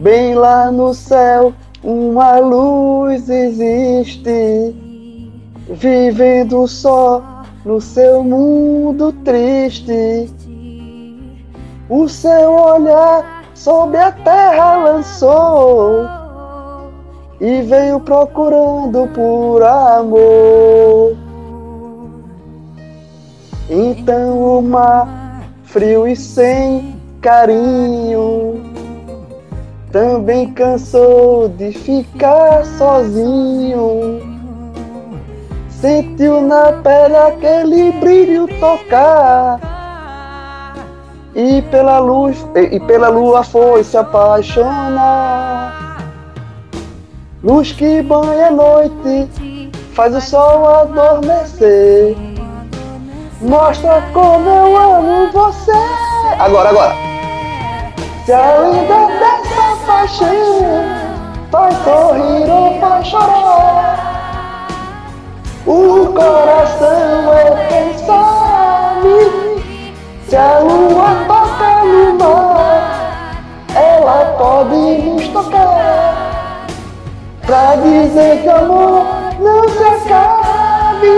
Bem lá no céu, uma luz existe, vivendo só no seu mundo triste. O seu olhar sobre a terra lançou e veio procurando por amor. Então o mar, frio e sem carinho, também cansou de ficar sozinho. Sentiu na pele aquele brilho tocar. E pela luz e, e pela lua foi se apaixonar. Luz que banha a noite, faz o sol adormecer. Mostra como eu amo você. Agora, agora. Se a lenda paixão vai sorrir ou vai chorar, o coração é quem sabe. Se a lua toca no mar, ela pode nos tocar pra dizer que o amor não se acabe.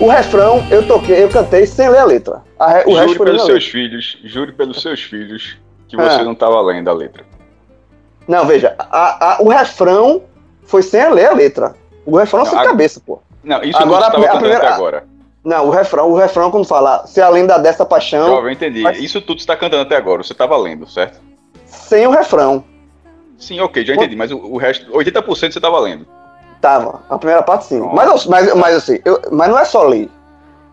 O refrão eu toquei, eu cantei sem ler a letra. A re- o resto Jure foi pelos seus letra. filhos, jure pelos seus filhos que você Ah. não estava lendo a letra. Não, veja, a- a- o refrão foi sem ler a letra. O refrão Não, sem a- cabeça, pô. Não, isso Agora, não a a cantando primeira- até agora. Não, o refrão, o refrão quando fala se além da dessa paixão, Jovem, eu entendi. mas- Isso tudo você está cantando até agora, você estava lendo, certo? sem o refrão. Sim, ok, já entendi, mas o, o resto, 80% você estava lendo. Tava. A primeira parte sim. Mas, eu- mas, mas assim, eu- mas não é só ler.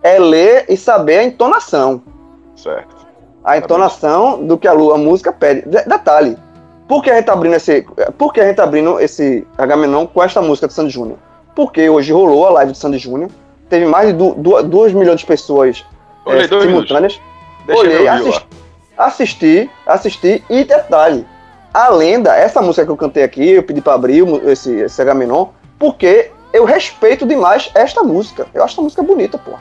É ler e saber a entonação. Certo. A entonação do que a, a música pede. De- detalhe. Por que a gente tá abrindo esse. Por que a gente tá abrindo esse Agamenon com esta música de Sandy Júnior? Porque hoje rolou a live de Sandy Júnior. Teve mais de 2 milhões de pessoas Olhei é, simultâneas. Deixa Olhei, assisti, assisti, assisti e detalhe. A lenda, essa música que eu cantei aqui, eu pedi pra abrir esse, esse Agamenon, porque eu respeito demais esta música. Eu acho essa música bonita, pô.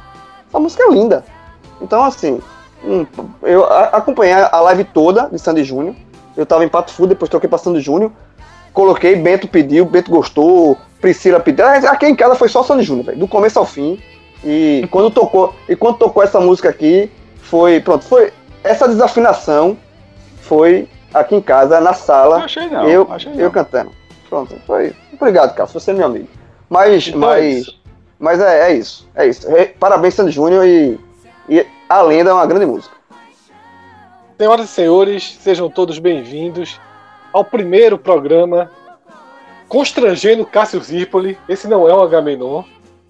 Essa música é linda. Então, assim, hum, eu acompanhei a live toda de Sandy Júnior. Eu tava em Pato Fundo, depois troquei pra Sandy Júnior. Coloquei, Bento pediu, Bento gostou, Priscila pediu. Ah, Aqui em casa foi só Sandy Júnior, velho, do começo ao fim. E quando tocou, e quando tocou essa música aqui, foi, pronto, foi essa desafinação foi aqui em casa, na Não sala, achei não, eu, achei eu não. cantando. Pronto, foi. Obrigado, Carlos, você é meu amigo. Mas, Então é mas, isso. mas é, é isso, é isso. Parabéns, Sandy Júnior, e, e a lenda é uma grande música. Senhoras e senhores, sejam todos bem-vindos ao primeiro programa Constrangendo Cássio Zirpoli. Esse não é um Agamenon,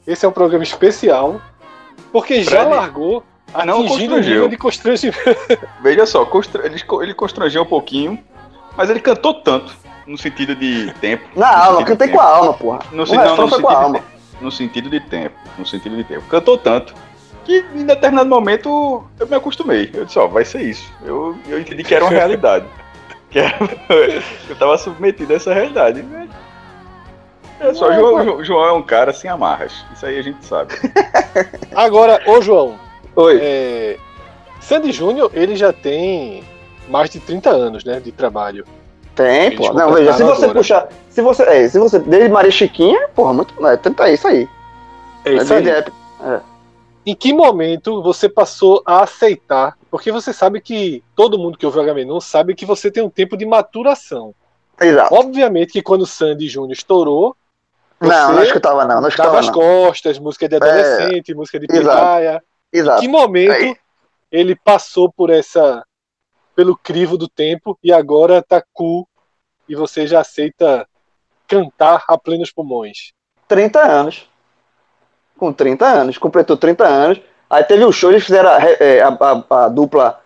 esse é um programa especial, porque já largou Ah, não atingindo o constrangeu. nível de constrangimento. Veja só, constra- ele, ele constrangeu um pouquinho, mas ele cantou tanto, no sentido de tempo. Na alma, cantei com a alma, porra. No, o não, no com a sentido alma. de, no sentido de tempo. No sentido de tempo. Cantou tanto que em determinado momento eu me acostumei. Eu disse, ó, vai ser isso. Eu, eu entendi que era uma realidade. que era, eu tava submetido a essa realidade. É só, É, João. João- é um cara sem amarras. Isso aí a gente sabe. Agora, ô João, Oi. é, Sandy Júnior, ele já tem mais de 30 anos, né, de trabalho. Tem, pô. Não, veja, se você agora. puxar. Se você. É, se você. Desde Maria Chiquinha, porra, muito. É, tenta isso aí. É isso aí. Época- Em que momento você passou a aceitar? Porque você sabe que todo mundo que ouve o Agamenon sabe que você tem um tempo de maturação. Exato. Obviamente que quando o Sandy Júnior estourou, Não, não escutava não, não dava escutava as não. costas, música de adolescente, música de exato. praia. Em Exato. que momento Aí- ele passou por essa pelo crivo do tempo e agora tá cool e você já aceita cantar a plenos pulmões? 30 anos. Com 30 anos, completou 30 anos. Aí teve um show, eles fizeram a, é, a, a, a dupla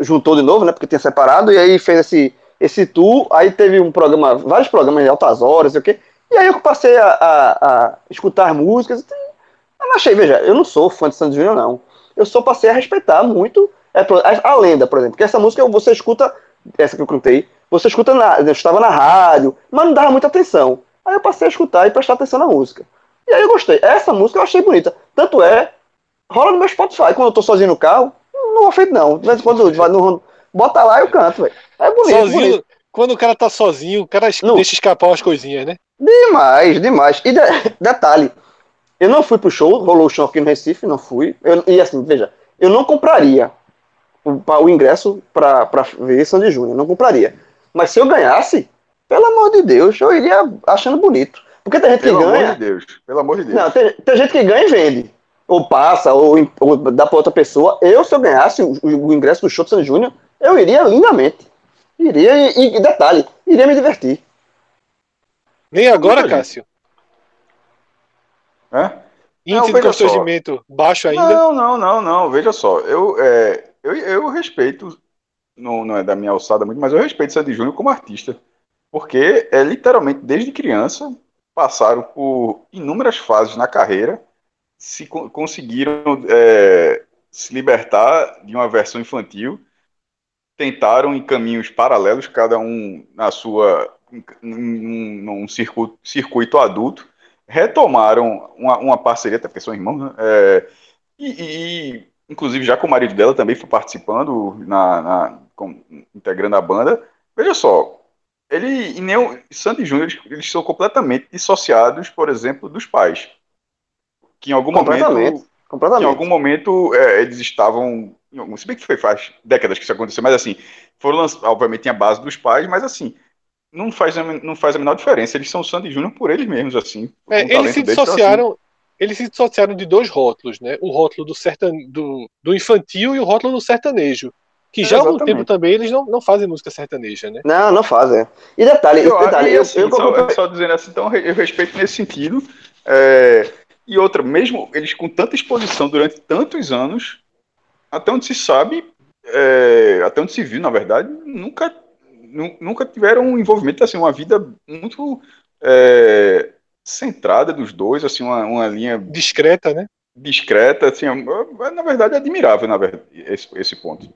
juntou de novo, né? Porque tinha separado, e aí fez esse, esse tour. Aí teve um programa, vários programas de altas horas, sei o quê. E aí eu passei a, escutar músicas. Eu não achei, veja, eu não sou fã de Santos Júnior, não. Eu só passei a respeitar muito é, a, a, lenda, por exemplo. Que essa música você escuta, essa que eu cantei, você escuta na. Eu estava na rádio, mas não dava muita atenção. Aí eu passei a escutar e prestar atenção na música. E aí eu gostei. Essa música eu achei bonita. Tanto é, rola no meu Spotify. Quando eu tô sozinho no carro, não feito não. De vez em quando vai no, bota lá e eu canto, velho. É bonito, sozinho, bonito. Quando o cara tá sozinho, o cara Não. deixa escapar umas coisinhas, né? Demais, demais. E de- detalhe, eu não fui pro show, rolou o show aqui no Recife, não fui. Eu- e assim, veja, eu não compraria o, o ingresso pra, pra ver Sandy Júnior, não compraria. Mas se eu ganhasse, pelo amor de Deus, eu iria achando bonito. Porque tem gente que Pelo amor ganha. de Deus. Pelo amor de Deus. Não, tem, tem gente que ganha e vende. Ou passa, ou, ou dá pra outra pessoa. Eu, se eu ganhasse o, o ingresso do show do Sandy Júnior, eu iria lindamente. Iria, e, e detalhe, iria me divertir. Nem agora, gente. Cássio. Hã? Índice de veja só. constrangimento baixo ainda. Não, não, não, não. Veja só, eu, é, eu, eu respeito, não, não é da minha alçada muito, mas eu respeito Sandy Júnior como artista. Porque é literalmente, desde criança, passaram por inúmeras fases na carreira, se co- conseguiram é, se libertar de uma versão infantil, tentaram em caminhos paralelos, cada um na sua num circuito, circuito adulto, retomaram uma, uma parceria, até porque são irmãos, né? É, e, e, inclusive já com o marido dela também foi participando, na, na- com- integrando a banda. Veja só, ele e nem o Sandy Júnior, eles, eles são completamente dissociados, por exemplo, dos pais. Que em algum Completamente. momento em Completamente. algum momento é, eles estavam. em Se bem que foi faz décadas que isso aconteceu, mas assim, foram lanç- obviamente tem a base dos pais, mas assim, não faz, não faz a menor diferença. Eles são o Sandy Júnior por eles mesmos, assim. É, eles se então, dissociaram. Eles se dissociaram de dois rótulos, né? O rótulo do, sertan... do, do infantil e o rótulo do sertanejo. Que É, já há algum exatamente. tempo também eles não, não fazem música sertaneja, né? Não, não fazem. E detalhe, eu, detalhe, e, eu, assim, eu, só, eu- só dizendo assim, então eu respeito nesse sentido. é, e outra, mesmo eles com tanta exposição durante tantos anos, até onde se sabe, é, até onde se viu, na verdade, nunca, nu- nunca tiveram um envolvimento, assim, uma vida muito é, centrada dos dois, assim, uma, uma linha Discreta, né? discreta, assim, é, na verdade, admirável, na verdade, esse, esse ponto.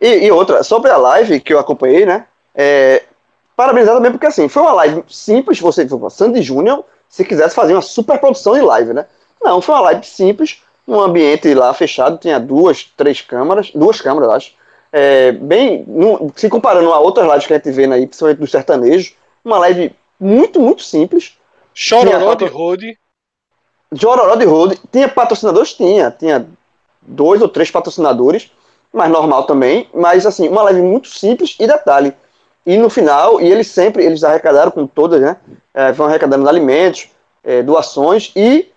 E, e outra, sobre a live que eu acompanhei, né? É, parabenizar também, porque assim, foi uma live simples, você, Sandy Júnior, se quisesse fazer uma super produção de live, né? Não, foi uma live simples, um ambiente lá fechado, tinha duas, três câmeras, duas câmeras, eu acho. É, bem, se comparando a outras lives que a gente vê aí, principalmente do sertanejo, uma live muito, muito simples. Chororó de Rode. de Ororó de Road, tinha patrocinadores? Tinha, tinha dois ou três patrocinadores, mas normal também, mas assim, uma live muito simples e detalhe. E no final, e eles sempre, eles arrecadaram com todas, né? É, vão arrecadando alimentos, é, doações e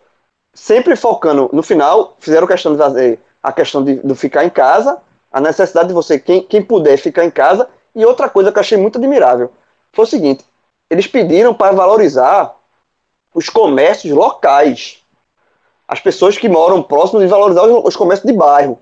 sempre focando no final, fizeram questão de fazer a questão de, de ficar em casa, a necessidade de você, quem, quem puder ficar em casa, e outra coisa que eu achei muito admirável foi o seguinte: eles pediram para valorizar os comércios locais as pessoas que moram próximo de valorizar os, os comércios de bairro,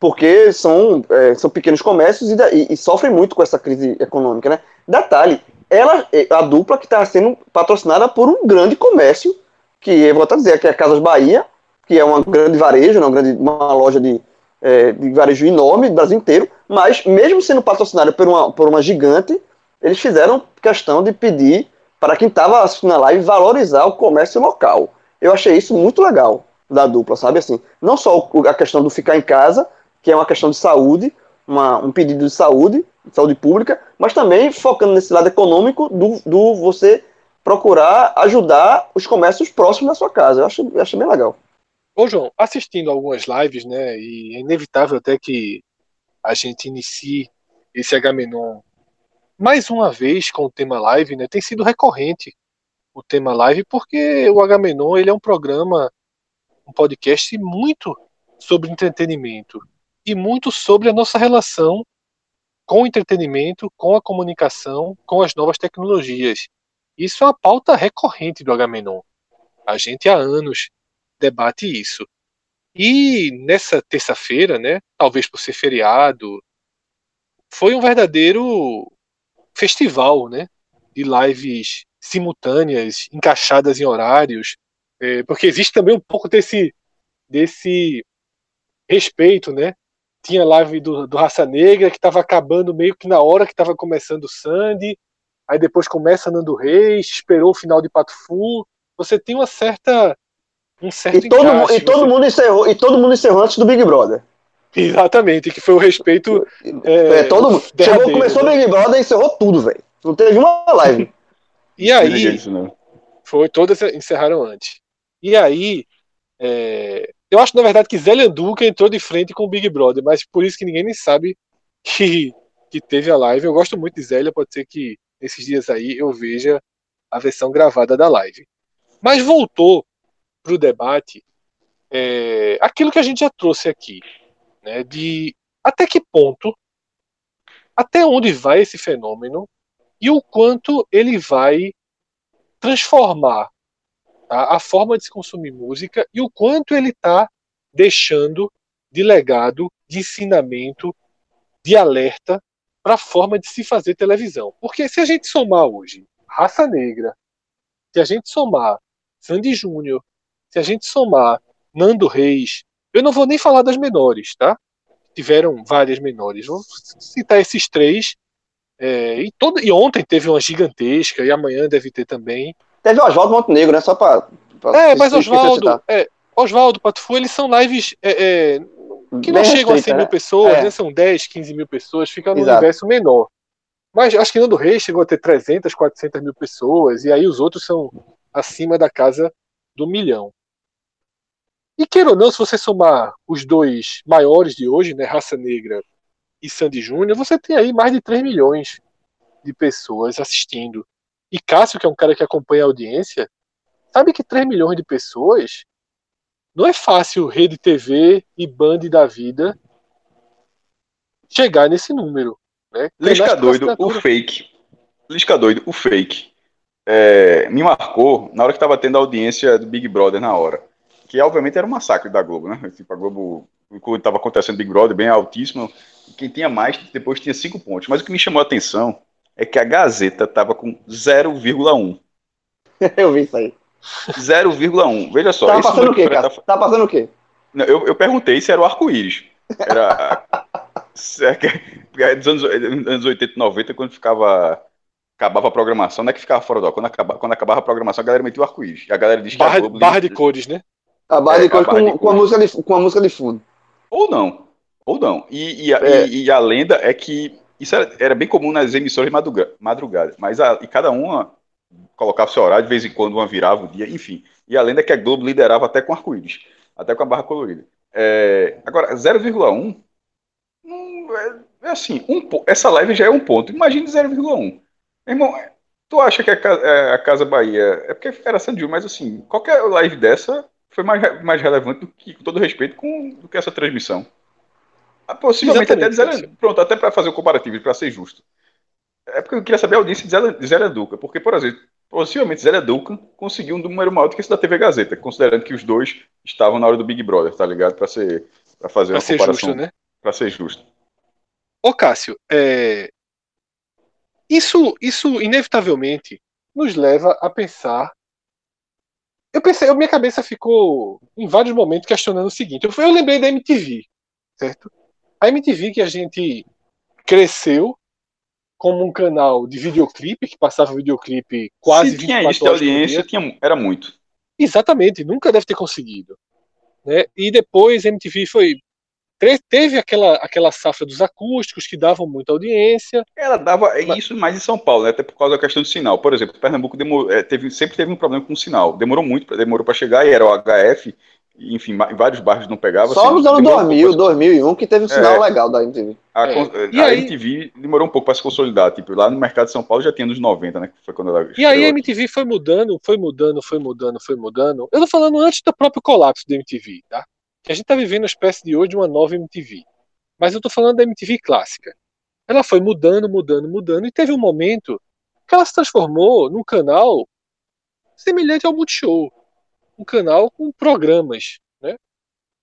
porque são, é, são pequenos comércios e, e- e sofrem muito com essa crise econômica, né? Detalhe, ela, é, a dupla que está sendo patrocinada por um grande comércio, que eu vou até dizer que é a Casas Bahia, que é uma grande varejo, né, uma, grande, uma loja de, é, de varejo enorme do Brasil inteiro, mas mesmo sendo patrocinada por uma, por uma gigante, eles fizeram questão de pedir para quem estava assistindo a live valorizar o comércio local. Eu achei isso muito legal da dupla, sabe assim? Não só a questão do ficar em casa, que é uma questão de saúde, uma- um pedido de saúde, de saúde pública, mas também focando nesse lado econômico do, do você procurar ajudar os comércios próximos da sua casa. Eu acho, eu achei bem legal. Ô, João, assistindo algumas lives, né? E é inevitável até que a gente inicie esse Agamenon mais uma vez com o tema live, né? Tem sido recorrente o tema live, porque o Agamenon ele é um programa, um podcast muito sobre entretenimento e muito sobre a nossa relação com o entretenimento, com a comunicação, com as novas tecnologias. Isso é uma pauta recorrente do Agamenon. A gente há anos debate isso. E nessa terça-feira, né, talvez por ser feriado, foi um verdadeiro festival, né, de lives simultâneas, encaixadas em horários, é, porque existe também um pouco desse desse respeito, né? Tinha live do, do Raça Negra que estava acabando meio que na hora que estava começando o Sandy, aí depois começa Nando Reis, esperou o final de Pato Fu. Você tem uma certa um certo E todo, encaixe, e todo você- mundo encerrou, e todo mundo encerrou antes do Big Brother. Exatamente, que foi o respeito É, todo mundo. Chegou, derradeiro, começou o né? Big Brother e encerrou tudo, velho. Não teve uma live. E aí, foi, todas encerraram antes. E aí, é, eu acho na verdade que Zélia Duca entrou de frente com o Big Brother, mas por isso que ninguém nem sabe que, que teve a live. Eu gosto muito de Zélia, pode ser que nesses dias aí eu veja a versão gravada da live. Mas voltou para o debate é, aquilo que a gente já trouxe aqui, né, de até que ponto, até onde vai esse fenômeno e o quanto ele vai transformar tá, a forma de se consumir música e o quanto ele está deixando de legado, de ensinamento, de alerta para a forma de se fazer televisão. Porque se a gente somar hoje Raça Negra, se a gente somar Sandy Júnior, se a gente somar Nando Reis, eu não vou nem falar das menores, tá? Tiveram várias menores. Vou citar esses três. é, e, todo, e ontem teve uma gigantesca, e amanhã deve ter também. Teve o Oswaldo Montenegro, né? Só pra. pra É, se- mas Oswaldo, é, Oswaldo, Patufu, eles são lives é, é, que não Bem chegam a restrita, 100 mil né? pessoas, É. né? São 10, 15 mil pessoas, fica Exato. universo menor. Mas acho que Nando Reis chegou a ter 300, 400 mil pessoas, e aí os outros são acima da casa do milhão. E queira ou não, se você somar os dois maiores de hoje, né, Raça Negra e Sandy Júnior, você tem aí mais de 3 milhões de pessoas assistindo. E Cássio, que é um cara que acompanha a audiência, sabe que 3 milhões de pessoas não é fácil Rede TV e Band da vida chegar nesse número. Né? Lisca doido, o fake. Lisca doido, o fake. É, me marcou na hora que tava tendo a audiência do Big Brother na hora. Que obviamente era um massacre da Globo, né? Tipo, a Globo, quando tava acontecendo Big Brother, bem altíssimo. Quem tinha mais, depois tinha cinco pontos. Mas o que me chamou a atenção é que a Gazeta tava com 0,1. Eu vi isso aí. 0,1. Veja só. Tava esse passando o que quê, cara? tá passando o quê? Não, eu, eu perguntei se era o arco-íris. Era. se é que- é dos anos, anos 80 e 90, quando ficava. Acabava a programação, não é que ficava fora do ar. Quando, acaba, quando acabava a programação, a galera metia o arco-íris. A galera diz que a Barra, Globo. barra de cores, né? A barra É, de cor a barra com, de com, a música de, com a música de fundo. Ou não. Ou não. E, e a, É. e- e a lenda é que. Isso era, era bem comum nas emissoras madruga- madrugada. Mas a- e cada uma colocava seu horário, de vez em quando uma virava o dia, enfim. E a lenda é que a Globo liderava até com arco-íris. Até com a barra colorida. É, agora, 0,1 hum, é, é assim, um, essa live já é um ponto. Imagine 0,1. Meu irmão, tu acha que a, é, a Casa Bahia. É porque era Sandy, mas assim, qualquer live dessa foi mais, mais relevante do que, com todo respeito, com, do que essa transmissão. Ah, Possivelmente até de Exatamente, zero, pronto, até para fazer o comparativo, para ser justo. É porque eu queria saber a audiência de Zé, Zé Educa, porque, por exemplo, possivelmente Zé Educa conseguiu um número maior do que esse da TV Gazeta, considerando que os dois estavam na hora do Big Brother, tá ligado? Para ser para fazer Pra uma ser comparação, justo, né? para ser justo. Ô, Cássio, é, isso, isso inevitavelmente nos leva a pensar. Eu pensei, minha cabeça ficou em vários momentos questionando o seguinte. Eu, eu lembrei da MTV, certo? A MTV que a gente cresceu como um canal de videoclipe, que passava videoclipe quase Se tinha 24 isso horas audiência, tinha, era muito. Exatamente, nunca deve ter conseguido. Né? E depois a MTV foi. te- Teve aquela, aquela safra dos acústicos que davam muita audiência. Ela dava é Mas- isso mais em São Paulo, né? até por causa da questão do sinal. Por exemplo, Pernambuco demorou, é, teve, sempre teve um problema com o sinal. Demorou muito, demorou para chegar e era o HF, enfim, vários bairros não pegava. Só assim, nos anos demorou um 2000, pouco 2001, que teve um sinal É. legal da MTV. A, É. E a aí- MTV demorou um pouco para se consolidar. Tipo, lá no mercado de São Paulo já tinha nos 90, né? Que foi quando ela E aí a. MTV foi mudando, foi mudando, foi mudando, foi mudando. Eu tô falando antes do próprio colapso da MTV, tá? Que a gente tá vivendo uma espécie de hoje de uma nova MTV. Mas eu tô falando da MTV clássica. ela foi mudando, mudando, mudando, e teve um momento que ela se transformou num canal semelhante ao Multishow. Um canal com programas, né?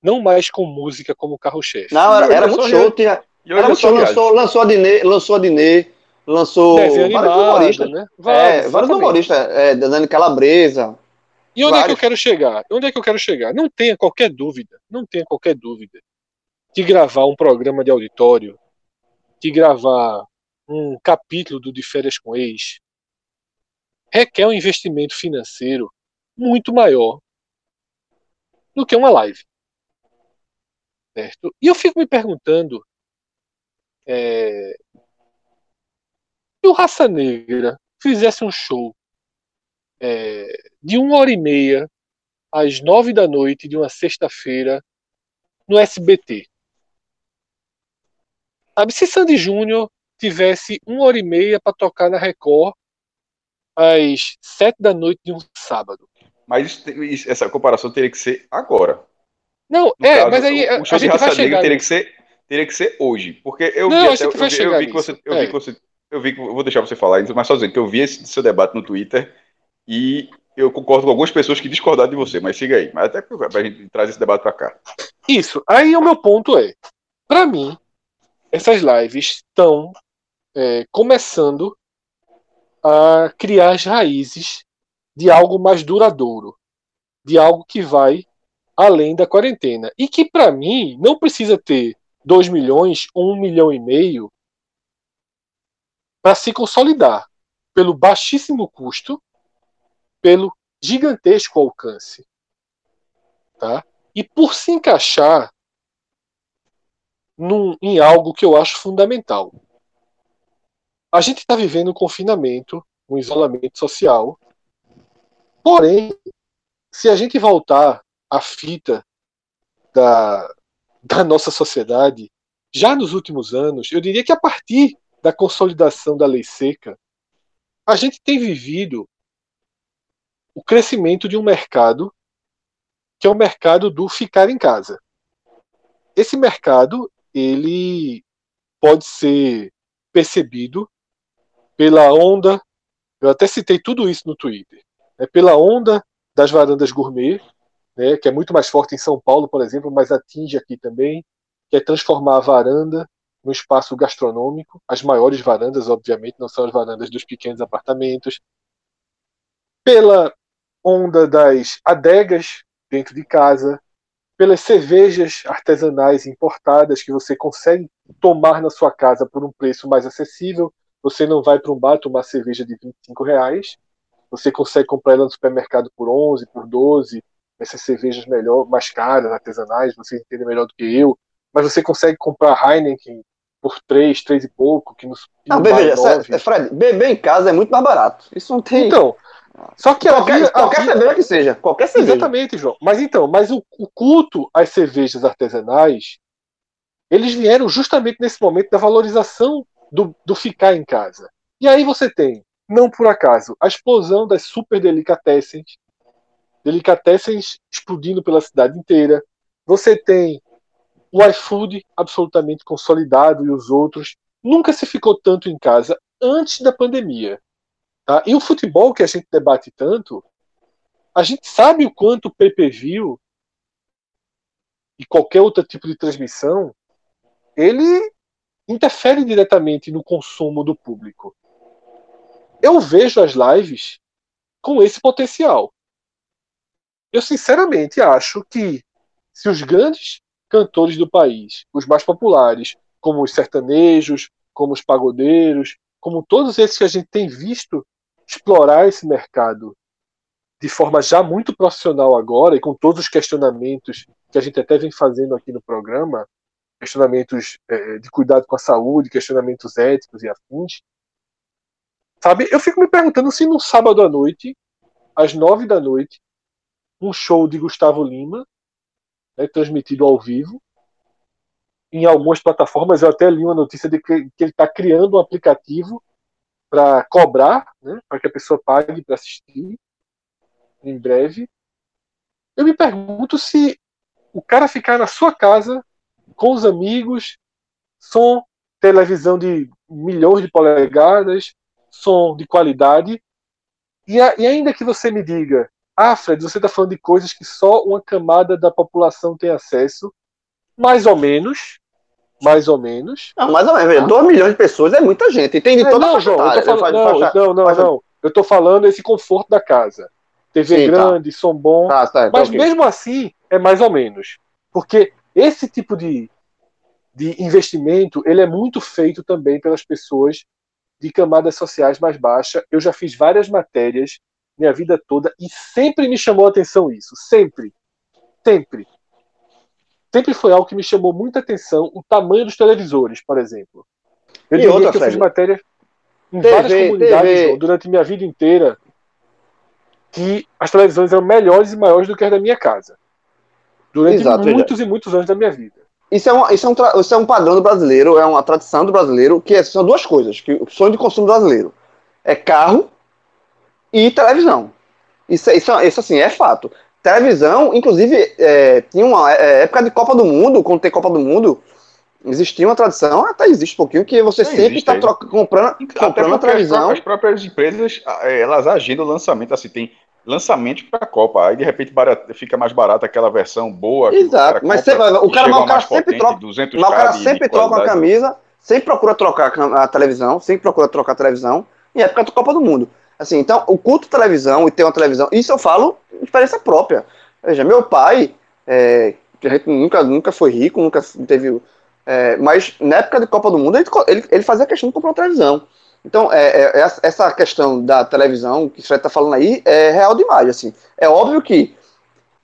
Não mais com música como carro-chefe. Não, era, era Multishow, tinha. E hoje Era eu sou Multishow, lançou, lançou a Dinê, lançou a Dinê, lançou Desenho vários animado, humoristas. né? É, vários humoristas, é, Dani Calabresa. E onde é que eu Vários. quero chegar? Onde é que eu quero chegar? Não tenha qualquer dúvida, não tenha qualquer dúvida que gravar um programa de auditório, que gravar um capítulo do De Férias com Ex, requer um investimento financeiro muito maior do que uma live. Certo? E eu fico me perguntando é, se o Raça Negra fizesse um show é, de uma hora e meia às nove da noite de uma sexta-feira no SBT. Sabe, se Sandy Júnior tivesse uma hora e meia para tocar na Record às sete da noite de um sábado. Mas isso essa comparação teria que ser agora. Não, No é, caso, mas aí o, o show de gente raça vai negra teria que ser teria que ser hoje, porque eu Não, vi até- eu vi, eu vi que você eu vi É. que você eu vi que eu vou deixar você falar mas só dizendo que eu vi esse seu debate no Twitter e eu concordo com algumas pessoas que discordaram de você, mas siga aí. Mas até pra gente trazer esse debate pra cá. Isso. Aí o meu ponto é, para mim, essas lives estão é, começando a criar as raízes de algo mais duradouro, de algo que vai além da quarentena e que para mim não precisa ter 2 milhões ou 1 milhão e meio para se consolidar pelo baixíssimo custo, pelo gigantesco alcance, tá? E por se encaixar num- em algo que eu acho fundamental. A gente está vivendo um confinamento, um isolamento social. Porém, se a gente voltar à fita da, da nossa sociedade, já nos últimos anos, eu diria que a partir da consolidação da lei seca, a gente tem vivido o crescimento de um mercado que é o mercado do ficar em casa. Esse mercado, ele pode ser percebido pela onda, eu até citei tudo isso no Twitter, né, pela onda das varandas gourmet, né, que é muito mais forte em São Paulo, por exemplo, mas atinge aqui também, que é transformar a varanda num espaço gastronômico. As maiores varandas, obviamente, não são as varandas dos pequenos apartamentos. Pela onda das adegas dentro de casa, pelas cervejas artesanais importadas que você consegue tomar na sua casa por um preço mais acessível. Você não vai para um bar tomar cerveja de 25 reais. Você consegue comprar ela no supermercado por 11, por 12. Essas cervejas melhor, mais caras, artesanais, você entende melhor do que eu. Mas você consegue comprar Heineken por 3, 3 e pouco, que nos Não, beber, é. Fred, beber em casa é muito mais barato. Isso não tem. Então, só que qualquer, qualquer cerveja que seja. Qualquer cerveja. Exatamente, João. Mas então, mas o, o culto às cervejas artesanais, eles vieram justamente nesse momento da valorização do, do ficar em casa. E aí você tem, não por acaso, a explosão das super delicatessens, delicatessens explodindo pela cidade inteira. Você tem o iFood absolutamente consolidado e os outros. Nunca se ficou tanto em casa antes da pandemia. Tá? E o futebol que a gente debate tanto, a gente sabe o quanto o pay-per-view e qualquer outro tipo de transmissão, ele interfere diretamente no consumo do público. Eu vejo as lives com esse potencial. Eu sinceramente acho que se os grandes cantores do país, os mais populares, como os sertanejos, como os pagodeiros, como todos esses que a gente tem visto explorar esse mercado de forma já muito profissional agora e com todos os questionamentos que a gente até vem fazendo aqui no programa, questionamentos eh, de cuidado com a saúde, questionamentos éticos e afins, sabe? Eu fico me perguntando se no sábado à noite, às nove da noite, um show de Gustavo Lima, né, transmitido ao vivo, em algumas plataformas, eu até li uma notícia de que, que ele está criando um aplicativo para cobrar, né, para que a pessoa pague para assistir em breve. Eu me pergunto se o cara ficar na sua casa com os amigos, som, televisão de milhões de polegadas, som de qualidade. E, a, e ainda que você me diga, ah, Fred, você está falando de coisas que só uma camada da população tem acesso, mais ou menos, mais ou menos. Não, mais ou menos. 2 milhões de pessoas é muita gente. E tem de É, toda não, a João, eu tô falando, não, Faixa- não, não, faixa- não. Eu tô falando esse conforto da casa. TV Sim, tá. grande, som bom. Tá, tá, tá, Mas ok. mesmo assim, é mais ou menos. Porque esse tipo de, de investimento, ele é muito feito também pelas pessoas de camadas sociais mais baixas. Eu já fiz várias matérias minha vida toda e sempre me chamou a atenção isso. Sempre. Sempre. Sempre foi algo que me chamou muita atenção, o tamanho dos televisores, por exemplo. Eu E outra, que eu fiz Fred? matéria em TV, várias comunidades. João, durante minha vida inteira que as televisões eram melhores e maiores do que as da minha casa. Durante Exato, muitos e muitos anos da minha vida. Isso é, uma- isso, é um isso é um padrão do brasileiro, é uma tradição do brasileiro, que é- são duas coisas, que o sonho de consumo brasileiro é carro e televisão. Isso, é- isso, é- isso assim, é fato. Televisão, inclusive, é, tinha uma é, época de Copa do Mundo, quando tem Copa do Mundo, existia uma tradição, até existe um pouquinho, que você Não sempre está comprando, comprando a as televisão. próprias, as próprias empresas, elas agendam o lançamento, assim, tem lançamento para a Copa, aí de repente barato- fica mais barato aquela versão boa. Exato, mas compra, o cara- chega mas o ao cara mais sempre troca- 200 Mas o cara de- de sempre troca a camisa, sempre procura trocar a televisão, sempre procura trocar a televisão, em época da Copa do Mundo. Assim, então, o culto televisão e ter uma televisão, isso eu falo de experiência própria. Veja, meu pai, é, que a gente nunca, nunca foi rico, nunca teve. é, mas na época de Copa do Mundo, ele, ele, ele fazia questão de comprar uma televisão. Então, é, é, essa- essa questão da televisão que o Fred está falando aí é real demais. Assim. É óbvio que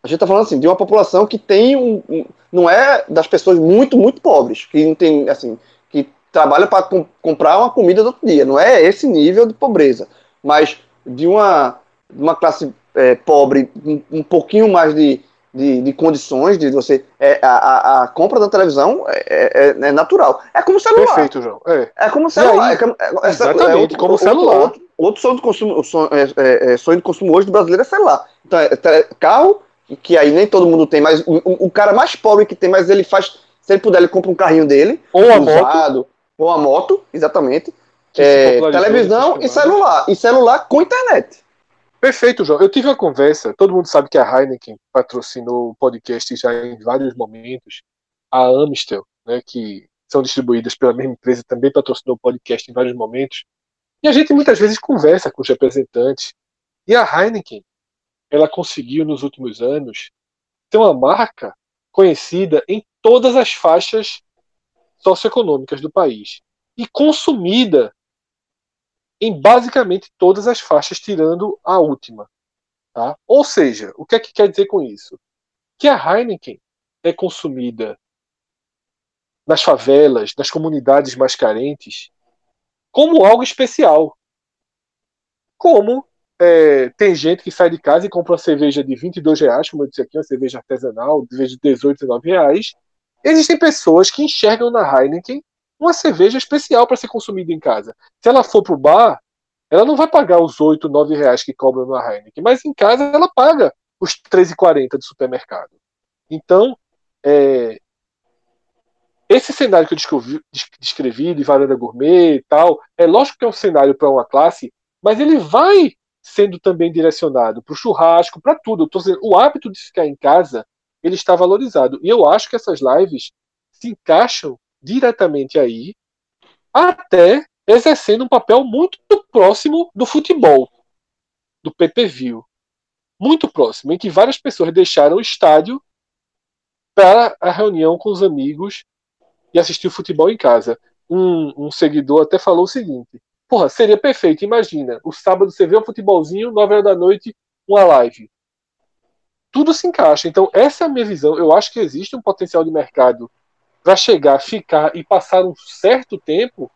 a gente está falando assim, de uma população que tem um, um- não é das pessoas muito, muito pobres, que não tem, assim, que trabalham para comprar uma comida do outro dia. Não é esse nível de pobreza, mas de uma, uma classe é, pobre, um, um pouquinho mais de, de, de condições de você. É, a, a, compra da televisão é, é- é natural. É como celular. Perfeito, João. É. É como celular. aí, é como- é- é- exatamente, é outro- como outro- celular. Outro, outro sonho, de consumo, sonho, é, é- é sonho de consumo hoje do brasileiro é celular. Então, é, é carro, que aí nem todo mundo tem, mas o, o- cara mais pobre que tem, mas ele faz, se ele puder, ele compra um carrinho dele, Ou a moto. usado, ou a moto, exatamente. É, televisão e camadas. celular. E celular com internet. Perfeito, João. Eu tive uma conversa, todo mundo sabe que a Heineken patrocinou o podcast já em vários momentos. A Amstel, né, que são distribuídas pela mesma empresa, também patrocinou o podcast em vários momentos. E a gente muitas vezes conversa com os representantes. E a Heineken, ela conseguiu nos últimos anos ter uma marca conhecida em todas as faixas socioeconômicas do país e consumida em basicamente todas as faixas, tirando a última. Tá? Ou seja, o que é que quer dizer com isso? Que a Heineken é consumida nas favelas, nas comunidades mais carentes, como algo especial. Como é, tem gente que sai de casa e compra uma cerveja de 22 reais, como eu disse aqui, uma cerveja artesanal, de 18, 19 reais. Existem pessoas que enxergam na Heineken uma cerveja especial para ser consumida em casa. Se ela for pro bar, ela não vai pagar os 8, 9 reais que cobram na Heineken, mas em casa ela paga os 13,40 do supermercado. Então, é, esse cenário que eu descrevi, de varanda gourmet e tal, é lógico que é um cenário para uma classe, mas ele vai sendo também direcionado para o churrasco, para tudo. Dizendo, o hábito de ficar em casa ele está valorizado. E eu acho que essas lives se encaixam diretamente aí, até exercendo um papel muito próximo do futebol, do PPV. Muito próximo, em que várias pessoas deixaram o estádio para a reunião com os amigos e assistir o futebol em casa. Um, um seguidor até falou o seguinte: Porra, seria perfeito, imagina, o sábado você vê um futebolzinho, 9 horas da noite, uma live. Tudo se encaixa. Então, essa é a minha visão. Eu acho que existe um potencial de mercado para chegar, ficar e passar um certo tempo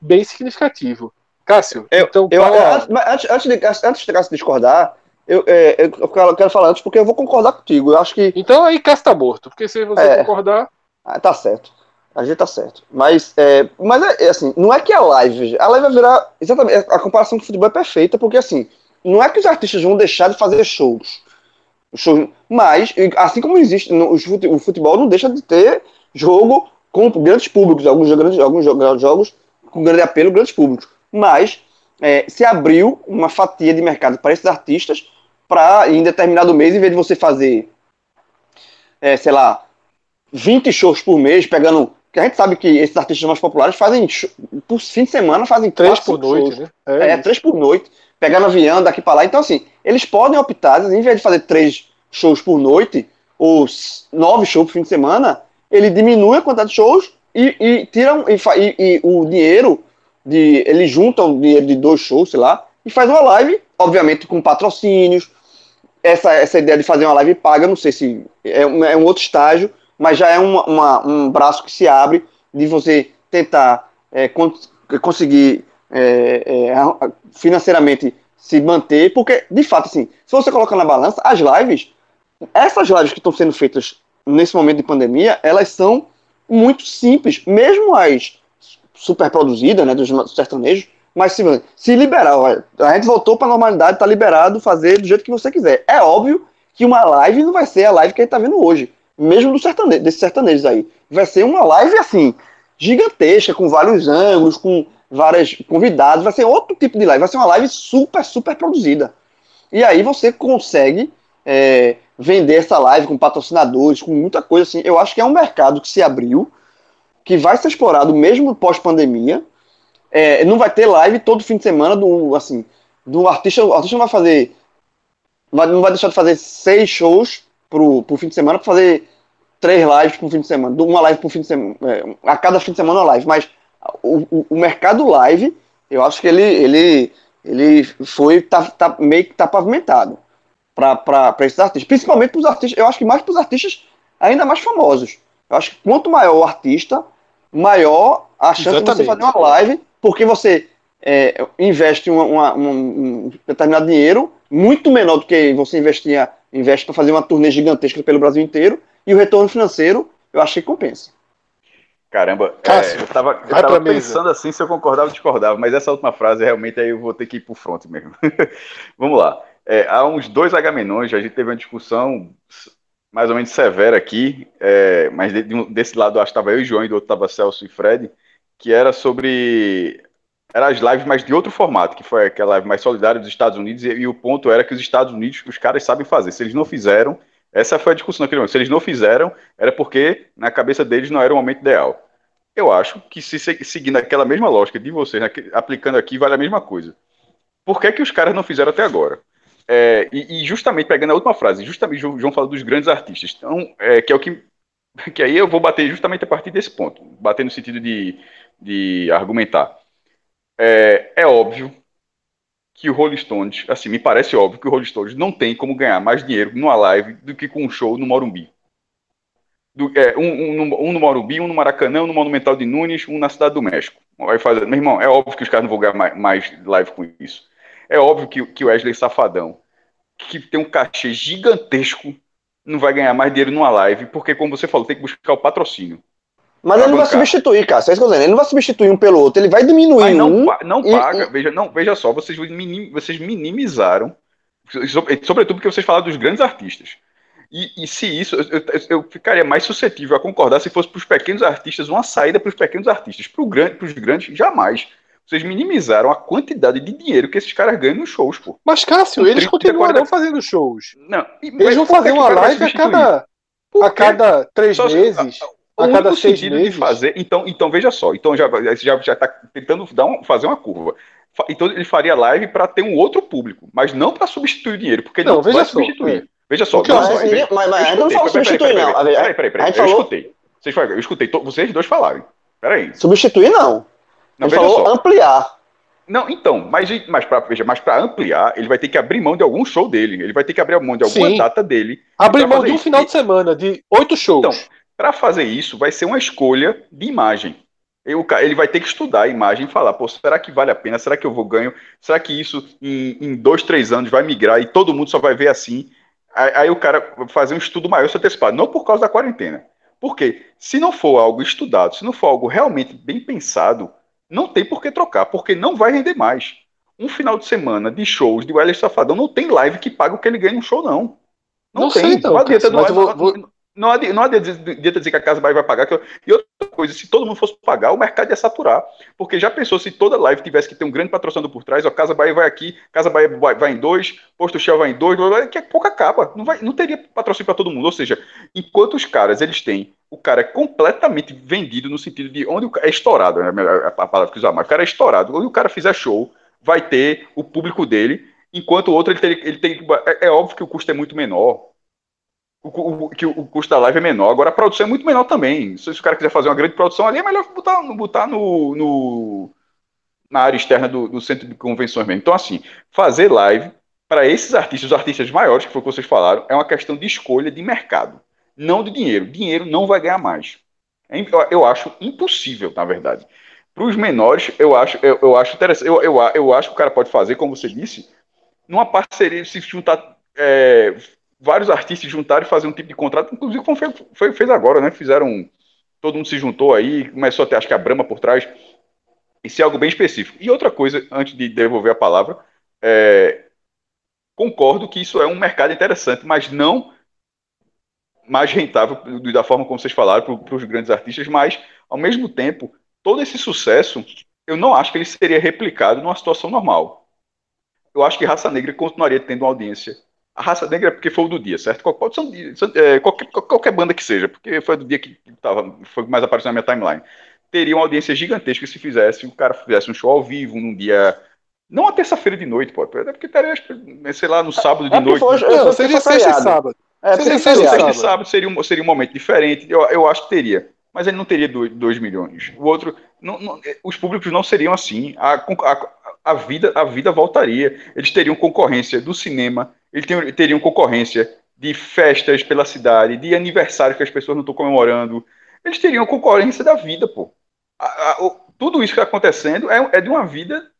bem significativo. Cássio, Eu, então eu, qual a- antes, antes, de, antes de Cássio discordar, eu, é, eu, quero- quero falar antes porque eu vou concordar contigo. Eu acho que. Então aí Cássio tá morto, porque se você É. concordar, Ah, tá certo. A gente tá certo. Mas, é, mas é, é assim, não é que a live. A live vai virar. Exatamente. A comparação com o futebol é perfeita, porque assim, não é que os artistas vão deixar de fazer shows. shows mas, assim como existe. no- o futebol não deixa de ter jogo com grandes públicos. Alguns, grandes, alguns jo- jogos com grande apelo, grandes públicos. Mas é, se abriu uma fatia de mercado para esses artistas para, em determinado mês, em vez de você fazer, é, sei lá, 20 shows por mês, pegando. que a gente sabe que esses artistas mais populares fazem, por fim de semana, fazem três por noite, shows. né? É, é três por noite, pegando avião daqui para lá. Então, assim, eles podem optar, em vez de fazer três shows por noite, ou nove shows por fim de semana, ele diminui a quantidade de shows e, e tiram e, e, e, o dinheiro de ele junta o dinheiro de dois shows, sei lá, e faz uma live, obviamente com patrocínios. Essa, essa ideia de fazer uma live paga, não sei se é um, é um outro estágio, mas já é uma, uma, um braço que se abre de você tentar é, conseguir é, é, financeiramente se manter, porque de fato, assim, se você coloca na balança, as lives, essas lives que estão sendo feitas nesse momento de pandemia, elas são muito simples, mesmo as super produzidas, né, dos sertanejos, mas se, se liberar, a gente voltou para a normalidade, tá liberado fazer do jeito que você quiser. É óbvio que uma live não vai ser a live que a gente tá vendo hoje, mesmo do sertanejo, desses sertanejos aí. Vai ser uma live assim, gigantesca, com vários ângulos, com vários convidados, vai ser outro tipo de live, vai ser uma live super, super produzida. E aí você consegue é, vender essa live com patrocinadores, com muita coisa assim. Eu acho que é um mercado que se abriu, que vai ser explorado mesmo pós-pandemia. É, não vai ter live todo fim de semana do assim do artista. O artista não vai fazer, não vai deixar de fazer seis shows pro, pro fim de semana para fazer três lives pro fim de semana, uma live pro fim de semana, é, a cada fim de semana uma live. Mas o, o, o, mercado live, eu acho que ele ele ele foi tá, tá meio que tá pavimentado para esses artistas, principalmente para os artistas, eu acho que mais para os artistas ainda mais famosos. Eu acho que quanto maior o artista, maior a chance Exatamente. de você fazer uma live, porque você é, investe uma, uma, um determinado dinheiro, muito menor do que você investia, investe para fazer uma turnê gigantesca pelo Brasil inteiro, e o retorno financeiro, eu acho que compensa. Caramba, Cássio, é, eu tava, eu tava pensando assim se eu concordava ou discordava, mas essa última frase realmente aí eu vou ter que ir pro front mesmo. Vamos lá. É, há uns dois Agamenões, a gente teve uma discussão mais ou menos severa aqui, é, mas de, de, desse lado acho que estava eu e João, e do outro estava Celso e Fred, que era sobre. Eram as lives, mas de outro formato, que foi aquela live mais solidária dos Estados Unidos, e, e, o ponto era que os Estados Unidos, os caras sabem fazer. Se eles não fizeram, essa foi a discussão naquele momento. Se eles não fizeram, era porque na cabeça deles não era o momento ideal. Eu acho que se seguindo aquela mesma lógica de vocês, aplicando aqui, vale a mesma coisa. Por que, que os caras não fizeram até agora? É, e, e, justamente pegando a última frase, justamente João, fala dos grandes artistas, então, é, que é o que que aí eu vou bater justamente a partir desse ponto, bater no sentido de, de argumentar. É, é óbvio que o Rolling Stones, assim, me parece óbvio que o Rolling Stones não tem como ganhar mais dinheiro numa live do que com um show no Morumbi. Do, é, um, um, um, no Morumbi, um no Maracanã, um no Monumental de Nunes, um na Cidade do México. Vai fazer, meu irmão, é óbvio que os caras não vão ganhar mais, mais live com isso. É óbvio que, que o Wesley Safadão, que tem um cachê gigantesco, não vai ganhar mais dinheiro numa live, porque, como você falou, tem que buscar o patrocínio. Mas ele não vai substituir, cara. Você Ele não vai substituir um pelo outro, ele vai diminuir Mas não, um. Não e, paga. E... Veja, não, veja só, vocês, minim, vocês minimizaram, sobretudo porque vocês falaram dos grandes artistas. E, e se isso, eu, eu, eu, ficaria mais suscetível a concordar se fosse para os pequenos artistas uma saída para os pequenos artistas. Para grande, os grandes, jamais. Vocês minimizaram a quantidade de dinheiro que esses caras ganham nos shows, pô. Mas, Cássio, eles continuarão fazendo shows. Não, eles vão fazer uma live a cada, a cada três Só, meses. A, a, a cada seis meses. De fazer, então, então, veja só. Então, já já já está tentando dar um, fazer uma curva. Então, ele faria live para ter um outro público, mas não para substituir o dinheiro, porque não, não veja vai só, substituir. É. Veja só. Não, mas, mas, mas, mas não fala substituir, não. Peraí, peraí, peraí. Eu escutei. Vocês, eu escutei vocês dois falarem. Peraí. Substituir, não. Não, ele falou só. ampliar. Não, então, mas, mas para veja, mas para ampliar, ele vai ter que abrir mão de algum show dele. Ele vai ter que abrir mão de alguma Sim. data dele. Abrir mão de um isso. final de semana, de oito shows. Então, para fazer isso, vai ser uma escolha de imagem. Ele vai ter que estudar a imagem e falar, pô, será que vale a pena? Será que eu vou ganho? Será que isso em, em dois, três anos vai migrar e todo mundo só vai ver assim? Aí, aí o cara fazer um estudo maior se antecipado, não por causa da quarentena. Porque se não for algo estudado, se não for algo realmente bem pensado, não tem por que trocar, porque não vai render mais. Um final de semana de shows de Wesley Safadão não tem live que paga o que ele ganha no show, não. Não, não tem. Sei, então, não adianta, não, mas vou, vou, Não adianta, não adianta dizer que a Casa Bahia vai pagar. E outra coisa, se todo mundo fosse pagar, o mercado ia saturar. Porque já pensou se toda live tivesse que ter um grande patrocinador por trás, ó, Casa Bahia vai aqui, Casa Bahia vai, em dois, Posto Shell vai em dois, que a pouco acaba. Não, vai, não teria patrocínio para todo mundo. Ou seja, enquanto os caras, eles têm, o cara é completamente vendido no sentido de onde o cara é estourado, né, a palavra que usar mais, o cara é estourado. Onde o cara fizer show, vai ter o público dele, enquanto o outro, ele tem, ele tem é, é óbvio que o custo é muito menor o, o, que o custo da live é menor. Agora a produção é muito menor também. Se, o cara quiser fazer uma grande produção ali, é melhor botar, botar no, no na área externa do, do, centro de convenções mesmo. Então, assim, fazer live para esses artistas, os artistas maiores, que foi o que vocês falaram, é uma questão de escolha de mercado, não de dinheiro. Dinheiro não vai ganhar mais. É eu, eu acho impossível, na verdade. Para os menores, eu acho, eu, eu acho interessante. Eu, eu, eu acho que o cara pode fazer, como você disse, numa parceria, se juntar. É, vários artistas juntaram e fazer um tipo de contrato, inclusive como foi, foi, fez agora, né? Fizeram. Todo mundo se juntou aí, começou a ter, acho que a Brama por trás. Isso é algo bem específico. E outra coisa, antes de devolver a palavra, é, concordo que isso é um mercado interessante, mas não mais rentável da forma como vocês falaram para os grandes artistas, mas ao mesmo tempo, todo esse sucesso, eu não acho que ele seria replicado numa situação normal. Eu acho que Raça Negra continuaria tendo uma audiência a raça negra é porque foi o do dia, certo? Pode ser é, qualquer, qualquer banda que seja, porque foi do dia que tava, foi mais apareceu na minha timeline. Teria uma audiência gigantesca se fizesse, o cara fizesse um show ao vivo num dia. Não a terça-feira de noite, pô. É porque teria, sei lá, no sábado de é noite. Foi, não, seria sexta e sábado. É, seria sexta e sábado, seria um, seria um momento diferente. Eu, eu acho que teria. Mas ele não teria 2 milhões. O outro. Não, não, os públicos não seriam assim. A, a, a, vida, a vida voltaria. Eles teriam concorrência do cinema, eles teriam concorrência de festas pela cidade, de aniversários que as pessoas não estão comemorando. Eles teriam concorrência da vida, pô. A, a, o, tudo isso que está acontecendo é, é, de uma vida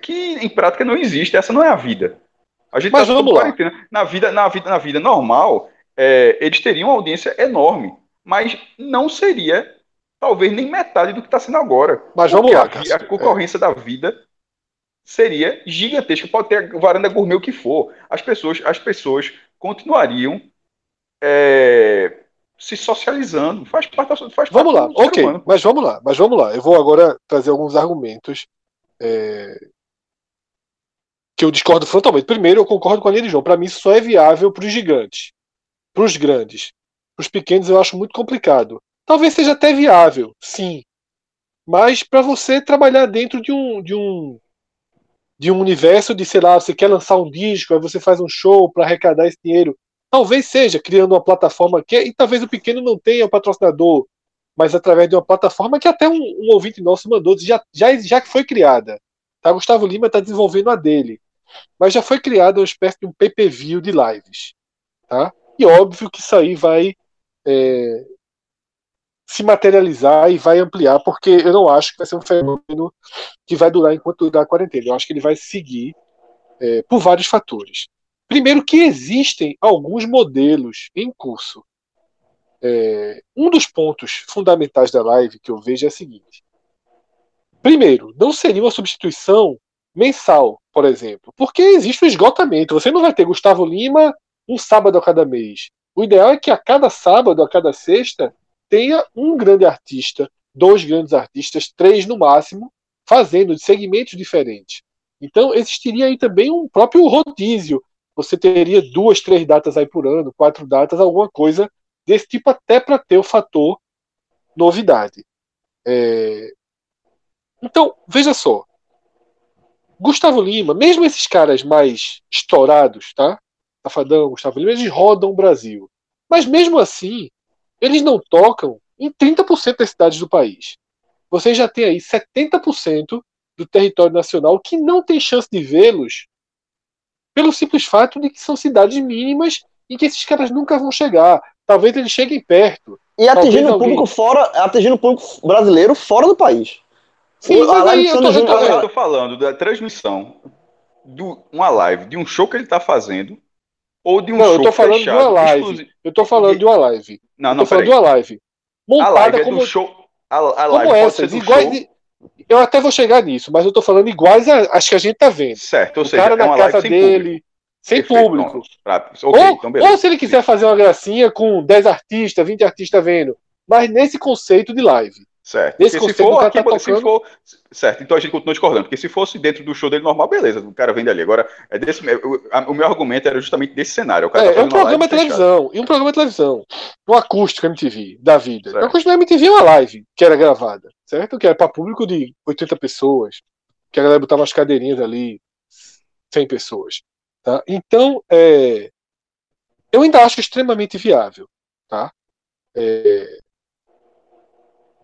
que em prática não existe. Essa não é a vida. A gente Mas tá vamos lá. Na vida, na vida, na vida normal, é, eles teriam uma audiência enorme, mas não seria talvez nem metade do que está sendo agora. Mas vamos lá, a, a concorrência é. da vida seria gigantesco. Pode ter varanda gourmet o que for. As pessoas, as pessoas continuariam é, se socializando. Faz parte, faz vamos lá, ok. Mas vamos lá, mas vamos lá. Eu vou agora trazer alguns argumentos é, que eu discordo frontalmente. Primeiro, eu concordo com a linha de João. Para mim, isso só é viável para os gigantes, para os grandes. Para os pequenos, eu acho muito complicado. Talvez seja até viável, sim. Mas para você trabalhar dentro de um, de um de um universo de, sei lá, você quer lançar um disco, aí você faz um show para arrecadar esse dinheiro. Talvez seja criando uma plataforma que, e talvez o pequeno não tenha o patrocinador, mas através de uma plataforma que até um, um ouvinte nosso mandou, já, já, já que foi criada. Tá? Gustavo Lima está desenvolvendo a dele. Mas já foi criada uma espécie de um PPV de lives. Tá? E óbvio que isso aí vai é, se materializar e vai ampliar, porque eu não acho que vai ser um fenômeno que vai durar enquanto durar a quarentena. Eu acho que ele vai seguir é, por vários fatores. Primeiro, que existem alguns modelos em curso. É, um dos pontos fundamentais da live que eu vejo é o seguinte: primeiro, não seria uma substituição mensal, por exemplo, porque existe o esgotamento. Você não vai ter Gustavo Lima um sábado a cada mês. O ideal é que a cada sábado, a cada sexta, tenha um grande artista, dois grandes artistas, três no máximo, fazendo de segmentos diferentes. Então existiria aí também um próprio rodízio. Você teria duas, três datas aí por ano, quatro datas, alguma coisa desse tipo, até para ter o fator novidade. É... Então, veja só. Gustavo Lima, mesmo esses caras mais estourados, tá? Safadão, Gustavo Lima, eles rodam o Brasil. Mas mesmo assim, eles não tocam em 30% das cidades do país. Você já tem aí 70% do território nacional que não tem chance de vê-los pelo simples fato de que são cidades mínimas em que esses caras nunca vão chegar. Talvez eles cheguem perto. E atingindo o público fora, atingindo o público brasileiro fora do país. Sim, mas aí eu tô, eu, tô, eu tô falando da transmissão de uma live, de um show que ele está fazendo, ou de um não, show eu tô falando fechado, de uma live. Exclusivo. Eu tô falando de uma live. Não, não, eu tô falando de uma live. Montada a live é como, show. A, a live como essas, iguais de, Eu até vou chegar nisso, mas eu tô falando iguais às que a gente tá vendo. Certo, ou o seja, cara é na casa dele, Sem público. pronto. Pra- ok, ou, então ou se ele quiser fazer uma gracinha com 10 artistas, 20 artistas vendo. Mas nesse conceito de live. Certo. Nesse Porque se for, cara aqui, tá se tocando- for. Certo, então a gente continua discordando. Porque se fosse dentro do show dele normal, beleza, o cara vende ali. Agora, é desse, o, a- o meu argumento era justamente desse cenário. O cara É, tá é um programa de televisão. E um programa de televisão. Um acústico MTV da vida. Certo. Um acústico MTV é uma live que era gravada, certo? Que era para público de 80 pessoas. Que a galera botava umas cadeirinhas ali, 100 pessoas. Tá? Então, é, eu ainda acho extremamente viável. Tá? É,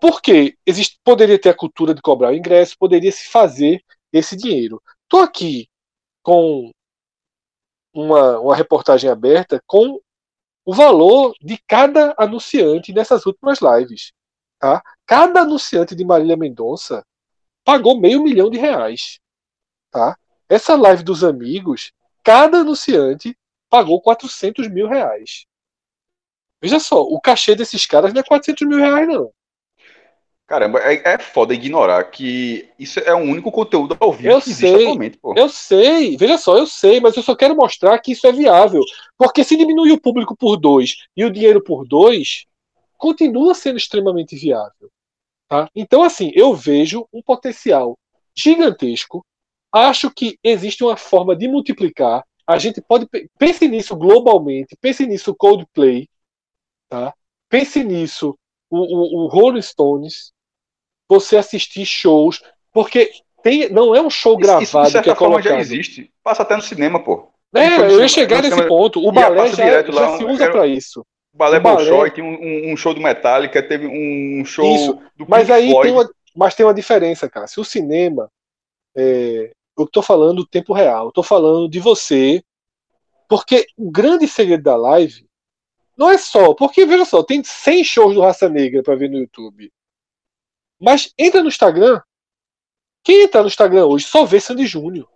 porque existe, poderia ter a cultura de cobrar o ingresso, poderia se fazer esse dinheiro. Estou aqui com uma, uma reportagem aberta com o valor de cada anunciante nessas últimas lives. Tá? Cada anunciante de Marília Mendonça pagou meio milhão de reais. Tá? Essa live dos amigos, cada anunciante pagou 400 mil reais. Veja só, o cachê desses caras não é 400 mil reais, não. Caramba, é, é foda ignorar que isso é o único conteúdo ao vivo Eu que existe sei. atualmente, pô. Eu sei, veja só, eu sei, mas eu só quero mostrar que isso é viável. Porque se diminuir o público por dois e o dinheiro por dois, continua sendo extremamente viável. Tá? Então, assim, eu vejo um potencial gigantesco. Acho que existe uma forma de multiplicar. A gente pode. Pense nisso globalmente, pense nisso Coldplay, tá? pense nisso o, o, o Rolling Stones, você assistir shows, porque tem, não é um show gravado isso, de certa que é forma já colocado. existe. Passa até no cinema, pô. É, eu ia chegar nesse cinema- ponto. O balé já, direto lá, já se usa era- pra isso. O Balé O balé- Bolshoi tem um, um- show do Metallica, teve um show Isso, do Mas Pink aí Floyd. tem uma, mas tem uma diferença, cara. Se o cinema, é, eu tô falando do tempo real, eu tô falando de você, porque o grande segredo da live não é só, porque veja só, tem 100 shows do Raça Negra pra ver no YouTube. Mas entra no Instagram, quem entra no Instagram hoje só vê Sandy Júnior.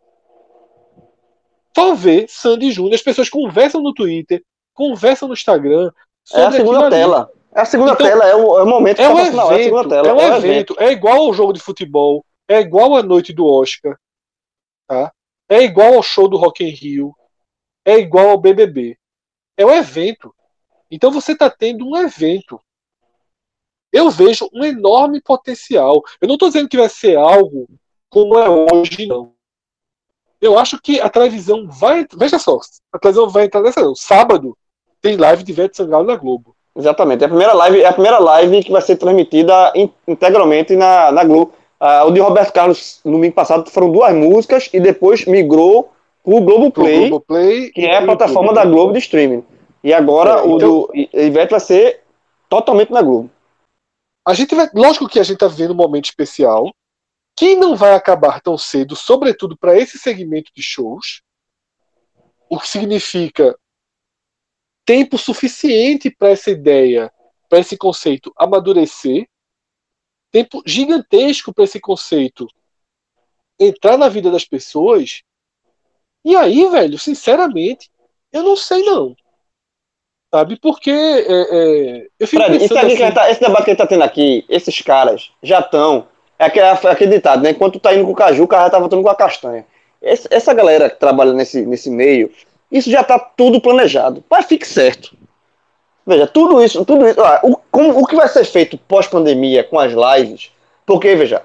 Só vê Sandy Júnior. As pessoas conversam no Twitter, conversam no Instagram. É a segunda ali. tela. É a segunda Então, tela, é o, é o momento É um hora, é a segunda evento, tela. é um evento, é igual ao jogo de futebol, é igual à noite do Oscar, tá? É igual ao show do Rock in Rio, é igual ao BBB. É um evento. Então você está tendo um evento. Eu vejo um enorme potencial. Eu não estou dizendo que vai ser algo como é hoje, não. Eu acho que a televisão vai. Veja só, a televisão vai entrar nessa. Sábado tem live de Ivete Sangalo na Globo. Exatamente. É a primeira live, é a primeira live que vai ser transmitida in- integralmente na, na Globo. Ah, o de Roberto Carlos no domingo passado foram duas músicas e depois migrou Pro Play, Globoplay que é a plataforma YouTube. da Globo de streaming. E agora É, o então- do I- Ivete vai ser totalmente na Globo. A gente vai, lógico que a gente está vivendo um momento especial que não vai acabar tão cedo, sobretudo para esse segmento de shows, o que significa tempo suficiente para essa ideia, para esse conceito amadurecer, tempo gigantesco para esse conceito entrar na vida das pessoas. E aí, velho, sinceramente, eu não sei não. Sabe? Porque é, é, eu fico Fred, isso aqui assim, tá- esse debate que a gente tá tendo aqui, esses caras já estão. É aquele, aquele ditado, né? Enquanto tá indo com o caju, o cara já tá voltando com a castanha. Esse- essa galera que trabalha nesse, nesse meio, isso já tá tudo planejado. Mas fique certo. Veja, tudo isso, tudo isso. ó, o, como- o que vai ser feito pós-pandemia com as lives? Porque, veja,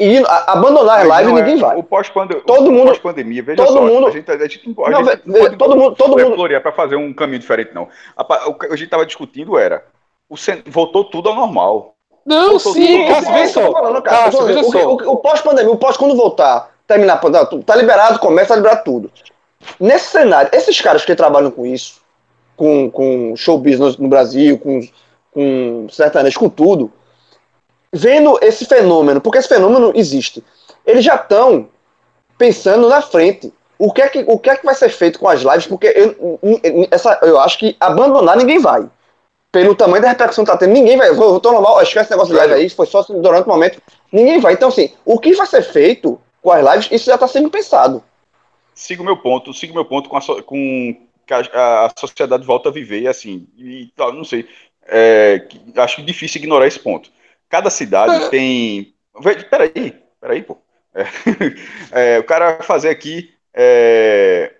e abandonar as lives é- ninguém vai. O pós-pandemia, Todo mundo- pós-pandemia, veja todo só, mundo- a gente, a gente não pode, Não, a gente não ve- pode todo mundo- todo mundo- florear para fazer um caminho diferente, não. A, o que a gente estava discutindo era, o, voltou tudo ao normal. Não, Voltou sim, Cássio, é só. falando. Cássio, veja só. o, pós-pandemia, o pós quando voltar, terminar, tá, tá liberado, começa a liberar tudo. Nesse cenário, esses caras que trabalham com isso, com, com show business no Brasil, com, com sertanejo, com tudo, vendo esse fenômeno, porque esse fenômeno existe, eles já estão pensando na frente. O que, é que, o que é que vai ser feito com as lives? Porque eu, essa, eu acho que abandonar ninguém vai. Pelo tamanho da repercussão que tá tendo, ninguém vai. Vou, tô normal, esquece esse negócio de live aí, foi só durante o momento. Ninguém vai. Então, assim, o que vai ser feito com as lives, isso já está sendo pensado. Siga o meu ponto, siga o meu ponto com, a, com a, a sociedade volta a viver, assim, e não sei, é, acho difícil ignorar esse ponto. Cada cidade É. tem... Peraí, peraí, pô. É, é, o cara vai fazer aqui é,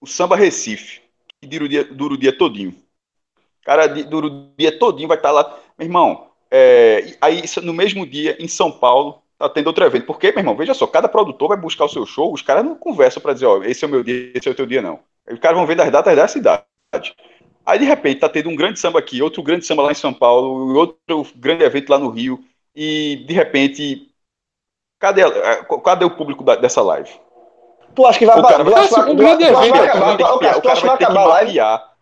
o Samba Recife, que dura o dia, dura o dia todinho. Cara, dura o dia todinho, vai estar tá lá. Meu irmão, é, aí no mesmo dia, em São Paulo, tá tendo outro evento. Porque, meu irmão, veja só, cada produtor vai buscar o seu show, os caras não conversam para dizer, ó, esse é o meu dia, esse é o teu dia, não. Os caras vão ver das datas da cidade. Aí, de repente, tá tendo um grande samba aqui, outro grande samba lá em São Paulo, outro grande evento lá no Rio, e, de repente, cadê, cadê o público da, dessa live? Tu acha que vai, acabar? tu acha, um grande evento, o cara vai ter que mapear.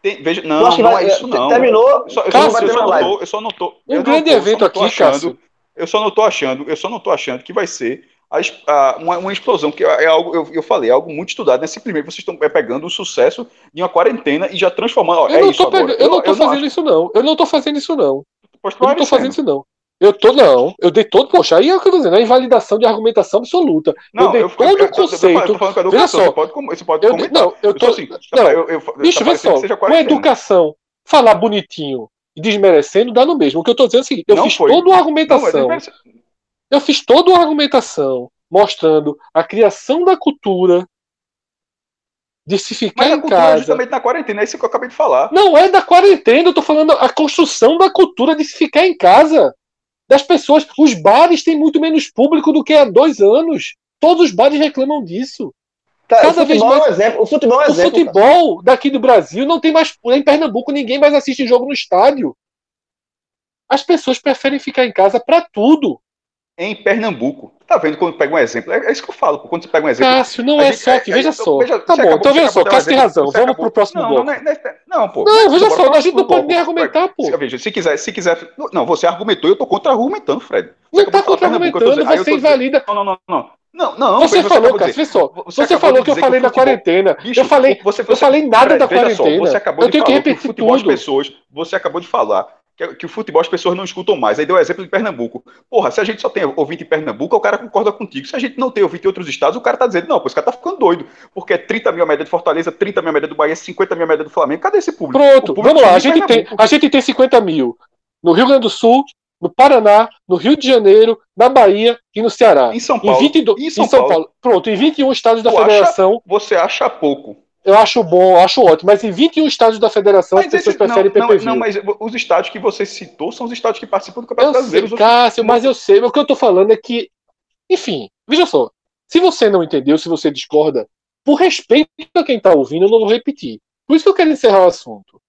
Tem, veja, não, não vai, é isso não. Terminou, eu só, eu só, eu só não tô, eu só não tô. Um grande tô, evento aqui, achando, Cássio. Eu só não tô achando, eu só não tô achando que vai ser a, a, uma, uma, explosão, que é algo, eu, eu falei, é algo muito estudado, né? Simplesmente vocês estão é, pegando o sucesso de uma quarentena e já transformando. Ó, eu, é não tô pegando, eu, eu, não tô fazendo não isso, não. Eu não tô fazendo isso, não. Eu não tô fazendo isso, não. Eu tô, não, eu dei todo, poxa, aí é o que eu tô dizendo, a invalidação de argumentação absoluta. Não, eu dei eu, todo o conceito. Eu, veja só, você pode, você pode eu. Não, eu tô, assim, não, eu, eu, bicho, tá vê só, uma educação, falar bonitinho e desmerecendo dá no mesmo. O que eu tô dizendo é o seguinte, eu não fiz foi. toda uma argumentação, não, eu fiz toda uma argumentação mostrando a criação da cultura de se ficar Mas a cultura casa. é justamente na quarentena, é isso que eu acabei de falar. Não é da quarentena, eu tô falando a construção da cultura de se ficar em casa. Das pessoas. Os bares têm muito menos público do que há dois anos. Todos os bares reclamam disso. Tá, Cada o vez futebol mais- é um exemplo. O futebol é um O exemplo. cara. futebol daqui do Brasil não tem mais. Em Pernambuco, ninguém mais assiste jogo no estádio. As pessoas preferem ficar em casa para tudo. Em Pernambuco. Tá vendo quando pega um exemplo? É, é isso que eu falo. Quando você pega um exemplo. Cássio, não é gente- só que, é- veja é- só. veja- tá bom, acabou- então veja só, acabou de dar um Cássio tem razão. Vamos acabou- pro próximo não, bloco. Não, não, não, pô. Não, veja só, a gente não pode nem argumentar, pô. Se- Veja, se quiser, se quiser. Não, você argumentou, eu tô contra-argumentando, Fred. Você Não tá eu contra-argumentando, eu você tô invalida. Não, não, não, não. Não, não, Você veja, falou, dizer. vê só. Você Você falou que eu falei da futebol- quarentena. Bicho, Eu falei, você, eu você- falei nada Fred, da veja só, quarentena. você acabou Eu de tenho que falar que repetir futebol as tudo. pessoas, você acabou de falar que, que o futebol as pessoas não escutam mais. Aí deu o exemplo de Pernambuco. Porra, se a gente só tem ouvinte em Pernambuco, o cara concorda contigo. Se a gente não tem ouvinte em outros estados, o cara tá dizendo, não, pô, esse cara tá ficando doido. Porque é 30 mil a média de Fortaleza, 30 mil a média do Bahia, 50 mil a média do Flamengo. Cadê esse público? Pronto, público vamos lá. A gente, tem, a gente tem 50 mil no Rio Grande do Sul, no Paraná, no Rio de Janeiro, na Bahia e no Ceará. Em São Em, Paulo. 22, em em São São, Paulo. Paulo. Pronto, em 21 estados da Tu acha- federação, Você acha pouco. Eu acho bom, acho ótimo. Mas em 21 estados da federação, as pessoas esse- preferem não, não, PPV. não, mas os estádios que você citou são os estádios que participam do Eu Campeonato Brasileiro. sei, Os outros- Cássio, mas eu sei. O que eu tô falando é que, enfim, veja só. Se você não entendeu, se você discorda, por respeito a quem tá ouvindo, eu não vou repetir. Por isso que eu quero encerrar o assunto.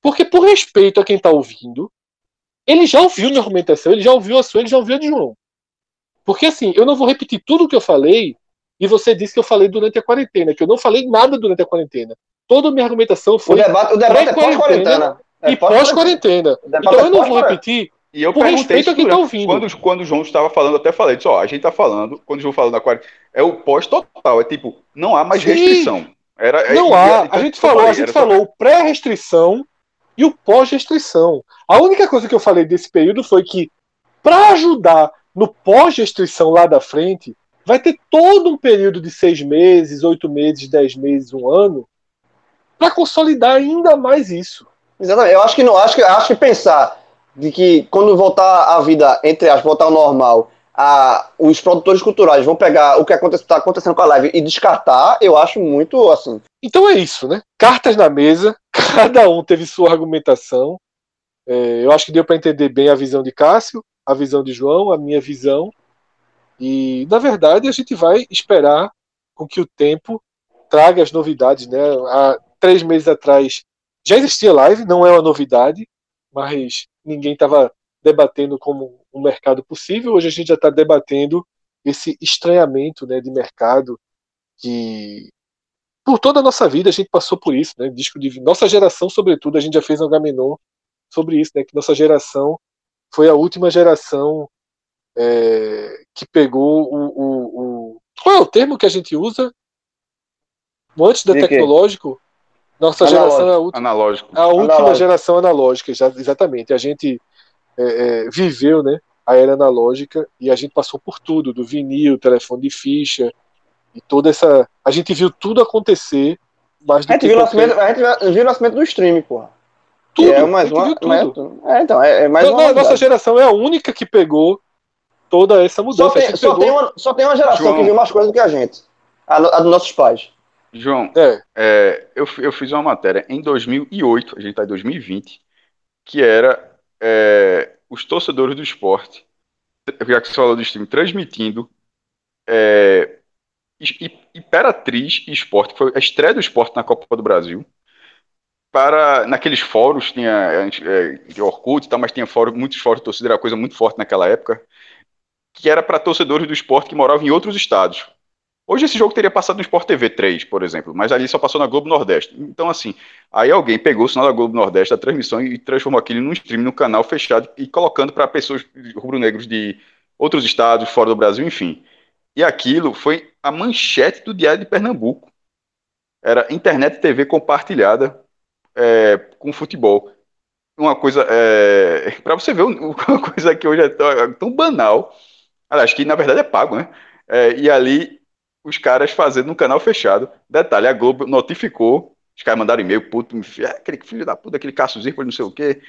Porque por respeito a quem tá ouvindo, ele já ouviu minha argumentação, ele já ouviu a sua, ele já ouviu a de João. Porque assim, eu não vou repetir tudo o que eu falei e você disse que eu falei durante a quarentena, que eu não falei nada durante a quarentena. Toda a minha argumentação O foi debate, o debate é pré-quarentena pós-quarentena. É e pós-quarentena. O debate Então é eu não vou repetir E eu Por respeito a quem tá durante- ouvindo. Quando, quando o João estava falando, eu até falei, disse, ó, a gente tá falando, quando o João falando da quarentena, é o pós-total, é tipo, não há mais Sim. restrição. Era, é- Não há. então, A gente falou, a gente era falou o pré-restrição e o pós-restrição. A única coisa que eu falei desse período foi que, para ajudar no pós-restrição lá da frente, vai ter todo um período de seis meses, oito meses, dez meses, um ano, para consolidar ainda mais isso. Exatamente. Eu acho que não, acho que acho que pensar de que quando voltar a vida entre as voltar ao normal, a, os produtores culturais vão pegar o que está acontecendo com a live e descartar, eu acho muito assim. Então é isso, né? Cartas na mesa, cada um teve sua argumentação. É, eu acho que deu para entender bem a visão de Cássio, a visão de João, a minha visão. E, na verdade, a gente vai esperar com que o tempo traga as novidades, né? Há três meses atrás já existia live, não é uma novidade, mas ninguém estava debatendo como um mercado possível. Hoje a gente já está debatendo esse estranhamento né, de mercado que por toda a nossa vida a gente passou por isso, né? Disco de nossa geração, sobretudo, a gente já fez um Gamenon sobre isso, né? Que nossa geração foi a última geração é, que pegou o, o, o, qual é o termo que a gente usa? Antes da tecnológico. Nossa Analógico. geração é a última, Analógico. a última Analógico. geração analógica, já- exatamente. A gente é, é, viveu, né? A era analógica e a gente passou por tudo, do vinil, telefone de ficha e toda essa. A gente viu tudo acontecer, mais do A gente que viu o qualquer- nascimento, a gente viu o nascimento do streaming, porra. tudo. É mais uma, mais- é, então, é, é mais Não, uma a nossa geração é a única que pegou toda essa mudança. só, tem, só, pegou- tem uma, só tem uma geração João. que viu mais coisas do que a gente. A, a dos nossos pais. João, É, é, eu, eu fiz uma matéria em 2008, a gente está em 2020, que era é, os torcedores do esporte, já que você falou do stream, transmitindo é, Imperatriz e Esporte, que foi a estreia do esporte na Copa do Brasil. Para, naqueles fóruns, tinha é, de Orkut e tal, mas tinha fórum, muitos fóruns de torcida, era uma coisa muito forte naquela época, que era para torcedores do esporte que moravam em outros estados. Hoje esse jogo teria passado no Sport TV 3, por exemplo, mas ali só passou na Globo Nordeste. Então, assim, aí alguém pegou o sinal da Globo Nordeste, a transmissão, e transformou aquilo num stream, num canal fechado, e colocando para pessoas rubro-negros de outros estados, fora do Brasil, enfim. E aquilo foi a manchete do Diário de Pernambuco. Era internet TV compartilhada é, com futebol. Uma coisa. É, para você ver, uma coisa que hoje é tão, tão banal. Aliás, que na verdade é pago, né? É, e ali os caras fazendo um canal fechado. Detalhe, a Globo notificou, os caras mandaram e-mail, puto, é, aquele filho da puta, aquele Cássio Zirpoli, não sei o quê,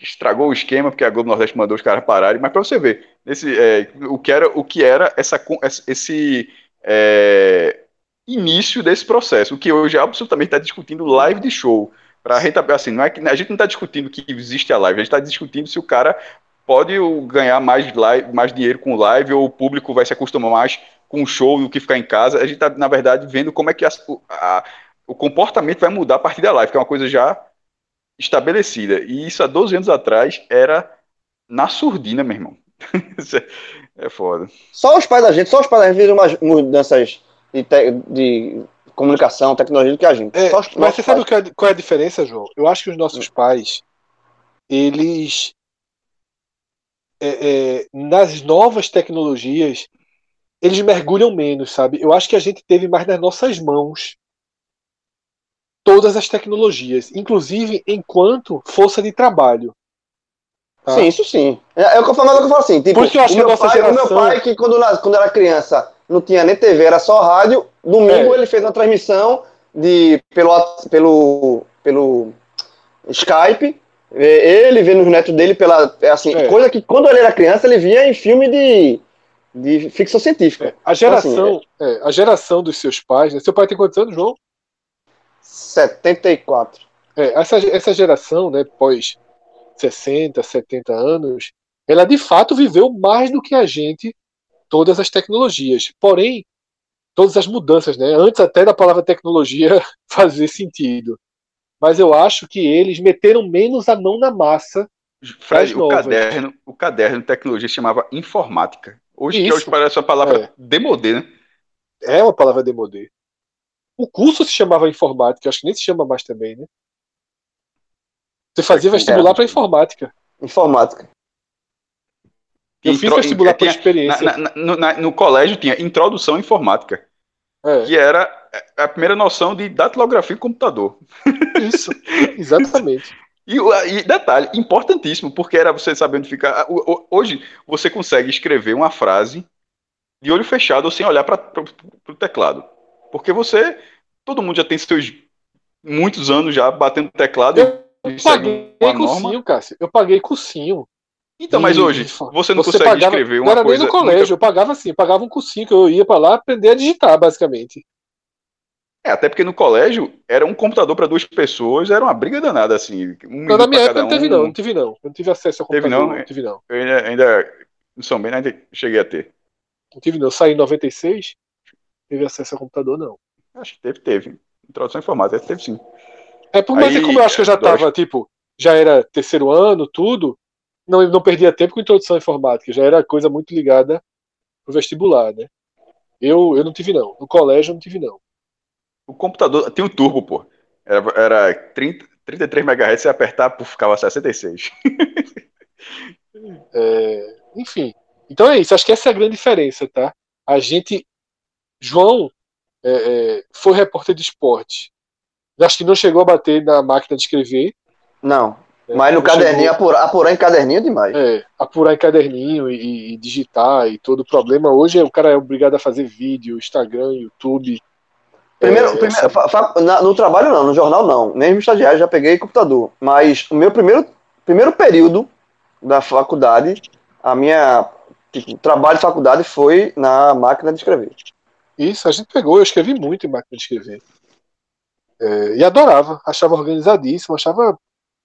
estragou o esquema, porque a Globo Nordeste mandou os caras pararem, mas pra você ver, esse, é, o, que era, o que era essa, esse é, início desse processo, o que hoje absolutamente está discutindo live de show, para assim, não é que a gente não está discutindo que existe a live, a gente está discutindo se o cara pode ganhar mais, live, mais dinheiro com live ou o público vai se acostumar mais com o show do que ficar em casa. A gente está, na verdade, vendo como é que a, a, o comportamento vai mudar a partir da live, que é uma coisa já estabelecida. E isso há 12 anos atrás era na surdina, meu irmão. é foda. Só os pais da gente, só os pais da gente viram umas mudanças de, te, de comunicação, tecnologia do que a gente. É, os, mas você pais. sabe qual é a diferença, João? Eu acho que os nossos pais, eles é, é, nas novas tecnologias, eles mergulham menos, sabe? Eu acho que a gente teve mais nas nossas mãos todas as tecnologias, inclusive enquanto força de trabalho. Tá? Sim, isso sim. É, é o que eu falo, é o que eu falo assim. Tipo, Por isso eu acho o, que meu a nossa pai, geração... o meu pai, que quando, quando era criança não tinha nem TV, era só rádio, domingo É. ele fez uma transmissão de, pelo, pelo, pelo Skype, ele vendo os netos dele pela. Assim, É. coisa que quando ele era criança ele via em filme de, de ficção científica. É, a geração, é, a geração dos seus pais, né? Seu pai tem quantos anos, João? 74. É, essa, essa geração, né, pós 60, 70 anos, ela de fato viveu mais do que a gente todas as tecnologias. Porém, todas as mudanças, né? Antes até da palavra tecnologia fazer sentido. Mas eu acho que eles meteram menos a mão na massa. Fred, o novas. caderno, o caderno de tecnologia se chamava informática. Hoje, que hoje parece uma palavra É. demodê, né? É uma palavra demodê. O curso se chamava informática, acho que nem se chama mais também, né? Você fazia É, vestibular é. para informática. Informática. Eu fiz vestibular para tinha- experiência. na- na- no, na- no colégio tinha introdução à informática, É, que era a primeira noção de datilografia em computador. isso, exatamente. E, e detalhe, importantíssimo, porque era você saber onde ficar. Hoje você consegue escrever uma frase de olho fechado ou sem olhar para o teclado. Porque você. Todo mundo já tem seus muitos anos já batendo teclado Eu e Paguei uma norma. cursinho, Cássio. Eu paguei cursinho. Então, mas hoje você não consegue pagava, escrever não uma era coisa. nem no colégio, eu pagava assim, eu pagava um cursinho que eu ia para lá aprender a digitar, basicamente. É, até porque no colégio era um computador para duas pessoas, era uma briga danada, assim. Um Não, na minha época não teve um. não, não tive não. Eu não tive acesso ao Teve computador, não, não, é? tive não. Eu ainda, ainda em São Bento ainda cheguei a ter. Não tive não. Eu saí em 96, não tive acesso ao computador não. Acho que teve, teve. Introdução informática, teve sim. É, por Aí, é como eu acho que eu já dois. tava, tipo, já era terceiro ano, tudo, não, não perdia tempo com introdução à informática, já era coisa muito ligada pro vestibular, né? Eu, eu não tive não. No colégio eu não tive não. O computador tinha um turbo, pô. Era, era 30, 33 MHz, você apertar, pô, ficava 66. É, enfim. Então é isso. Acho que essa é a grande diferença, tá? A gente. João é, é, foi repórter de esporte. Acho que não chegou a bater na máquina de escrever. Não. Né? Mas no caderninho, chegou- apurar, apurar em caderninho é demais. É, apurar em caderninho e, e digitar e todo o problema. Hoje o cara é obrigado a fazer vídeo, Instagram, YouTube. Primeiro, É, primeiro, essa- fa- fa- na- no trabalho não, no jornal não. Mesmo estagiário já peguei computador. Mas o meu primeiro, primeiro período da faculdade, a minha tipo, trabalho de faculdade foi na máquina de escrever. Isso, a gente pegou, eu escrevi muito em máquina de escrever. É, e adorava, achava organizadíssimo, achava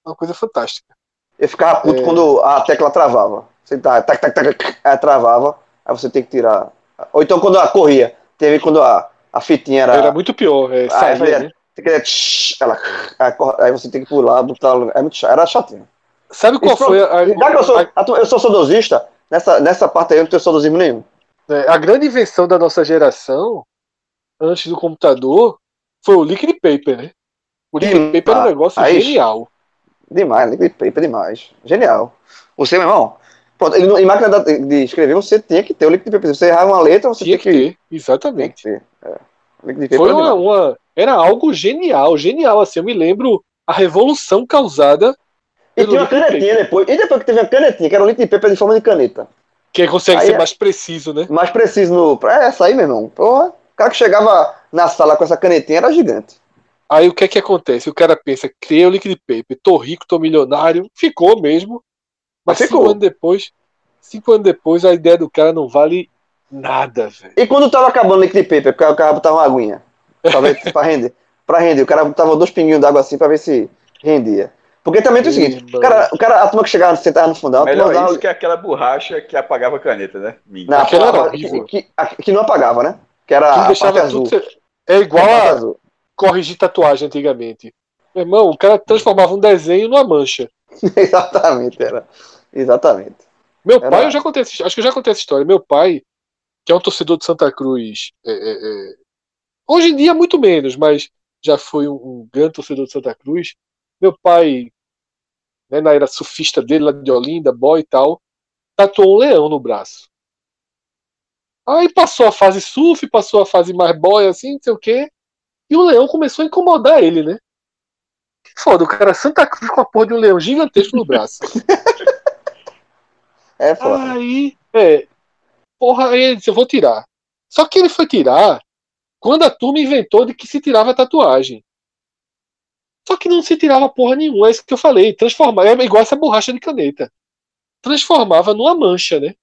uma coisa fantástica. Eu ficava puto É. quando a tecla travava. Você tá, tac, tac, tac, aí travava, aí você tem que tirar. Ou então quando ela corria, teve quando a, a fitinha era. Era muito pior, é, saía, né? Tsh, ela, aí aí você tem que pular, botar. É muito chato. Era chatinho. Sabe qual Isso, foi a, Já que eu sou, a- eu sou saudosista, nessa, nessa parte aí eu não tenho saudosismo nenhum. É, a grande invenção da nossa geração, antes do computador, foi o liquid paper, né? O liquid paper era um ah, negócio aí- genial. Demais, liquid paper demais. Genial. Você, meu irmão, pronto, ele, em máquina de escrever, você tinha que ter o liquid paper. Se você errar uma letra, você Tinha tem que que, ter, exatamente. que ter. É. Paper Foi é uma, uma- era algo genial, genial. Assim, eu me lembro a revolução causada E pelo tinha uma canetinha depois. E depois que teve a canetinha, que era o liquid paper de forma de caneta. que consegue Aí ser é- mais preciso, né? Mais preciso no. É essa aí, meu irmão. Porra, o cara que chegava na sala com essa canetinha era gigante. Aí o que é que acontece? O cara pensa, criei o liquid paper, tô rico, tô milionário, ficou mesmo. Mas Mas cinco ficou. anos depois, cinco anos depois, a ideia do cara não vale nada, velho. E quando tava acabando o liquid paper, o cara, o cara botava uma aguinha. Pra, ver, pra render. Pra render. O cara botava dois pinguinhos d'água assim pra ver se rendia. Porque também tem o seguinte, o cara, o cara, a turma que chegava, sentava no fundão, Melhor dava- isso que aquela borracha que apagava a caneta, né? Não, Aquela que, que, que não apagava, né? Que era Que a deixava parte azul. tudo. ser- É igual A parte a azul. Corrigir tatuagem antigamente. Meu irmão, o cara transformava um desenho numa mancha. Exatamente, era. Exatamente. Meu Era- pai, eu já contei, essa- acho que eu já contei essa história. Meu pai, que é um torcedor de Santa Cruz, é, é, é, hoje em dia muito menos, mas já foi um, um grande torcedor de Santa Cruz. Meu pai, né, na era surfista dele, lá de Olinda, boy e tal, tatuou um leão no braço. Aí passou a fase surf, passou a fase mais boy, assim, não sei o quê, e o leão começou a incomodar ele, né? Foda, o cara Santa Cruz com a porra de um leão gigantesco no braço. É foda. Aí, é. Porra, aí ele disse, eu vou tirar. Só que ele foi tirar quando a turma inventou de que se tirava tatuagem. Só que não se tirava porra nenhuma, é isso que eu falei. Transformar, é igual essa borracha de caneta. Transformava numa mancha, né?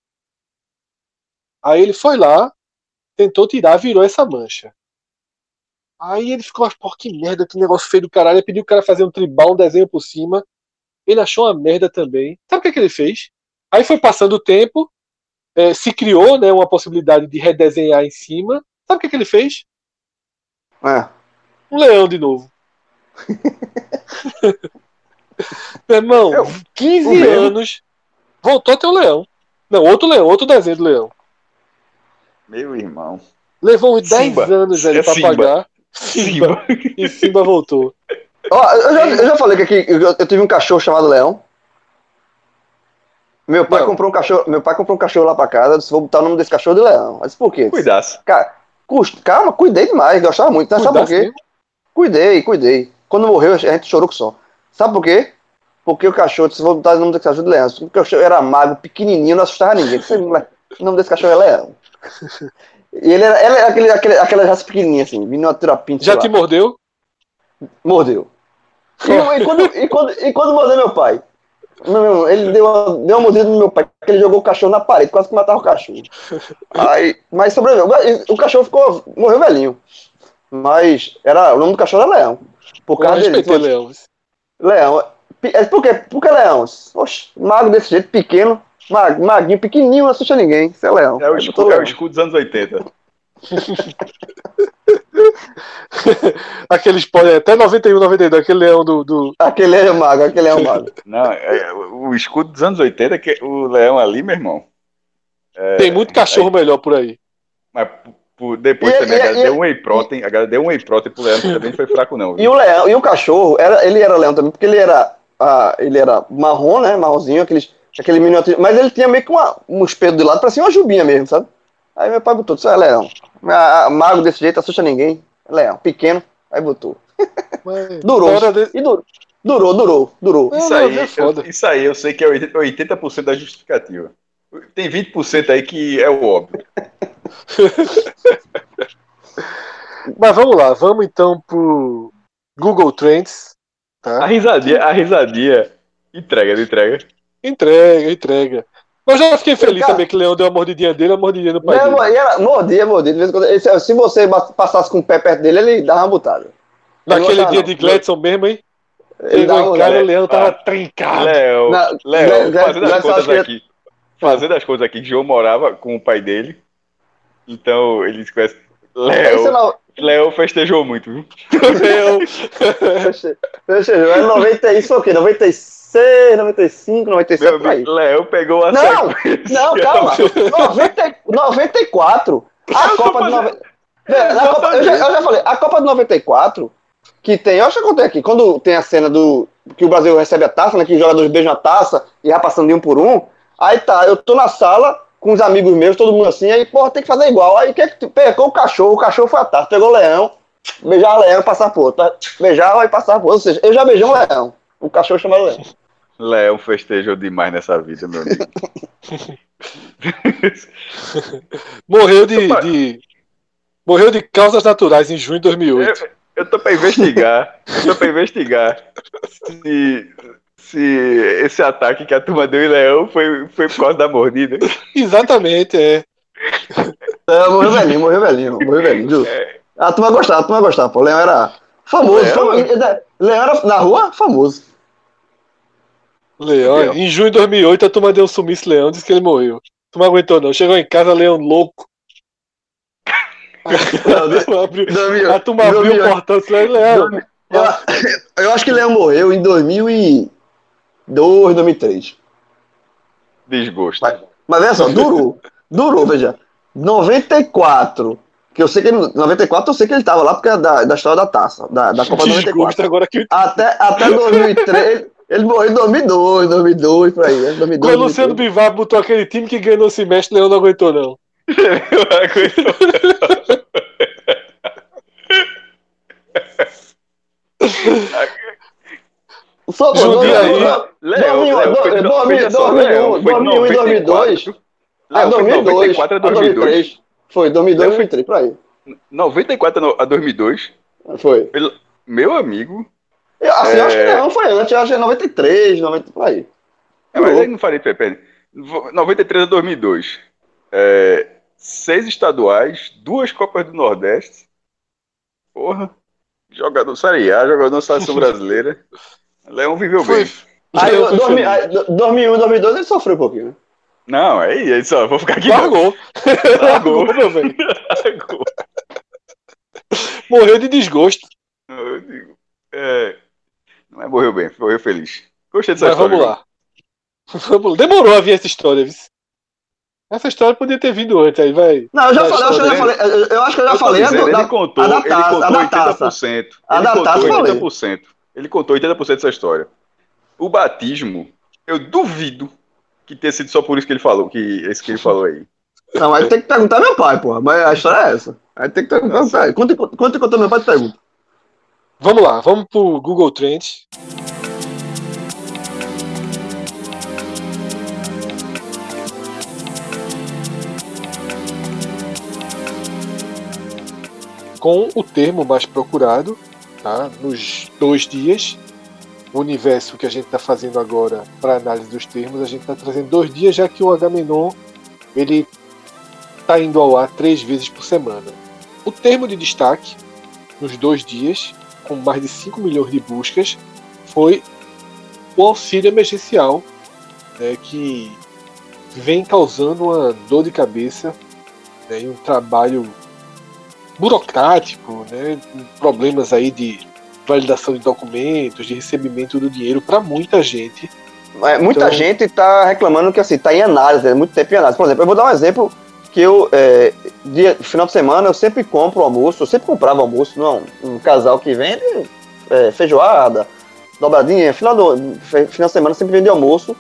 Aí ele foi lá, tentou tirar, virou essa mancha. Aí ele ficou, porra, que merda, que negócio feio do caralho. Ele pediu o cara fazer um tribal, um desenho por cima. Ele achou uma merda também. Sabe o que, é que ele fez? Aí foi passando o tempo, eh, se criou né, uma possibilidade de redesenhar em cima. Sabe o que, que ele fez? É. Um leão de novo. Meu irmão, Eu- 15 o mesmo. anos, voltou a ter um leão. Não, outro leão, outro desenho do leão. Meu irmão. Levou uns 10 Simba. anos ali É pra Simba. pagar. Simba. E Simba voltou. Ó, eu, já, eu já falei que aqui eu, eu tive um cachorro chamado Leão. Meu pai Não. comprou um cachorro, meu pai comprou um cachorro lá pra casa, eu disse, vou botar o nome desse cachorro de Leão. Eu disse, por quê? Cuidasse. Cara, custa, calma, cuidei demais, gostava muito. Então, sabe por quê? mesmo. Cuidei, cuidei. Quando morreu, a gente chorou que só. Sabe por quê? Porque o cachorro, se vou botar o nome desse cachorro de leão, porque o cachorro era magro, pequenininho, não assustava ninguém. Mas o nome desse cachorro é leão. E ele era, ele era aquele, aquele, aquela raça pequenininha, assim, vindo uma terapinha. Já te mordeu? Mordeu. E, e quando, e, quando, e quando mordeu meu pai? Meu irmão, ele deu uma, deu uma mordida no meu pai, porque ele jogou o cachorro na parede, quase que matava o cachorro. Aí, mas sobreviveu. O cachorro ficou, morreu velhinho. Mas era, o nome do cachorro era Leão. Por causa dele. leão. Leão. É, Por quê? Por que leão? Oxe, magro desse jeito, pequeno, mag, maguinho, pequenininho, não assusta ninguém. Isso é leão. É o, Aí escudo, é o escudo dos anos 80. Aquele spoiler, até 91, 92, aquele leão do. do... Aquele é mago, aquele é o mago. Não, é, o escudo dos anos 80, que o leão ali, meu irmão. É, Tem muito cachorro melhor por aí. Mas por- depois E- também, e- a galera e- deu um whey protein, a galera deu um whey protein pro leão, que também não foi fraco não. E viu? o leão, e o cachorro, era, ele era leão também, porque ele era, ah, ele era marrom, né? Marronzinho, aqueles, aquele miniatura, mas ele tinha meio que uma, uns pelos de lado, parecia uma jubinha mesmo, sabe? Aí meu pai botou, isso é leão. Ah, ah, mago desse jeito, assusta ninguém. É leão, pequeno, aí botou. Mas, Durou. de- E durou, durou, durou, durou. Não, Isso não, aí, é foda. eu, isso aí eu sei que é 80%, 80% da justificativa. Tem 20% aí que é o óbvio. Mas vamos lá, vamos então pro Google Trends. A Tá? risadinha, a risadinha entrega, entrega. Entrega, entrega. Mas eu já fiquei feliz Cara- também que o Leão deu uma mordidinha dele, uma mordidinha no pai Não, dele. e era, mordia, mordia. De vez em quando, ele- se- você passasse com o pé perto dele, ele dava uma botada. Naquele dia não. de Gladson mesmo, hein? Ele dava- em casa, né? o Leão tava Ah. trincado. Léo, Glad- fazendo as que- aqui. Fazendo as contas aqui, João morava com o pai dele. Então, ele se conhece. Esse Léo, não, Léo festejou muito, viu? Deixa eu ver, é 90, isso foi o quê? 96, 95, 97, Meu por aí. amigo, Léo pegou a Não, sequência. não, calma. 90, 94, a Eu Copa de fazendo- 90. Velho, a Copa- eu, já, eu já falei, a Copa de 94, que tem, eu acho que eu contei aqui, quando tem a cena do que o Brasil recebe a taça, né, que os jogadores beijam a taça e vai passando de um por um, aí tá, eu tô na sala com os amigos meus, todo mundo assim, aí, porra, tem que fazer igual. Aí, que que pegou o cachorro, o cachorro foi a taça, pegou o leão, beijar o leão e passar pro outro, beijar e passar pro outro, ou seja, eu já beijei um leão, o cachorro chamado leão. Léo festejou demais nessa vida, meu amigo. Morreu de, Opa. de- Morreu de causas naturais em junho de 2008. Eu, eu tô pra investigar. Eu tô pra investigar se, se esse ataque que a turma deu em Leão foi, foi por causa da mordida. Exatamente, é. É, morreu velhinho, morreu velhinho, morreu velhinho. juro. A turma gostava, a turma gostava, pô. Leão era famoso. Leão? famoso. Leão era na rua, famoso. Leão. Leão. Em junho de 2008, a turma deu um sumiço Leão, disse que ele morreu. Tu não aguentou, não. Chegou em casa, Leão louco. A turma abriu, a turma abriu o portão e disse: Leão, Eu, eu acho que Leão morreu em 2002, 2003. Desgosto. Mas, mas veja só, durou. Durou, veja. 94. Que eu sei que ele. 94 eu sei que ele tava lá porque é da, da história da taça, da, da Copa desgosto 94. agora que Até, até 2003. Ele morreu em 2002, 2002, por aí. né? 2002, Quando o Luciano 2003. Bivar botou aquele time que ganhou no semestre, Leão não aguentou, não. Só, Judia aí. dois- Léo, 2001, Léo, foi- dois- veja só, 2001, Léo, foi 2001 e 2002. 94. A Léo, foi 2002, 94 a a 2002. 2003. Foi, 2002, 2003, por aí. 94 a 2002. Foi. Meu amigo. Eu, assim, eu acho que É. não, foi antes, eu acho que é 93, 90, por aí. É, mas aí não falei, pera, 93 a 2002. É, seis estaduais, duas Copas do Nordeste. Porra. Jogador Série A, jogador da seleção brasileira. Leão viveu Foi. bem. Aí, Leão foi 2000, feliz. aí, 2001, 2002 ele sofreu um pouquinho. né? Não, aí, aí só, vou ficar aqui. não. Largou. Largou, meu velho. Largou. Morreu de desgosto. Eu digo, é, não é morreu bem, morreu feliz. Gostei dessa Mas história. vamos lá. Demorou a vir essa história, viu? Essa história podia ter vindo antes, aí vai. Não, eu já Tá falei, eu acho que eu já falei, eu, eu acho que eu já Eu falei. a dizendo, do- da- ele contou, a da ele taça, contou a da taça. 80%. A Ele da contou taça eu falei. 80%. Ele contou 80% dessa história. O batismo, eu duvido que tenha sido só por isso que ele falou, que esse que ele falou aí. Não, aí tem que perguntar meu pai, porra. Mas a história é essa. Aí tem que perguntar meu pai. Quanto quanto contou meu pai, pergunta. Vamos lá, vamos pro Google Trends. Com o termo mais procurado, tá? nos dois dias, o universo que a gente está fazendo agora para análise dos termos, a gente está trazendo dois dias, já que o Agamenon ele está indo ao ar três vezes por semana. O termo de destaque nos dois dias com mais de 5 milhões de buscas, foi o auxílio emergencial, né, que vem causando uma dor de cabeça né, e um trabalho burocrático, né, problemas aí de validação de documentos, de recebimento do dinheiro para muita gente. É, muita Então- gente está reclamando que assim, tá em análise, é muito tempo em análise. Por exemplo, eu vou dar um exemplo que eu, é, dia, final de semana, eu sempre compro almoço, eu sempre comprava almoço, não, um casal que vende é, feijoada, dobradinha, final, do, final de semana sempre vende almoço,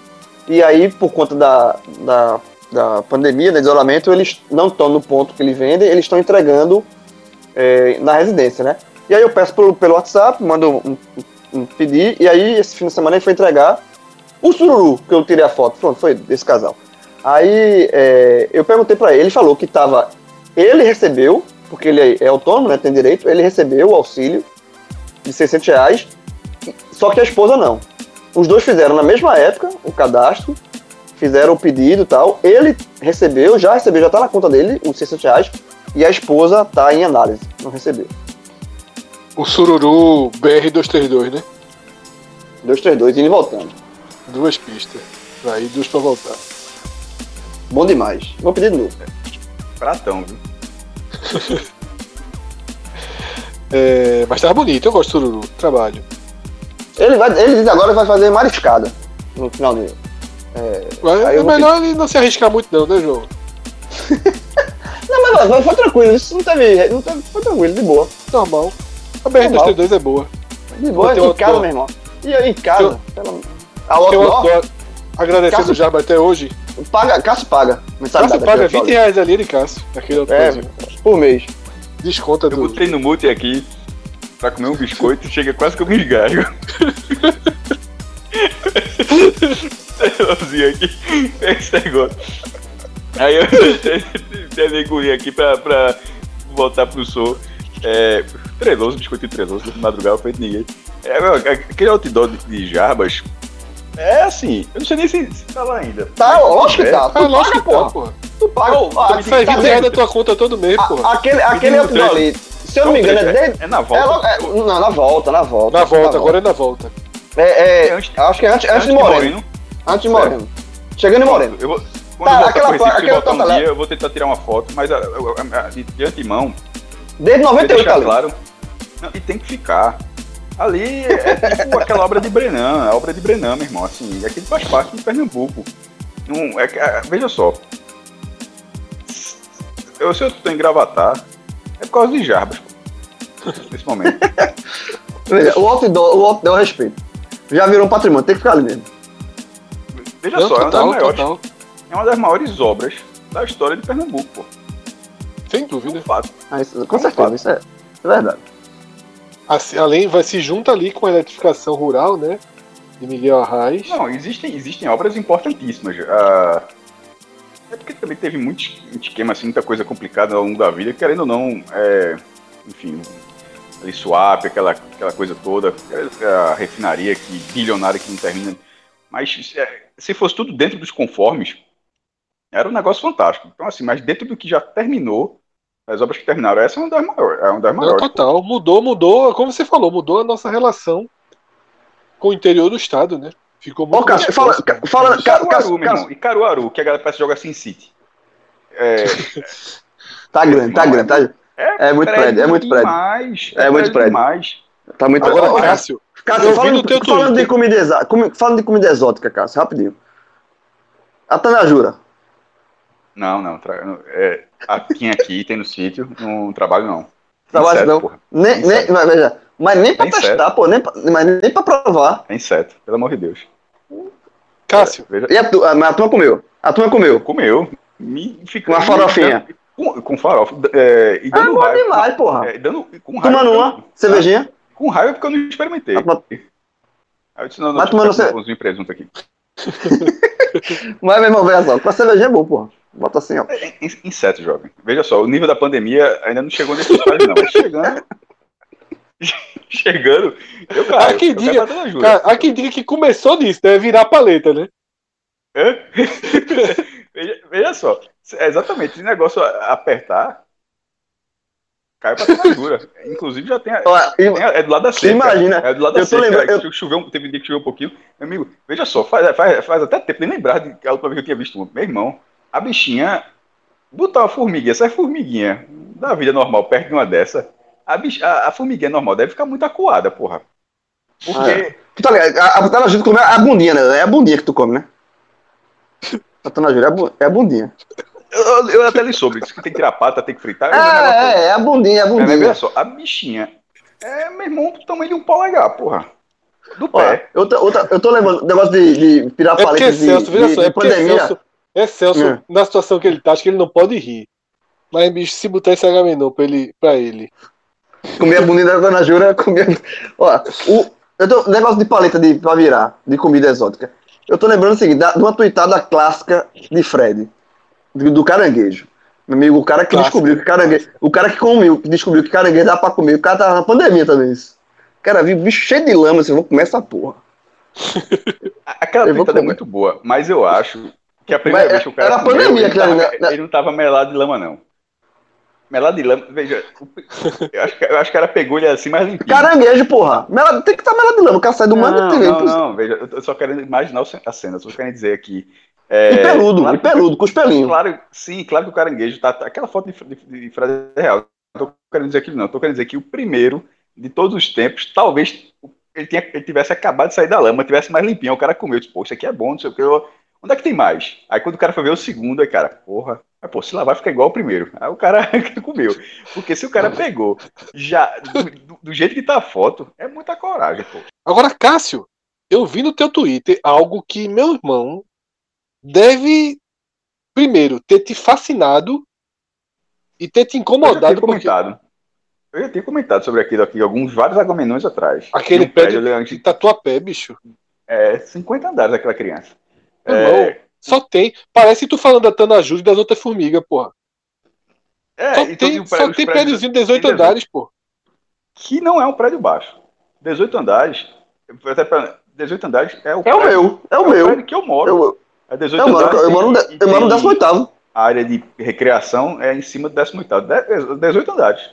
e aí, por conta da, da, da pandemia, do isolamento, eles não estão no ponto que eles vendem, eles estão entregando é, na residência, né? E aí eu peço pelo, pelo WhatsApp, mando um, um pedir, e aí esse fim de semana ele foi entregar o sururu, que eu tirei a foto, pronto, foi desse casal. Aí é, eu perguntei pra ele, ele falou que tava. Ele recebeu, porque ele é autônomo, né? Tem direito, ele recebeu o auxílio de 600 reais, só que a esposa não. Os dois fizeram na mesma época o cadastro, fizeram o pedido e tal. Ele recebeu, já recebeu, já tá na conta dele os 600 reais, e a esposa tá em análise, não recebeu. O Sururu BR-232, né? 232 indo e voltando. Duas pistas. Aí duas pra voltar. Bom demais. Vou pedir de novo. Pratão, viu? É, mas tava bonito, eu gosto do Sururu. Trabalho. Ele, vai, ele diz agora que vai fazer mariscada no final dele. É, Mas Aí é vou melhor ele não se arriscar muito não, né, João? Não, mas, mas foi tranquilo, isso não teve, não teve. Foi tranquilo, de boa. Normal. A BR-232 é boa. De boa, em casa, meu irmão. E aí, em casa, pelo A um outro outdoor. Agradecendo Cássio- o Jaba até hoje. paga, Cássio paga. Cássio paga aqui, 20 reais ali de Cássio. Aquele outro É, coisa. por mês. Desconta Eu do. botei no mute aqui pra comer um biscoito e chega quase que eu me esgalho. Celularzinho aqui, esse negócio. Aí eu tentei engolir aqui pra, pra voltar pro som. É, treloso, biscoito treloso, de madrugada feito ninguém. É, meu, aquele outdoor de, de Jarbas, é assim, eu não sei nem se, se tá lá ainda. Tá, lógico que é, tá. Tu Ah, lógico paga, que tá, porra. porra. Tu paga. Ô, Ah, Sai tá 20 reais da tua conta todo mês, porra. A- Aquele, aquele outdoor ali, se eu não me engano, é desde. É na É, volta. logo- é, não, na volta, na volta. Na volta, agora é na volta. É, é, É antes- acho que é antes, antes de Moreno. Antes de Moreno. Chegando em Moreno. Eu vou, quando Tá, eu aquela Recife, aquela voltar um dia, eu vou tentar tirar uma foto, mas a- a- a- de, de antemão, Desde eu 98 deixar ali. claro. Não, e tem que ficar. Ali é tipo aquela obra de Brenan, a obra de Brenan, meu irmão. Assim, aquilo faz parte de Pernambuco. Não, é, é, veja só. Eu, se eu tô em Gravatar, é por causa de Jarbas, nesse momento. Veja, o outdoor, o outdoor eu respeito. Já virou um patrimônio, tem que ficar ali mesmo. Veja Não, só, é uma, das total, maiores, total. É uma das maiores obras da história de Pernambuco, pô. Sem É dúvida. um fato. Ah, isso- com certeza, isso é, é verdade. Assim, além, vai se junta ali com a eletrificação rural, né? De Miguel Arraes. Não, existem, existem obras importantíssimas. Ah, é porque também teve muito esquema, assim, muita coisa complicada ao longo da vida, querendo ou não, é, enfim, ali swap, aquela, aquela coisa toda, a refinaria que, bilionária que não termina. Mas é, se fosse tudo dentro dos conformes, era um negócio fantástico. Então, assim, mas dentro do que já terminou, as obras que terminaram, essa é uma das maiores. É uma das Não, maiores. total. Mudou, mudou, como você falou, mudou a nossa relação com o interior do estado, né? Ficou muito Ô, Cássio, mais fala, fala, Ca- Caruaru, Cássio, meu irmão. E Caruaru, que a galera parece que joga Sin City. É, tá grande, tá grande, tá, É muito prédio, é muito prédio. Demais, É muito prédio. Demais. tá muito Agora, ô, Cássio, Cássio, falando, falando de comida exótica, Cássio, rapidinho. A Tanajura. Não, não. Tra... É, aqui, aqui tem no sítio, não trabalho não. Trabalho Inseto, não. porra. Nem, nem, mas, veja, mas nem pra Tem testar, pô, nem pra, mas nem pra provar. É inseto, pelo amor de Deus. Cássio, Veja, E a, tu- a, mas a turma comeu. A turma comeu. comeu. Me fica, Uma farofinha. Com, com farofa. É, e Ah, dando bom raiva. demais, porra. É, dando, com raiva. Tomando uma, cervejinha. Com raiva porque eu não experimentei. A turma- Aí eu disse, não, não, Mas um presunto aqui. Mas, meu irmão, veja só, com a cervejinha é bom, porra. Bota assim, ó. É, in- Inseto, jovem. Veja só, o nível da pandemia ainda não chegou nesse estágio, não. Mas chegando. chegando. Eu caio. Há quem eu diga- cara, há quem diga que começou nisso, né? Virar paleta, né? Veja, veja só. É exatamente, esse negócio apertar. Cai pra dura. Inclusive já tem. a- e- tem a- é do lado da cerca. Imagina, É do lado da eu lembrando- que Choveu, teve um dia que choveu um pouquinho. Meu amigo, veja só, faz, faz, faz até tempo, nem lembrar de que a última vez que eu tinha visto. Meu irmão, a bichinha. Botar uma formiguinha, essa formiguinha da vida normal perto de uma dessa. A, bich, a, a formiguinha normal deve ficar muito acuada, porra. Porque. Ah, Tu tá ligado? A, a come a bundinha, né? É a bundinha que tu come, né? A é a, bu- é a bundinha. Eu, eu até li sobre, disse que tem que tirar a pata, tem que fritar. já me É, é, é a bundinha, é a É, bundinha. veja só, a bichinha é, meu irmão, do tamanho de um polegar, porra. Do Olha, pé. eu tô, eu tô, eu tô lembrando negócio de, de pirar É paletas de, Celso, de, só, de é pandemia. Celso, é Celso, É. na situação que ele tá, acho que ele não pode rir. Mas, bicho, se botar esse Agamenon pra ele, pra ele. Comer a bundinha da Dona Jura, comer. Ó, o, eu tô, negócio de paleta de, pra virar, de comida exótica. Eu tô lembrando o seguinte, da, de uma tuitada clássica de Fred, do, do caranguejo. Meu amigo, o cara que Clássico. descobriu que caranguejo. O cara que comeu, que descobriu que caranguejo dá pra comer. O cara tava na pandemia também. Isso. O cara viu bicho cheio de lama, assim, eu vou comer essa porra. Aquela pintada é muito boa, mas eu acho que a primeira Mas vez que o cara era comeu, pandemia ele, tava, né? ele não tava melado de lama, não. Melado de lama, veja, eu acho, que, eu acho que ela pegou ele assim mais limpinho. Caranguejo, porra. Mela- Tem que estar melado de lama. O cara sai do mangue não, tem não, não, veja, eu tô só querendo imaginar a cena, só querendo dizer aqui. é, E peludo, claro e peludo, com os pelinhos. Claro, sim, claro que o caranguejo tá. Aquela foto de, de, de Fred é real. Não tô querendo dizer aquilo, não. Tô querendo dizer que o primeiro de todos os tempos, talvez ele, tinha, ele tivesse acabado de sair da lama, tivesse mais limpinho. O cara comeu, eu disse, pô, isso aqui é bom, não sei o que. Eu- onde é que tem mais? Aí quando o cara foi ver o segundo, aí, cara, porra, mas, pô, se lavar fica igual ao primeiro. Aí o cara comeu. Porque se o cara pegou já do, do- jeito que tá a foto, é muita coragem, pô. Agora, Cássio, eu vi no teu Twitter algo que meu irmão deve, primeiro, ter te fascinado e ter te Eu incomodado tinha porque comentado. Eu já tinha comentado sobre aquilo aqui alguns vários agamenões atrás. Aquele prédio prédio de Tatuapé, bicho. É, 50 andares aquela criança. É, só tem. Parece tu falando da Tanaju e das outras formigas, porra. é, Só então tem, os só tem prédiozinho de 18 tem andares, pô. Que não é um prédio baixo. 18 andares. Até pra, 18 andares é o É o prédio- meu, é o é meu. prédio que eu moro. Eu, É 18 eu, moro, andares. eu, moro, no tem- eu moro no tem 18. A área de recreação é em cima do 18. De- 18 andares.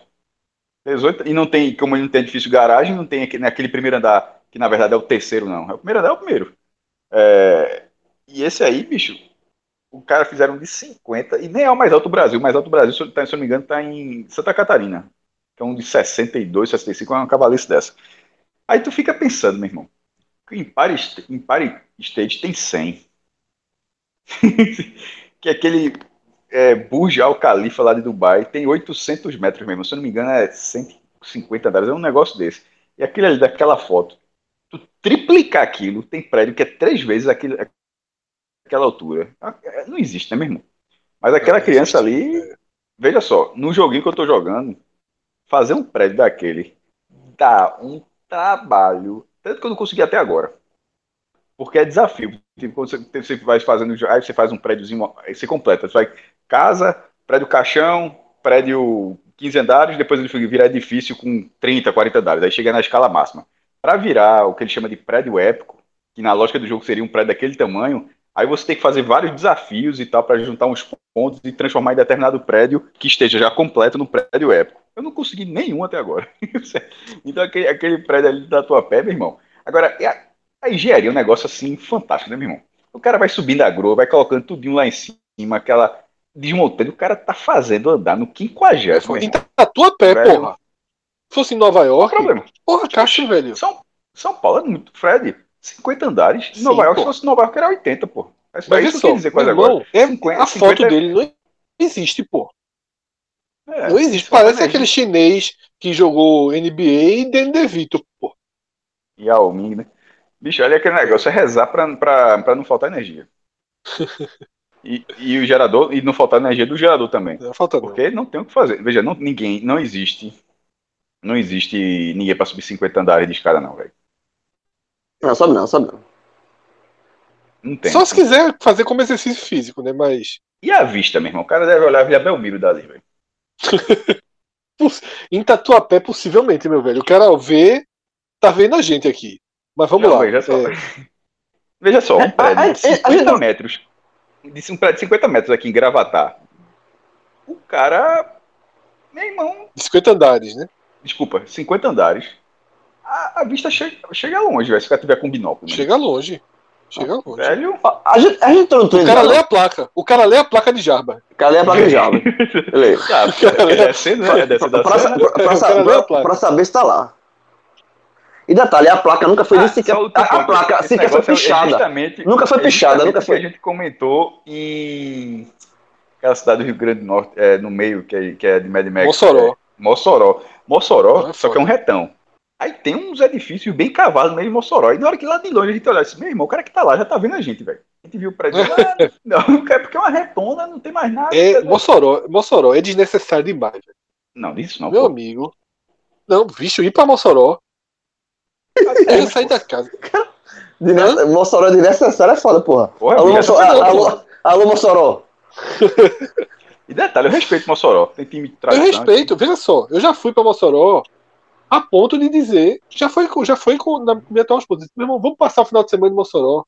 18, e não tem, como não tem edifício garagem, não tem aquele, naquele primeiro andar, que na verdade é o terceiro, não. É o primeiro andar, é o primeiro. É, e esse aí, bicho, o cara fizeram de 50, e nem é o mais alto do Brasil. O mais alto do Brasil, se eu, tá- não me engano, está em Santa Catarina. Que é um de 62, 65, é uma cavalice dessa. Aí tu fica pensando, meu irmão, que Empire, Empire State tem 100. que aquele é, Burj Al Khalifa lá de Dubai tem 800 metros mesmo. Se eu não me engano, é 150 andares. É um negócio desse. E aquele ali daquela foto, tu triplicar aquilo, tem prédio que é três vezes aquele, aquela altura. É, Não existe, né, meu irmão? Mas aquela Não criança existe, ali, veja só, no joguinho que eu tô jogando, fazer um prédio daquele dá um trabalho, tanto que eu não consegui até agora. Porque é desafio. Tipo, quando você, você vai fazendo, aí você faz um prédiozinho, aí você completa. Você vai casa, prédio caixão, prédio 15 andares, depois ele vira edifício com 30, 40 andares. Aí chega na escala máxima. Para virar o que ele chama de prédio épico, que na lógica do jogo seria um prédio daquele tamanho, aí você tem que fazer vários desafios e tal para juntar uns pontos e transformar em determinado prédio que esteja já completo no prédio épico. Eu não consegui nenhum até agora. então aquele, aquele prédio ali da tua pé, meu irmão. Agora, e a, a engenharia é um negócio assim fantástico, né, meu irmão? O cara vai subindo a grua, vai colocando tudinho lá em cima, aquela desmontando, o cara tá fazendo andar no quinquagésimo. Em. Tatuapé, Velho. porra. Se fosse em Nova York, problema? porra, Cássio, velho. São, São Paulo é muito, Fred, 50 andares. Sim, Nova York, pô. se fosse Nova York, era 80, pô. É isso, é Mas isso olha que eu só, quis dizer quase agora. é, 50, a foto 50 dele não existe, pô. É, não existe. Parece é aquele chinês que jogou NBA e Danny DeVito, pô. Yao Ming, né? Bicho, olha aquele negócio, é rezar pra, pra, pra não faltar energia. E, e o gerador, e não faltar energia do gerador também. Não falta não. Porque não tem o que fazer. Veja, não, ninguém, não existe. Não existe ninguém pra subir 50 andares de escada, não, velho. Não, sabe não, sabe não. Não tem. Só se quiser fazer como exercício físico, né? Mas E a vista, meu irmão? O cara deve olhar via Belmiro dali, velho. em Tatuapé, possivelmente, meu velho. O cara vê, tá vendo a gente aqui. Mas vamos Não, lá. veja só. É, Veja só, É, um prédio a- de a- a 50 gente não- metros. De um prédio de 50 metros aqui em Gravatar. O cara. Meu irmão, 50 andares, né? desculpa, 50 andares. A, a vista chega, chega longe, velho. Se o cara tiver com binóculo. né? Chega longe. Chega longe. Velho. A, a gente, a gente tá no O cara lê a placa. O cara lê a placa de Jarba. Cadê a placa de Java? Beleza. Ah, é descendo, né? É descendo Pra, O cara lê saber se tá lá. E detalhe, a placa nunca foi Ah, sequer. A, a placa Esse sequer foi negócio é pichada. justamente- Nunca foi é pichada, justamente nunca o foi. que a gente comentou em aquela cidade do Rio Grande do Norte, é, no meio, que é, que é de Mad Max. Mossoró. é, Mossoró. Mossoró, Ah, é só que é um retão. Aí tem uns edifícios bem cavados no meio de Mossoró. E na hora que lá de longe a gente olha assim, meu irmão, o cara que tá lá já tá vendo a gente, velho. A gente viu o prédio lá, não, é porque é uma retona, não tem mais nada. É, Mossoró, Mossoró é desnecessário demais. velho. Não, disso não, Meu pô. amigo. Não, bicho, ir pra Mossoró. É eu sair da casa. Desne- Mossoró desnecessário é foda, porra. Porra, Alô, Mossoró. não, Alô, alô, Mossoró. E detalhe, eu respeito Mossoró. Tem time de Eu respeito, veja só, eu já fui pra Mossoró a ponto de dizer, já foi, já foi com na minha atual esposa, meu irmão, vamos passar o final de semana em Mossoró.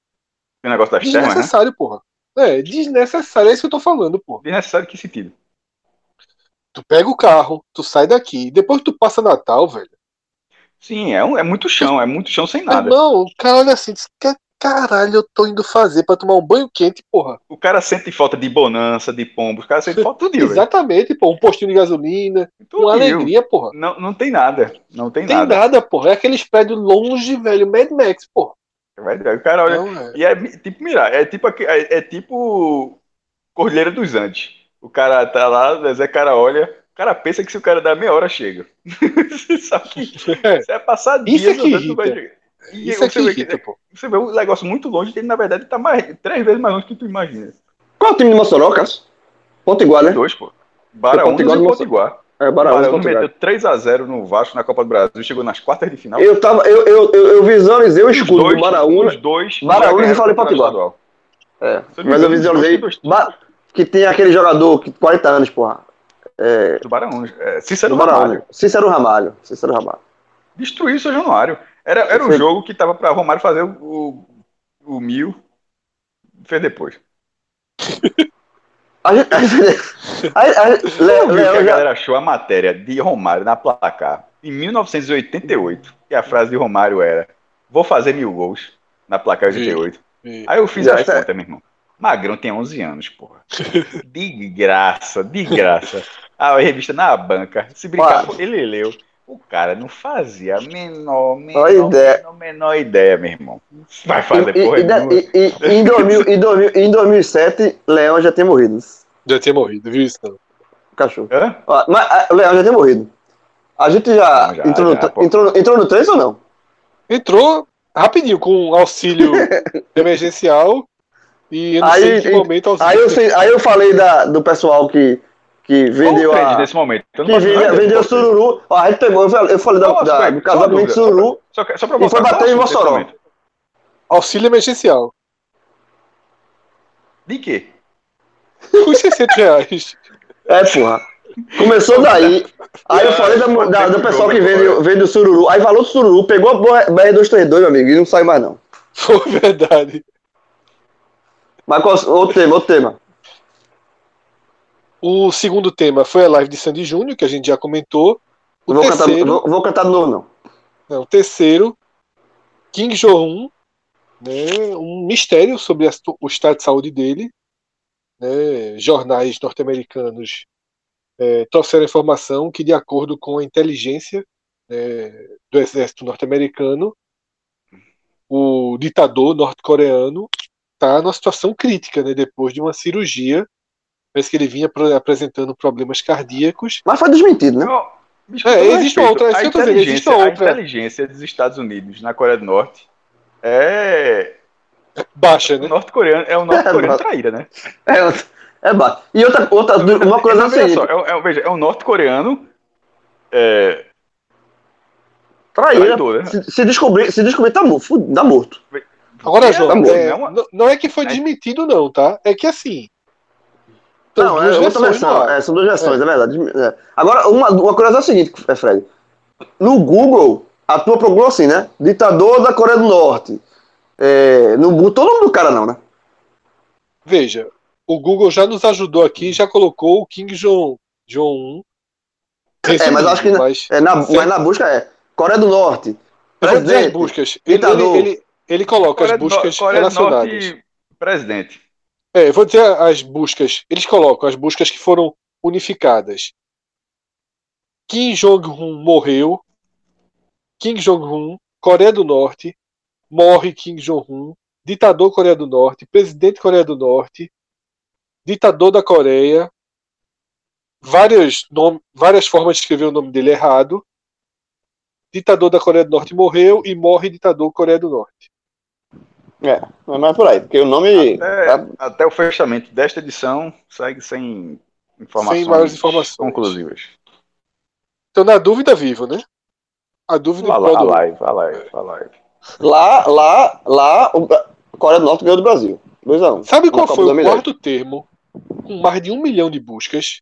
O negócio das termas, né? Desnecessário, porra. É, desnecessário, é isso que eu tô falando, porra. Desnecessário que sentido? Tu pega o carro, tu sai daqui, depois tu passa Natal, velho. Sim, é, um- é muito chão, é muito chão sem nada. Não, o cara olha assim, diz, caralho eu tô indo fazer pra tomar um banho quente, porra. O cara sente falta de bonança, de pombo, os caras sentem falta tudo. Exatamente, pô, um postinho de gasolina, Tudo, uma alegria, porra. Não, não tem nada. Não tem, Tem nada. nada, porra. É aqueles prédios longe, velho, Mad Max, porra. Vai- O cara olha. Não, é. E é tipo mirar, é tipo, é, é tipo Cordilheira dos Andes. O cara tá lá, mas é cara olha, o cara pensa que se o cara dá meia hora chega. Só que É. você vai passar Isso dias é que vai irrita. chegar. E Isso é você, que vê irrita, que, pô. você vê um negócio muito longe, ele na verdade tá mais, três vezes mais longe que tu imagina. Qual é o time de Mossoró, Cássio? Potiguar, né? Dois, pô. Potiguar e do Potiguar. É, O Potiguar. meteu 3x0 no Vasco na Copa do Brasil, chegou nas quartas de final. Eu, tava, eu, eu, eu, eu visualizei o escudo dois, do Baraúna. os dois Baraúna já e falei o Potiguar. É, mas eu visualizei que tem aquele jogador que 40 anos, porra. É, Do Baraúna. É, Cícero do Baraúna. Ramalho. Cícero Ramalho. Cícero Ramalho. Destruiu o São Januário. Era, era um Foi. jogo que tava pra Romário fazer o, o, o mil. Fez depois. A gente, a gente, a, a, que a já, galera achou a matéria de Romário na placar em 1988. E a frase de Romário era: Vou fazer mil gols na placar Vi. 88. Vi. Aí eu fiz Já, as isso é- contas, meu irmão. Magrão tem 11 anos, porra. De graça, de graça. A revista na banca. Se brincar, Olha. ele leu. O cara não fazia a menor, menor, ideia. menor, menor ideia, meu irmão. Vai fazer e, porra e, nenhuma. e, e, e, em, 2000, em, 2000, em 2007, Leão já tinha morrido. Já tinha morrido, viu isso? O cachorro. Mas ah, o Leão já tinha morrido. A gente já, Não, já, entrou, já, no, entrou, no- entrou no 3 ou não? Entrou rapidinho com auxílio emergencial e eu não Aí- sei em que momento auxílio. Aí eu, sei- aí eu falei da, do pessoal que, que vendeu Qual a. nesse momento? Que vendeu, vendeu sururu. Ó, a gente pegou, eu falei, eu falei da, da- do casamento de sururu. Só, só pra E foi bater em Mossoró. Auxílio emergencial. De quê? Os 60 reais. É, porra. Começou daí. Aí eu falei da, da- do pessoal que vende, vende o sururu. Aí falou do sururu, pegou a BR232, meu amigo, e não saiu mais não. Foi verdade. Mas qual, outro tema, outro tema. O segundo tema foi a live de Sandy Júnior, que a gente já comentou. O vou cantar, terceiro, vou, vou cantar novo, não. não, o terceiro, Kim Jong-un, né, um mistério sobre a o estado de saúde dele. né, jornais norte-americanos é, trouxeram informação que, de acordo com a inteligência né, do exército norte-americano, o ditador norte-coreano está numa situação crítica, né, depois de uma cirurgia. Parece que ele vinha apresentando problemas cardíacos. Mas foi desmentido, né? Não, bicho, É, existe outra, é a que eu tô dizendo, existe inteligência- outra. A inteligência dos Estados Unidos na Coreia do Norte é. Baixa, O né? norte-coreano é o norte-coreano É, traíra, né? É, é baixo. E outra, outra uma coisa o só, é, o- é o- veja, é o norte-coreano é, traíra, traidor, né? se, se descobrir, se descobrir tá, mo- fu- tá morto. Agora, É, João, é, não é não é que foi É. desmentido, não, tá? É que assim. São Não, duas é outra versões versão. É, são duas versões, é, verdade. É. Agora, uma, uma curiosidade é o seguinte, é, Fred. No Google, a tua procurou assim, né? Ditador da Coreia do Norte. É, não botou o nome do cara, não, né? Veja, o Google já nos ajudou aqui, já colocou o King Jong- Jong-un. É, mas acho que na- mas- É, na, mas na busca é Coreia do Norte. Dizer as Presidente. buscas. Ele, ele, ele, ele coloca Coreia as do buscas Coreia do relacionadas. Norte, presidente. É, vou dizer as buscas. Eles colocam as buscas que foram unificadas. Kim Jong-un morreu. Kim Jong-un, Coreia do Norte, morre Kim Jong-un, ditador Coreia do Norte, presidente Coreia do Norte, ditador da Coreia, várias, várias formas de escrever o nome dele errado. Ditador da Coreia do Norte morreu e morre ditador Coreia do Norte. É, é por aí, porque o nome. Até, tá- até o fechamento desta edição segue sem informações, Sem maiores informações. conclusivas. Então, na dúvida, vivo, né? A dúvida A, em prol a do- live, a live, a live. Lá, lá, lá, o Coreia do Norte ganhou do Brasil. 2x1. Sabe Na qual foi o 2010. quarto termo com mais de um milhão de buscas?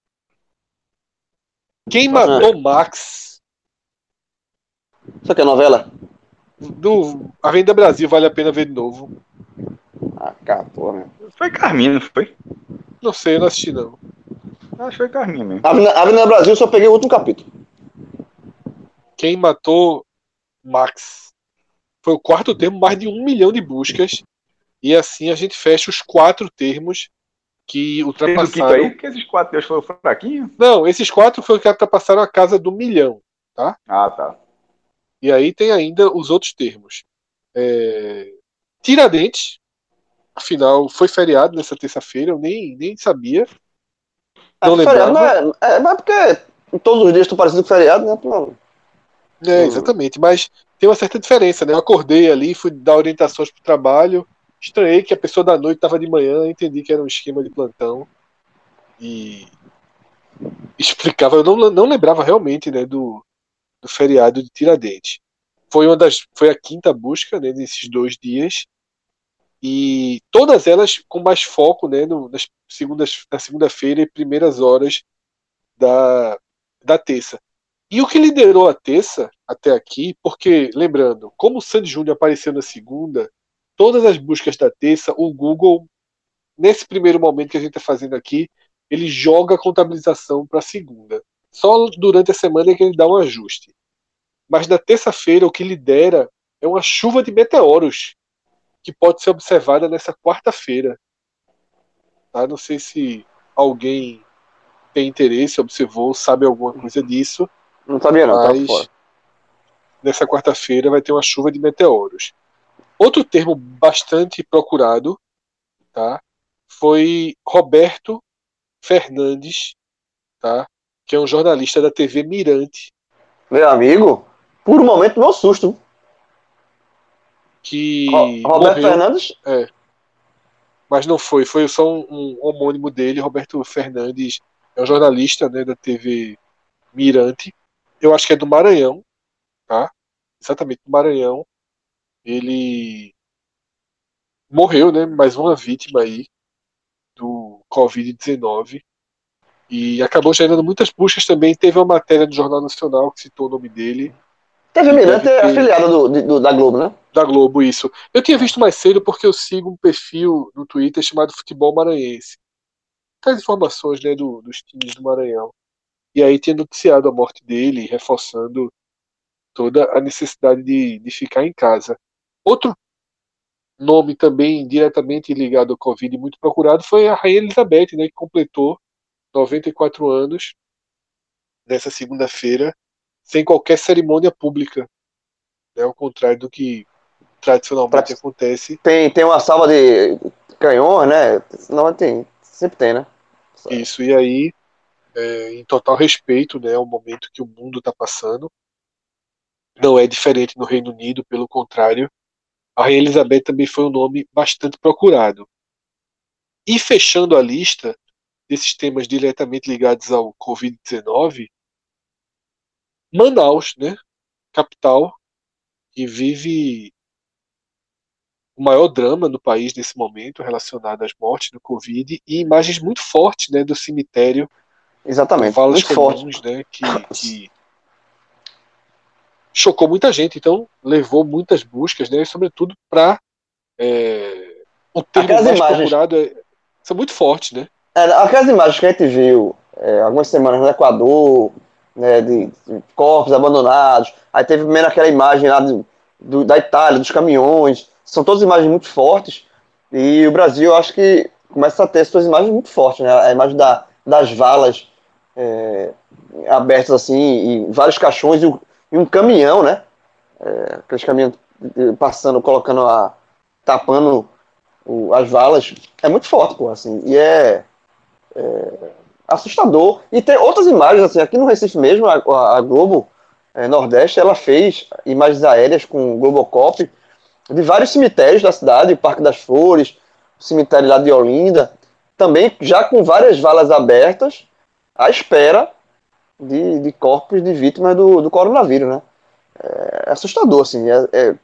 Quem Ah. matou Max Isso aqui é novela? Do Avenida Brasil vale a pena ver de novo? Ah, porra, meu. Foi Carmina, não foi? Não sei, eu não assisti não. Acho que foi Carminha mesmo. Avenida, Avenida Brasil, eu só peguei o último capítulo. Quem matou Max foi o quarto termo, mais de um milhão de buscas. E assim a gente fecha os quatro termos que ultrapassaram. aí, que esses quatro foram fraquinhos. Não, esses quatro foi o que ultrapassaram a casa do milhão. Ah, tá. E aí tem ainda os outros termos. É... Tiradentes, afinal, foi feriado nessa terça-feira, eu nem, nem sabia. Não É, feriado, é, é, mas porque todos os dias estão parecidos com feriado, né? Não. É, exatamente, mas tem uma certa diferença, né? Eu acordei ali, fui dar orientações pro trabalho, estranhei que a pessoa da noite estava de manhã, entendi que era um esquema de plantão e explicava, eu não, não lembrava realmente, né, do, do feriado de Tiradentes. Foi uma das, foi a quinta busca, né, nesses dois dias e todas elas com mais foco, né, no, nas segundas, na segunda-feira e primeiras horas da, da terça. E o que liderou a terça até aqui, porque, lembrando, como o Sandy Júnior apareceu na segunda, todas as buscas da terça, o Google, nesse primeiro momento que a gente está fazendo aqui, ele joga a contabilização para a segunda. Só durante a semana é que ele dá um ajuste. Mas na terça-feira, o que lidera é uma chuva de meteoros que pode ser observada nessa quarta-feira. Tá? Não sei se alguém tem interesse, observou, sabe alguma coisa disso. Não sabia, não, tá Mas nessa quarta-feira vai ter uma chuva de meteoros. Outro termo bastante procurado, tá? Foi Roberto Fernandes, tá? Que é um jornalista da TV Mirante, Meu amigo, por um momento, meu susto. que Ro- Roberto morreu, Fernandes, mas não foi, foi só um, um homônimo dele, Roberto Fernandes, é um jornalista, né, da TV Mirante. Eu acho que é do Maranhão, tá? Exatamente do Maranhão. Ele morreu, né? Mais uma vítima aí do Covid-19 e acabou gerando muitas buscas também. Teve uma matéria no Jornal Nacional que citou o nome dele, TV Mirante é afiliada do, do- da Globo, né? da Globo, isso. Eu tinha visto mais cedo porque eu sigo um perfil no Twitter chamado Futebol Maranhense. Traz informações né, do- dos times do Maranhão. E aí tinha noticiado a morte dele, reforçando toda a necessidade de, de ficar em casa. Outro nome também diretamente ligado ao Covid muito procurado foi a Rainha Elizabeth, né, que completou 94 anos nessa segunda-feira, sem qualquer cerimônia pública. Né, ao contrário do que tradicionalmente Tradi- acontece. Tem, tem uma salva de canhões, né? Não, tem, sempre tem, né? Isso, e aí, é, em total respeito né, ao momento que o mundo está passando, não é diferente no Reino Unido, pelo contrário, a Rainha Elizabeth também foi um nome bastante procurado. E fechando a lista desses temas diretamente ligados ao Covid-19, Manaus, né, capital, que vive o maior drama no país nesse momento relacionado às mortes do Covid e imagens muito fortes né, do cemitério Exatamente. falas Muito forte. comuns, né, que, que chocou muita gente, então levou muitas buscas, né, sobretudo para o termo Aquelas mais imagens. procurado é, são muito fortes, né? É, aquelas imagens que a gente viu é, algumas semanas no Equador, né, de, de corpos abandonados, aí teve primeiro aquela imagem lá do, do- da Itália, dos caminhões, são todas imagens muito fortes, e o Brasil, acho que começa a ter suas imagens muito fortes, né, a imagem da, das valas é, abertas assim, e vários caixões, e, um- e um caminhão, né, é, aqueles caminhões eh, passando, colocando a, tapando o- as valas, é muito forte, pô, assim, e é assustador. E tem outras imagens, assim, aqui no Recife mesmo, a, a- Globo eh, Nordeste, ela fez imagens aéreas com o Globocop de vários cemitérios da cidade, o Parque das Flores, o cemitério lá de Olinda, também já com várias valas abertas, à espera de, de corpos de vítimas do, do coronavírus, né? É assustador, assim, é, é,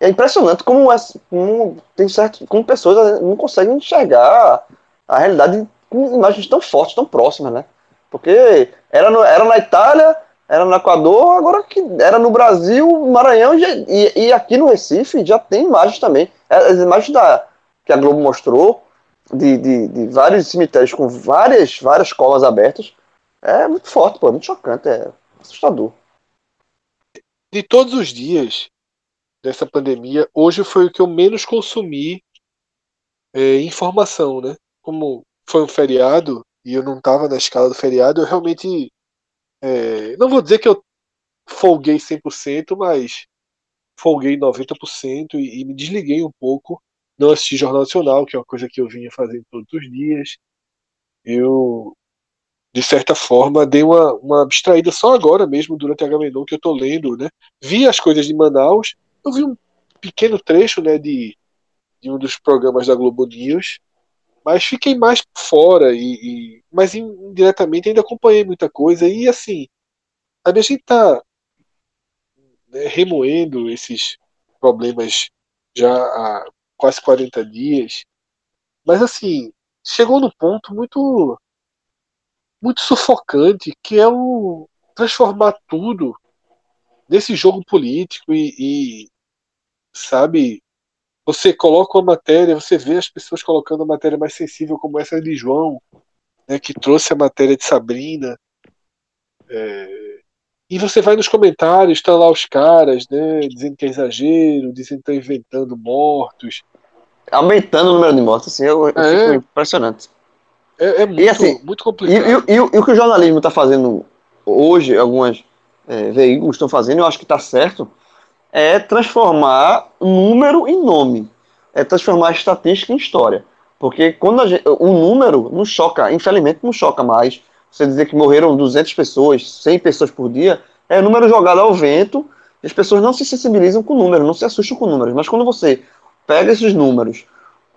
é impressionante como, é- como tem certo, como pessoas não conseguem enxergar a realidade com imagens tão fortes, tão próximas, né? Porque era, no- era na Itália, era no Equador, agora que era no Brasil, Maranhão e, e aqui no Recife já tem imagens também. As imagens da, que a Globo mostrou de, de, de vários cemitérios com várias, várias covas abertas é muito forte, pô, é muito chocante, é assustador. De todos os dias dessa pandemia, hoje foi o que eu menos consumi é, informação, né? Como foi um feriado e eu não estava na escala do feriado, eu realmente. É, não vou dizer que eu folguei 100%, mas folguei 90% e, e me desliguei um pouco. Não assisti Jornal Nacional, que é uma coisa que eu vinha fazendo todos os dias. Eu, de certa forma, dei uma, uma abstraída só agora mesmo, durante a Gamenon, que eu estou lendo. Né? Vi as coisas de Manaus, eu vi um pequeno trecho né, de, de um dos programas da Globo News, mas fiquei mais fora e, e mas indiretamente ainda acompanhei muita coisa e assim a gente está né, remoendo esses problemas já há quase 40 dias, mas assim chegou no ponto muito muito sufocante que é o transformar tudo nesse jogo político e, e sabe você coloca uma matéria, você vê as pessoas colocando uma matéria mais sensível como essa de João, né, que trouxe a matéria de Sabrina. É, e você vai nos comentários, estão lá os caras, né, dizendo que é exagero, dizendo que estão inventando mortos. Aumentando o número de mortos, assim, eu, eu é, fico impressionante. É, é muito, e, assim, muito complicado. E, e, e, o que o jornalismo está fazendo hoje, alguns é, veículos estão fazendo, eu acho que está certo, é transformar número em nome, é transformar estatística em história. Porque quando gente, o número não choca, infelizmente não choca mais. Você dizer que morreram 200 pessoas, 100 pessoas por dia, é número jogado ao vento, e as pessoas não se sensibilizam com números, não se assustam com números. Mas quando você pega esses números,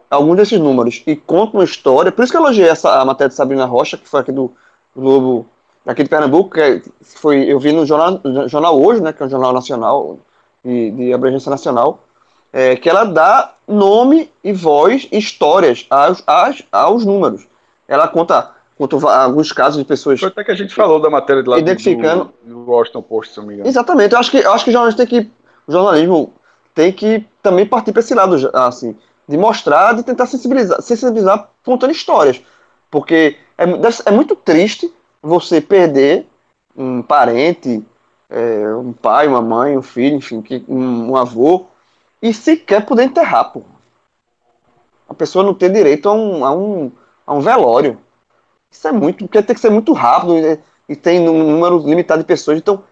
alguns desses números, e conta uma história, por isso que eu elogiei essa, a matéria de Sabrina Rocha, que foi aqui do Globo, aqui de Pernambuco, que foi, eu vi no jornal, jornal Hoje, né, que é um jornal nacional, de, de abrangência nacional, é, que ela dá nome e voz e histórias aos, aos, aos números. Ela conta, conta alguns casos de pessoas. Foi até que a gente falou da matéria de lá identificando, do, do Washington Post, se não me engano. Exatamente, eu acho que, eu acho que o jornalismo tem que. Jornalismo tem que também partir para esse lado, assim, de mostrar, de tentar sensibilizar, sensibilizar contando histórias. Porque é, é muito triste você perder um parente, é, um pai, uma mãe, um filho, enfim, que, um, um, avô, e sequer poder enterrar, pô. A pessoa não ter direito a um, a um, a um velório. Isso é muito, porque tem que ser muito rápido e, e tem um número limitado de pessoas. Então,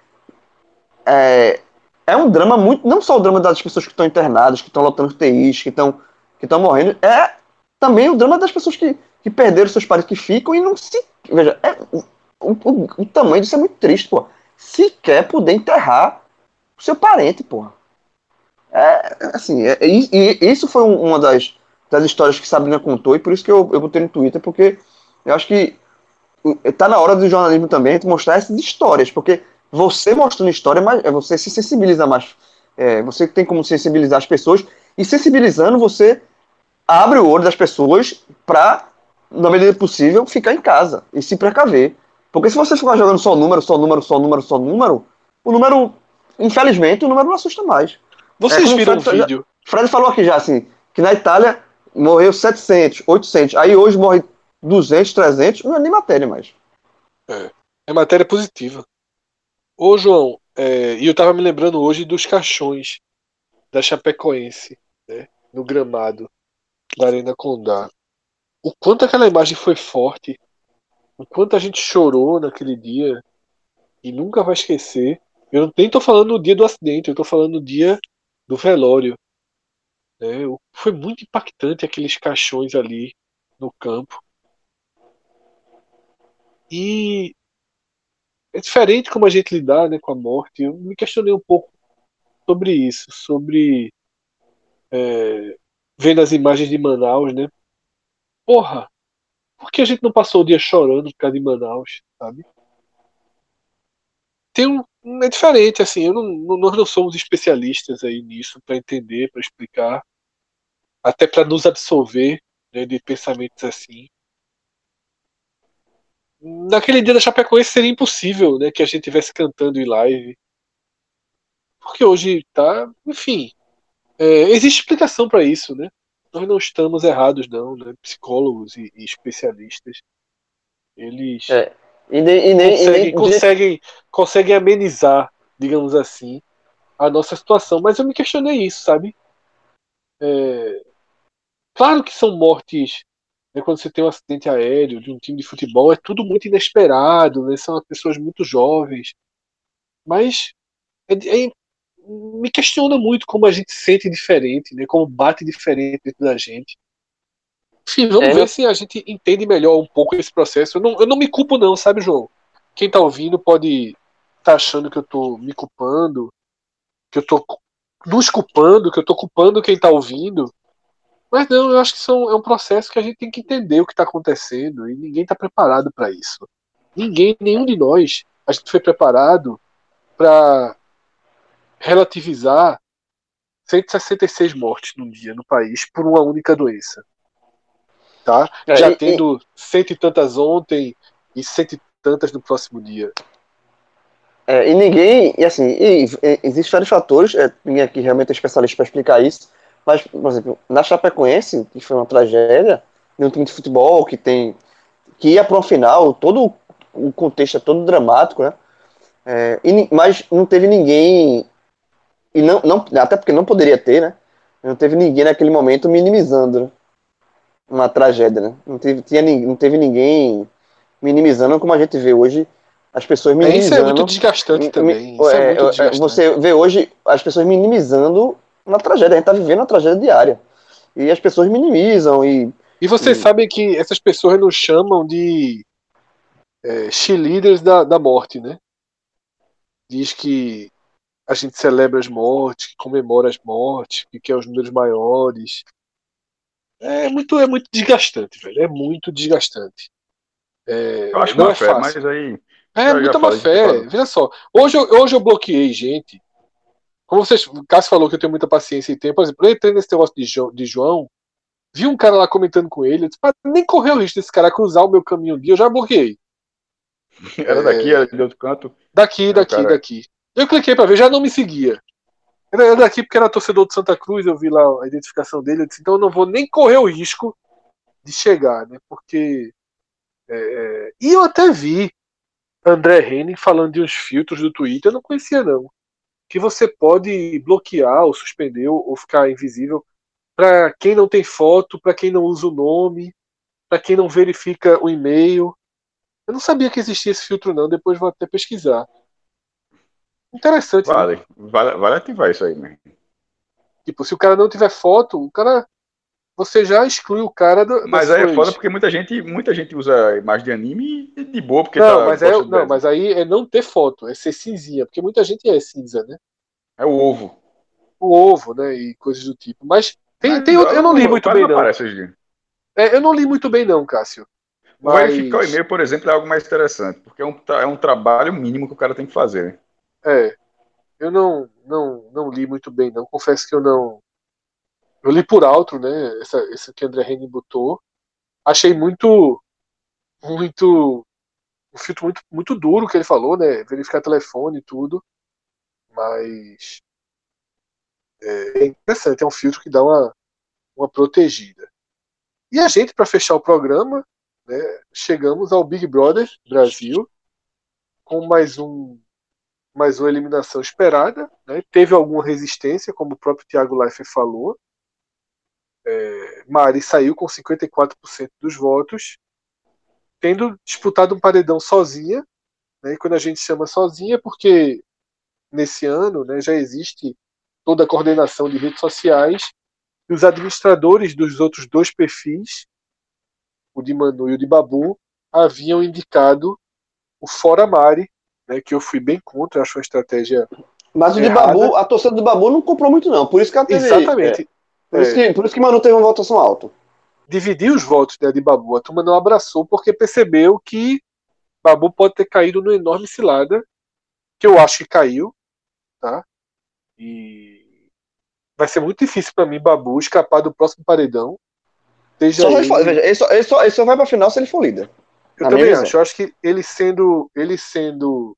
é, é um drama muito, não só o drama das pessoas que estão internadas, que estão lotando TIs, que estão que estão morrendo, é também o drama das pessoas que, que perderam seus parentes, que ficam e não se. Veja, é, o, o, o tamanho disso é muito triste, pô sequer poder enterrar o seu parente, porra. É, assim, é, e, e, isso foi uma das, das histórias que Sabrina contou, e por isso que eu, eu botei no Twitter, porque eu acho que tá na hora do jornalismo também de mostrar essas histórias, porque você mostrando história, é você se sensibiliza mais. É, você tem como sensibilizar as pessoas, e sensibilizando, você abre o olho das pessoas para, na medida possível, ficar em casa e se precaver. Porque se você ficar jogando só número, só número, só número, só número, o número, infelizmente, o número não assusta mais. Vocês é, viram o vídeo? Fred falou aqui já, assim, que na Itália morreu 700, 800, aí hoje morre 200, 300, não é nem matéria mais. É, é matéria positiva. Ô, João, é, e eu tava me lembrando hoje dos caixões da Chapecoense, né, no gramado da Arena Condá. O quanto aquela imagem foi forte o quanto a gente chorou naquele dia e nunca vai esquecer. Eu nem tô falando no dia do acidente, eu tô falando no dia do velório. Né? Foi muito impactante aqueles caixões ali no campo. E é diferente como a gente lidar né, com a morte. Eu me questionei um pouco sobre isso, sobre é, vendo as imagens de Manaus, né? Porra, por que a gente não passou o dia chorando por causa de Manaus, sabe? Tem um, é diferente, assim, não, nós não somos especialistas aí nisso para entender, para explicar, até para nos absolver né, de pensamentos assim. Naquele dia da Chapecoense seria impossível né, que a gente estivesse cantando em live. Porque hoje tá, enfim, é, existe explicação para isso, né? Nós não estamos errados, não, né? Psicólogos e, e especialistas, eles É. E nem, e nem, e conseguem, nem- conseguem, conseguem amenizar, digamos assim, a nossa situação. Mas eu me questionei isso, sabe? É, Claro que são mortes. Né, quando você tem um acidente aéreo de um time de futebol, é tudo muito inesperado, né? São pessoas muito jovens. Mas é- é- me questiona muito como a gente sente diferente, né? Como bate diferente dentro da gente. Enfim, vamos É, ver eu- se a gente entende melhor um pouco esse processo. Eu não, eu não me culpo, não, sabe, João? Quem tá ouvindo pode estar achando que eu tô me culpando, que eu tô nos culpando, que eu tô culpando quem tá ouvindo. Mas não, eu acho que são, é um processo que a gente tem que entender o que está acontecendo e ninguém está preparado para isso. Ninguém, nenhum de nós, a gente foi preparado para relativizar 166 mortes num dia no país por uma única doença. Tá? É, Já e- tendo cento e tantas ontem e cento e tantas no próximo dia. É, e ninguém, e assim, e, e, existem vários fatores, é, ninguém aqui realmente é especialista para explicar isso, mas, por exemplo, na Chapecoense, que foi uma tragédia, de um time de futebol que tem, que ia para uma final, todo o contexto é todo dramático, né? É, e, mas não teve ninguém, e não, não, até porque não poderia ter, né? Não teve ninguém naquele momento minimizando né? uma tragédia, né? Não teve, tinha, não teve ninguém minimizando como a gente vê hoje as pessoas minimizando. isso é muito desgastante também. Isso É, é muito desgastante. Você vê hoje as pessoas minimizando uma tragédia. A gente tá vivendo uma tragédia diária. E as pessoas minimizam e. E vocês Hum. sabem que essas pessoas nos chamam de é, cheerleaders da, da morte, né? Diz que a gente celebra as mortes, que comemora as mortes, que quer os números maiores. É muito, é muito desgastante, velho. É muito desgastante. É, Eu acho não é fé, fácil. mas aí. É, muita má fé. Veja só. Hoje eu, hoje eu bloqueei gente. Como vocês. O Cássio falou que eu tenho muita paciência e tempo. Por exemplo, eu entrei nesse negócio de, Jo- de João. Vi um cara lá comentando com ele. Eu disse, "Pá, nem correu o risco desse cara cruzar o meu caminho um dia. Eu já bloqueei. Era daqui, era de outro canto. Daqui, É, daqui, cara. daqui. Eu cliquei pra ver, já não me seguia. Era daqui porque era torcedor de Santa Cruz. Eu vi lá a identificação dele. Eu disse, então eu não vou nem correr o risco de chegar, né? Porque. é, é, E eu até vi André Henning falando de uns filtros do Twitter, eu não conhecia não. Que você pode bloquear ou suspender ou ficar invisível para quem não tem foto, para quem não usa o nome, para quem não verifica o e-mail. Eu não sabia que existia esse filtro não, depois vou até pesquisar. Interessante, né? Vale, vale, vale ativar isso aí, né? Tipo, se o cara não tiver foto, o cara você já exclui o cara do, Mas aí é foda porque muita gente, muita gente usa imagem de anime de boa, porque não, tá. mas é, não, mas aí é não ter foto, é ser cinzinha, porque muita gente é cinza, né? É o ovo. O ovo, né? E coisas do tipo. Mas tem, Mas tem outro- eu não li o- muito bem, não. aparece. É, eu não li muito bem, não, Cássio. Mas, Verificar o e-mail, por exemplo, é algo mais interessante, porque é um, é um trabalho mínimo que o cara tem que fazer. né? É, eu não, não, não li muito bem, não. Confesso que eu não. Eu li por alto, né? Essa, essa que André Henning botou. Achei muito. Muito. Um filtro muito, muito duro que ele falou, né? Verificar telefone e tudo. Mas. É interessante, é um filtro que dá uma, uma protegida. E a gente, para fechar o programa, né, chegamos ao Big Brother Brasil com mais um mais uma eliminação esperada. Né? Teve alguma resistência, como o próprio Thiago Leifert falou. É, Mari saiu com 54% dos votos, tendo disputado um paredão sozinha. Né? E quando a gente chama sozinha, é porque nesse ano né, já existe toda a coordenação de redes sociais e os administradores dos outros dois perfis, o de Manu e o de Babu, haviam indicado o Fora Mari, né, que eu fui bem contra, acho uma estratégia Mas o de Errada. Babu, a torcida do Babu não comprou muito, não. Por isso que ela teve. exatamente é, por, isso que, por isso que Manu teve uma votação alta. dividir os votos né, de Babu. A turma não abraçou porque percebeu que Babu pode ter caído numa enorme cilada, que eu acho que caiu, tá? E vai ser muito difícil para mim, Babu, escapar do próximo paredão. Só ele- for, veja, ele, só, ele, só, ele só vai pra final se ele for líder. Eu Na também minha acho. Eu acho que ele sendo, ele sendo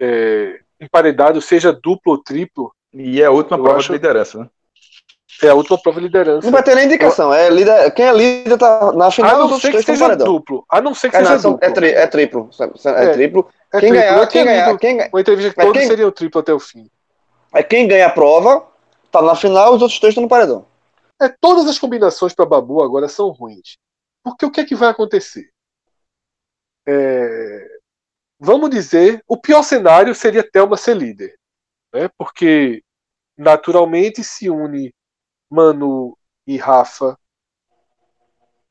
é, emparedado, seja duplo ou triplo, E é a última prova acho- de liderança, né? É a última prova de liderança. Não vai ter nem indicação. É líder, quem é líder tá na A final não dos outros ser que seja paredão. duplo. A não ser que É, não, seja são- duplo. é, tri, é triplo. É, É. triplo. É quem triplo. ganhar, quem ganhar, quem, Uma entrevista que todos quem- seriam triplo até o fim. é quem ganha a prova, tá na final, os outros três estão no paredão. É, todas as combinações para Babu agora são ruins. Porque o que é que vai acontecer? É, vamos dizer, o pior cenário seria Thelma ser líder. Né? Porque naturalmente se une Manu e Rafa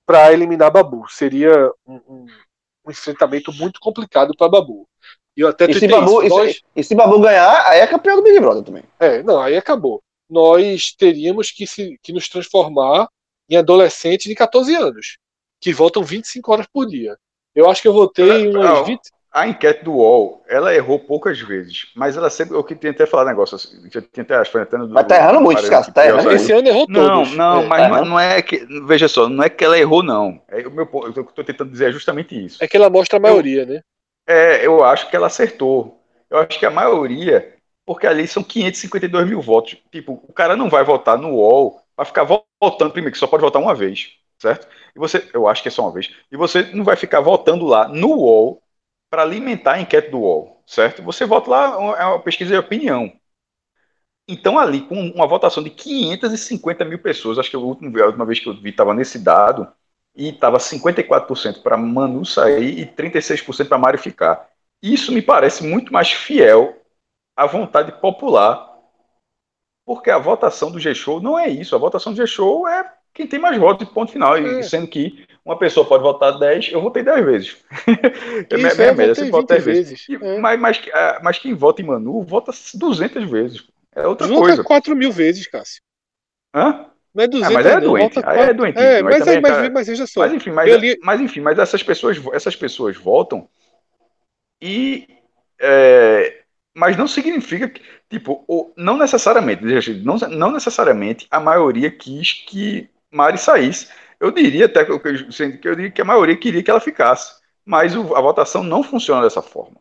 para eliminar Babu. Seria um, um- um enfrentamento muito complicado para Babu. E eu até E se, Babu, isso. Nós- e se Babu ganhar, aí é campeão do Big Brother também. é, não, aí acabou. Nós teríamos que, se, que nos transformar em adolescentes de 14 anos, que votam 25 horas por dia. Eu acho que eu votei Não, umas não. 20. A enquete do UOL, ela errou poucas vezes, mas ela sempre. Eu que tinha até falado negócio assim, eu tinha até, acho até no- Mas tá errando muito, cara, tá errando. Esse ano errou Não, todos. não, é, mas tá não, não é que. Veja só, não é que ela errou, não. É, o meu ponto, o que eu tô tentando dizer é justamente isso. é que ela mostra a maioria, né? É, eu acho que ela acertou. Eu acho que a maioria, porque ali são 552 mil votos. Tipo, o cara não vai votar no UOL vai ficar vo- votando primeiro, que só pode votar uma vez, certo? E você, eu acho que é só uma vez. E você não vai ficar votando lá no UOL para alimentar a enquete do UOL, certo? Você vota lá, é uma pesquisa de opinião. Então, ali, com uma votação de 550 mil pessoas, acho que a última, a última vez que eu vi estava nesse dado, e estava 54% para Manu sair e 36% para Mário ficar. Isso me parece muito mais fiel à vontade popular, porque a votação do G-Show não é isso. A votação do G-Show é quem tem mais votos, ponto final. E É. sendo que uma pessoa pode votar 10, eu votei 10 vezes. É minha- é, média, votei você vota 10 20 vezes. vezes. É. mas, mas, ah, mas quem vota em Manu vota 200 vezes. É outra Junta coisa. 4 mil vezes, Cássio. Hã? Não é 200, Ah, mas é não. doente. Volta Aí é doentinho. É, mas, também aí, mas, tá- mas veja só. Mas enfim, mas, eu li- mas enfim, mas essas pessoas, essas pessoas votam e é, mas não significa que, tipo, não necessariamente, não necessariamente a maioria quis que Mari saísse. Eu diria até que eu, que eu diria que a maioria queria que ela ficasse, mas o- a votação não funciona dessa forma.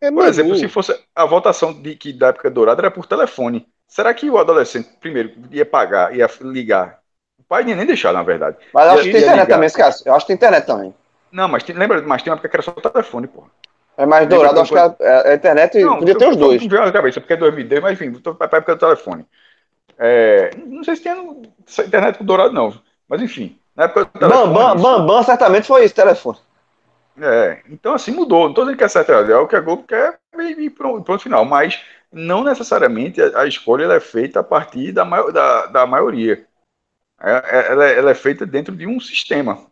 é Por exemplo, se fosse a votação de que da época dourada era por telefone, será que o adolescente primeiro ia pagar, ia ligar? O pai não ia nem deixar, na verdade. Mas eu Ia- acho que tem ia internet ligar. também, caso. Eu acho que tem internet também. Não, mas tem, lembra, mas tem uma época que era só telefone, porra. É mais dourado, que acho que é, é a internet Não, podia ter os dois. Não cabeça, porque é 2010, mas enfim, tô pra pra época do telefone. É, não sei se essa internet com dourado, não. Mas enfim, na época telefone. Bambam, Bambam certamente foi isso, telefone. É, então assim mudou. Não tô dizendo que é certo, é o que a Globo quer e pronto, pronto final. Mas não necessariamente a, a escolha é feita a partir da, da, da maioria. É- é- ela, é- ela é feita dentro de um sistema.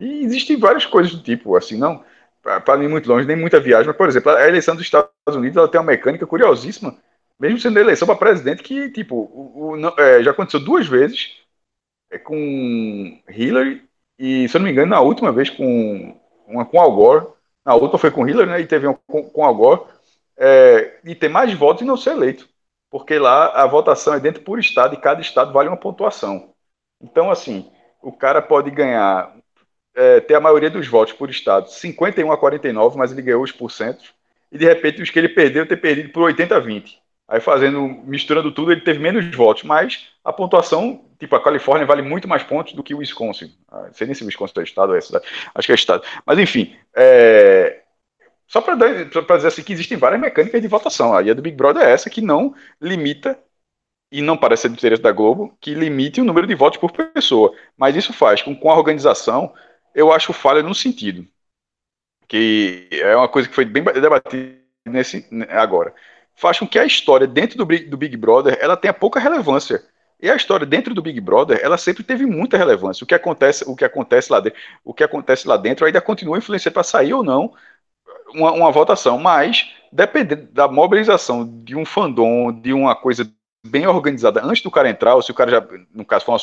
E existem várias coisas do tipo, assim, não para ir muito longe, nem muita viagem, mas, por exemplo, a eleição dos Estados Unidos ela tem uma mecânica curiosíssima, mesmo sendo eleição para presidente, que, tipo, o, o- não- é, já aconteceu duas vezes é, com Hillary, e, se eu não me engano, na última vez com, uma com Al Gore, na outra foi com Hillary, né, e teve uma com, com Al Gore, é, e ter mais votos e não ser eleito, porque lá a votação é dentro por estado, e cada estado vale uma pontuação. Então, assim, o cara pode ganhar é, ter a maioria dos votos por estado, 51 a 49, mas ele ganhou os porcentos, e de repente os que ele perdeu, ter perdido por 80 a 20. Aí fazendo, misturando tudo, ele teve menos votos, mas a pontuação, tipo, a Califórnia vale muito mais pontos do que o Wisconsin. Ah, Não sei nem se o Wisconsin é estado ou é cidade, acho que é estado. Mas enfim, é, só para dizer assim que existem várias mecânicas de votação. A do Big Brother é essa que não limita e não parece ser do interesse da Globo, que limite o número de votos por pessoa. Mas isso faz com, com a organização, eu acho falha num sentido. Que é uma coisa que foi bem debatida nesse, agora. Faz com que a história dentro do, Big- do Big Brother ela tenha pouca relevância. E a história dentro do Big Brother, ela sempre teve muita relevância. O que acontece, o que acontece lá dentro, o que acontece lá dentro ainda continua influenciando para sair ou não uma, uma votação, mas dependendo da mobilização de um fandom, de uma coisa bem organizada antes do cara entrar, ou se o cara já, no caso, for uma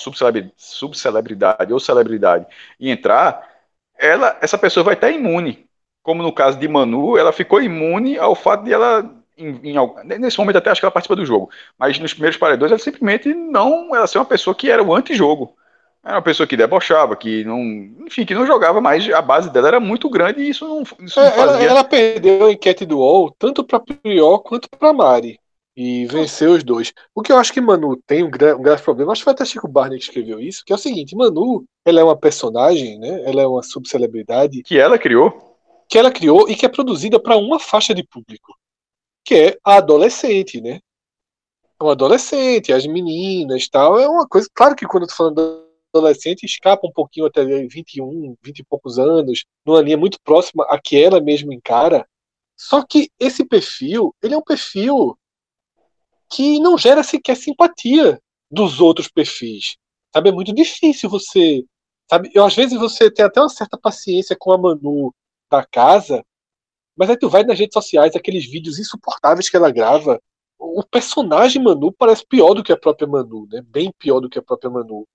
subcelebridade ou celebridade e entrar, ela, essa pessoa vai estar imune. Como no caso de Manu, ela ficou imune ao fato de ela, em, em nesse momento até acho que ela participa do jogo, mas nos primeiros paredões ela simplesmente não, ela ser uma pessoa que era o antijogo. Era uma pessoa que debochava, que não, enfim, que não jogava, mas a base dela era muito grande e isso não, isso É, ela, fazia. ela perdeu a enquete do UOL tanto para Prior quanto para Mari. E venceu os dois. O que eu acho que Manu tem um, gra um grave problema, acho que foi até Chico Barney que escreveu isso, que é o seguinte, Manu, ela é uma personagem, né? Ela é uma subcelebridade Que ela criou. que ela criou e que é produzida para uma faixa de público, que é a adolescente, né? É um adolescente, as meninas tal, é uma coisa, claro que quando eu tô falando adolescente, escapa um pouquinho até 21, 20 e poucos anos, numa linha muito próxima a que ela mesma encara, só que esse perfil, ele é um perfil que não gera sequer simpatia dos outros perfis. Sabe, é muito difícil você, sabe, eu, às vezes você tem até uma certa paciência com a Manu da casa, mas aí tu vai nas redes sociais, aqueles vídeos insuportáveis que ela grava, o personagem Manu parece pior do que a própria Manu, né? Bem pior do que a própria Manu.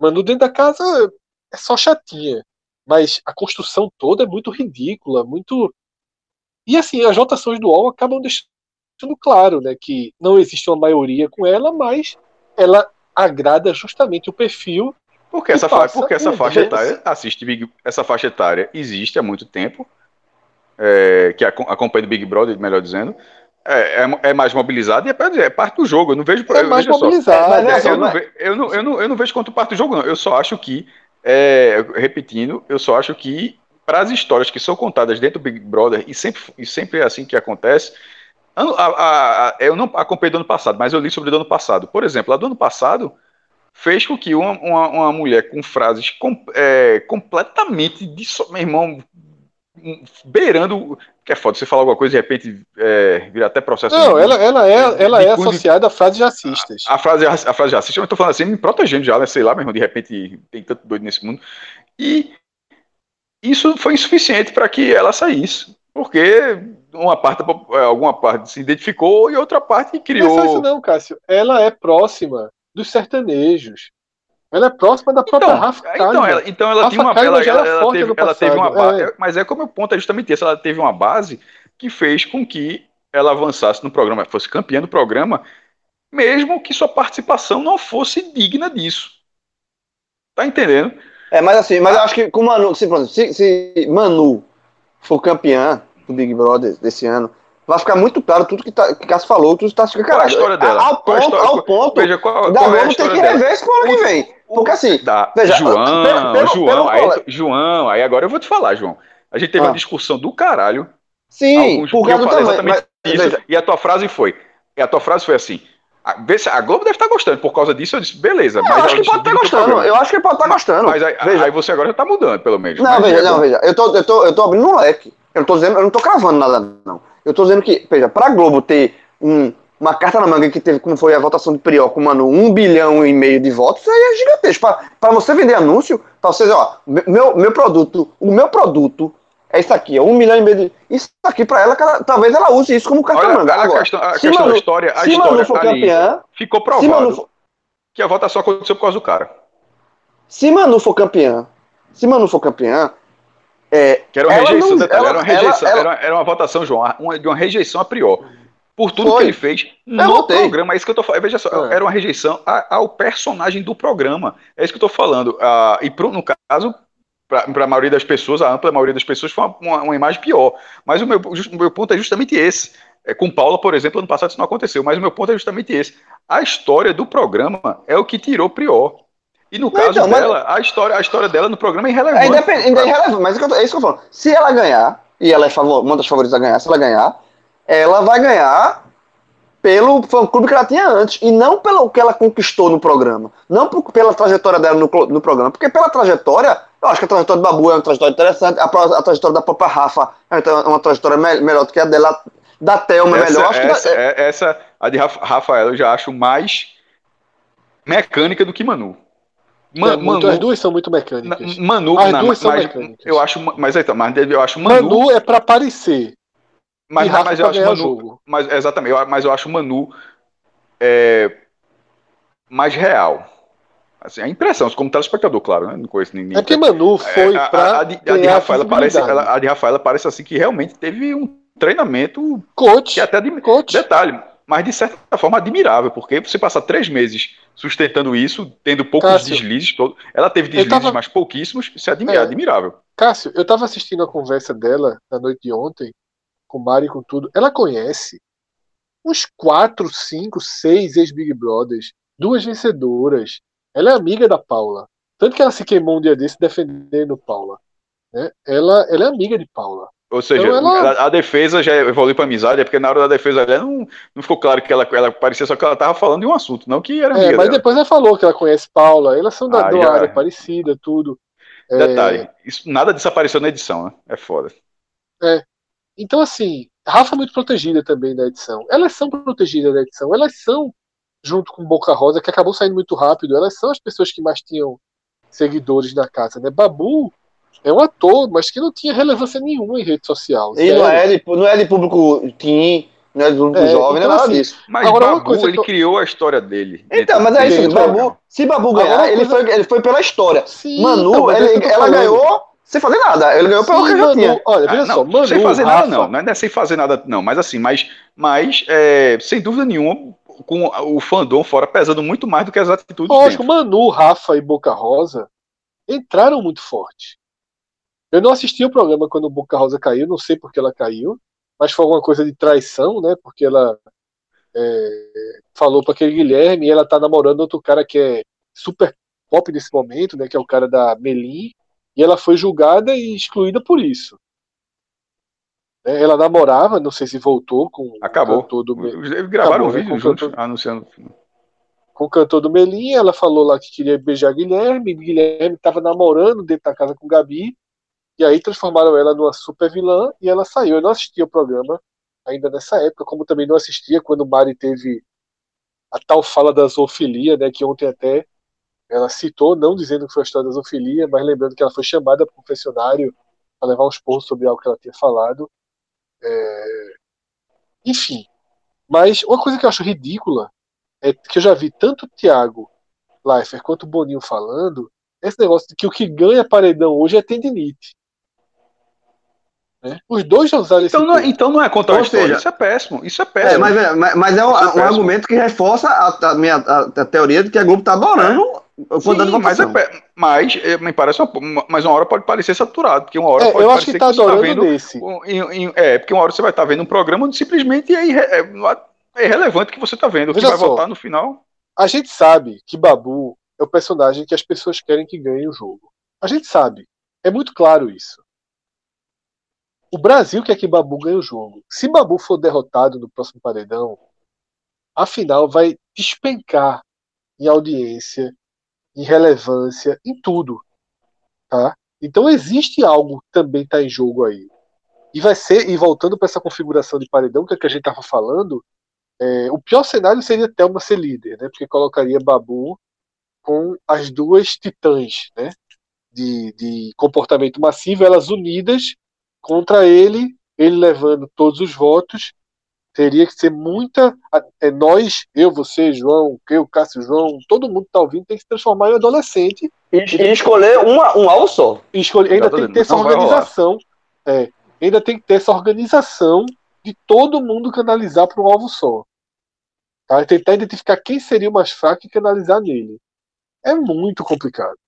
Manu dentro da casa é só chatinha, mas a construção toda é muito ridícula, muito e assim, as votações do UOL acabam deixando claro, né, que não existe uma maioria com ela, mas ela agrada justamente o perfil Porque essa, fa porque essa faixa mês. etária assiste Big, essa faixa etária existe há muito tempo, é, que aco- acompanha o Big Brother, melhor dizendo, é, é, é mais mobilizada e é, é parte do jogo. Eu não vejo é eu- mais só, mas é É, eu, não mas- ve- eu, não, eu, não, eu não vejo quanto parte do jogo, não. Eu só acho que, é, repetindo, eu só acho que para as histórias que são contadas dentro do Big Brother, e sempre, e sempre é assim que acontece, a- a- a- eu não acompanhei do ano passado, mas eu li sobre do ano passado. Por exemplo, a do ano passado fez com que uma, uma, uma mulher com frases com- completamente, disso, meu irmão, beirando, que é foda, você falar alguma coisa de repente é, vira até processo Não, de- ela, ela é, ela é de associada a frases racistas. a frase, a frase assiste, eu tô falando assim, me protegendo já, né? Sei lá, meu irmão, de repente tem tanto doido nesse mundo. E isso foi insuficiente para que ela saísse. Porque uma parte, pop- alguma parte se identificou e outra parte Não é criou. isso não, Cássio. Ela é próxima dos sertanejos. Ela é próxima da própria Então, Rafa então Kalimann. ela, então ela Rafa tinha uma. Ela, ela- ela teve, ela teve uma base. é. Mas é como o ponto é justamente esse. Ela teve uma base que fez com que ela avançasse no programa, fosse campeã do programa, mesmo que sua participação não fosse digna disso. Tá entendendo? É, mas assim, mas eu acho que com o Manu, se, se, se Manu for campeã do Big Brother desse ano, vai ficar muito claro tudo que, tá, que Cássio falou, tudo está ficando Qual é a claro. história dela? Ao Qual é a ponto, história? ao ponto Veja qual, da qual é a Globo tem que rever isso pro ano que vem. Porque assim, Da, Veja, João, pelo- pelo- João, pelo aí, João, aí agora eu vou te falar, João. A gente teve Ah. uma discussão do caralho. sim, alguns por eu causa do tamanho. Mas, isso, veja, e a tua frase foi, e a tua frase foi assim, a, Globo deve estar gostando, por causa disso eu disse, beleza. eu mas acho ela que pode estar teu gostando. Eu acho que pode estar gostando. Mas aí, veja, aí você agora já tá mudando, pelo menos. Não, Mas veja, é não, veja. Eu tô, eu, tô, eu tô abrindo um leque. Eu não tô dizendo, eu não tô cravando nada, não. Eu tô dizendo que, veja, pra Globo ter um, uma carta na manga que teve, como foi a votação do Priol com mano, um bilhão e meio de votos, isso aí é gigantesco. Pra, pra você vender anúncio, pra vocês, ó, meu, meu produto, o meu produto é isso aqui, é um milhão e meio de. Isso aqui pra ela, cara, talvez ela use isso como carta na Olha, manga. a Agora, questão, a questão Manu- da história, a se história Manu for ali campeã, ficou provado Manu que a votação aconteceu por causa do cara. se Manu for campeã, se Manu for campeã, é, Que era uma Ela rejeição, não- detalhe, ela- era uma rejeição, ela- era, uma, era uma votação, João, uma, de uma rejeição a priori. Por tudo Foi. que ele fez no votei. programa, é isso que eu tô falando. Veja só, É. era uma rejeição ao personagem do programa. É isso que eu tô falando. Ah, e pro, no caso, para a maioria das pessoas, a ampla maioria das pessoas, foi uma, uma- uma imagem pior. Mas o meu, o meu ponto é justamente esse. É, com Paula, por exemplo, ano passado isso não aconteceu, mas o meu ponto é justamente esse. A história do programa é o que tirou Prior. E no Mas caso então, mas- dela, a, história, a história dela no programa é É, irrelevante. independente, é irrelevante, mas é, eu é isso que eu tô falando. Se ela ganhar, e ela é favor, uma das favoritas a ganhar, se ela ganhar, ela vai ganhar pelo fã-clube que ela tinha antes, e não pelo que ela conquistou no programa. Não por- pela trajetória dela no, no programa, porque pela trajetória, eu acho que a trajetória do Babu é uma trajetória interessante, a, a trajetória da própria Rafa é uma- uma trajetória me- melhor do que a dela, da Thelma é essa, melhor. Acho que da- essa, é- essa, a de Rafa- Rafaela, eu já acho mais mecânica do que Manu. É, muito- Manu, as duas são muito mecânicas. Manu, As na- duas são mas, mecânicas. eu acho, mas então, mas eu acho Manu, Manu é pra aparecer. Mas, Rafa mas eu acho Manu, jogo. mas exatamente, eu- mas eu acho Manu é, mais real. Assim, a impressão, como telespectador, claro, né? Não conheço ninguém. É porque Manu foi É, a, pra a, a, de, a de Rafaela parece, ela- a de Rafaela parece assim que realmente teve um treinamento Coach. que até de, Coach. Detalhe, mas de certa forma admirável, porque você passar três meses sustentando isso, tendo poucos Cássio, deslizes, todo, ela teve deslizes, tava- mas pouquíssimos, isso é, admi- É. admirável. Cássio, eu tava assistindo a conversa dela na noite de ontem, com o Mari e com tudo. Ela conhece uns quatro, cinco, seis ex-Big Brothers, duas vencedoras. Ela é amiga da Paula. Tanto que ela se queimou um dia desse defendendo Paula. Né? Ela, ela é amiga de Paula. Ou seja, Então ela- a, defesa já evoluiu para amizade, é porque na hora da defesa ela não, não ficou claro que ela, ela parecia só que ela tava falando de um assunto, não que era amiga É, mas dela. depois ela falou que ela conhece Paula. Elas são da, Ah, já- área parecida, tudo. É, Detalhe, isso, nada disso apareceu na edição, né? É foda. Então, assim, Rafa é muito protegida também da edição. Elas são protegidas da edição. Elas são, junto com Boca Rosa, que acabou saindo muito rápido, elas são as pessoas que mais tinham seguidores na casa, né? Babu é um ator, mas que não tinha relevância nenhuma em rede social. E não é, de, não é de público teen, não é de público É, jovem, então, não é nada assim, disso. Mas Agora, Babu, coisa ele eu- criou a história dele. Então, mas é isso, Babu, se Babu ganhar, ele, coisa- foi, ele foi pela história. Sim, Manu, então, é ele- tô ela falando. ganhou sem fazer nada. Ele ganhou pelo que já Manu, tinha. olha, veja Ah, não, só, Manu, sem fazer Rafa, nada, não. Não é sem fazer nada, não. Mas assim, mas, mas é, sem dúvida nenhuma, com o fandom fora pesando muito mais do que as atitudes Lógico, dentro. Manu, Rafa e Boca Rosa entraram muito forte. Eu não assisti o programa quando o Boca Rosa caiu, não sei porque ela caiu, mas foi alguma coisa de traição, né? Porque ela é, falou para aquele Guilherme e ela tá namorando outro cara que é super pop nesse momento, né? Que é o cara da Melim, e ela foi julgada e excluída por isso. Né, Ela namorava, não sei se voltou com Acabou. o cantor do Eles gravaram Acabou, um né, vídeo com juntos, cantor- anunciando. com o cantor do Melim, ela falou lá que queria beijar Guilherme, Guilherme estava namorando dentro da casa com Gabi, e aí transformaram ela numa super vilã e ela saiu. Eu não assistia o programa ainda nessa época, como também não assistia quando Mari teve a tal fala da zoofilia, né, que ontem até ela citou, não dizendo que foi a história da zoofilia, mas lembrando que ela foi chamada para o confessionário para levar uns pontos sobre algo que ela tinha falado. É, Enfim, mas uma coisa que eu acho ridícula é que eu já vi tanto o Thiago Leifert quanto o Boninho falando, esse negócio de que o que ganha paredão hoje é tendinite. Né? Os dois já usaram esse Então não, é- então não é contar a Ou história. seja- isso é péssimo. Isso é É, péssimo. mas, é, mas- mas é um, é um argumento que reforça a, a minha a, a teoria de que a Globo tá adorando o Sim, mas, é, mas é, me parece uma, mas uma hora pode parecer saturado, porque uma hora É, pode eu acho que tá você tá adorando vendo desse. em- em- é, porque uma hora você vai estar vendo um programa onde simplesmente é, irre- é, é irrelevante o que você está vendo. O que vai só. votar no final. A gente sabe que Babu é o personagem que as pessoas querem que ganhe o jogo. A gente sabe. É muito claro isso. O Brasil quer que Babu ganhe o jogo. Se Babu for derrotado no próximo paredão, a final vai despencar em audiência, em relevância, em tudo. Tá? Então existe algo que também está em jogo aí. E vai ser, e voltando para essa configuração de paredão, que é que a gente estava falando, é, o pior cenário seria Thelma ser líder, né? Porque colocaria Babu com as duas titãs, né? De, de comportamento massivo, elas unidas contra ele, ele levando todos os votos. Teria que ser muita. É, nós, eu, você, João, eu, Cássio, João, todo mundo que tá ouvindo tem que se transformar em adolescente E, e escolher uma, um alvo só. escolher. Ainda tem que ter essa organização. É, ainda tem que ter essa organização de todo mundo canalizar para um alvo só. Tá? Tentar identificar quem seria o mais fraco e canalizar nele. É muito complicado.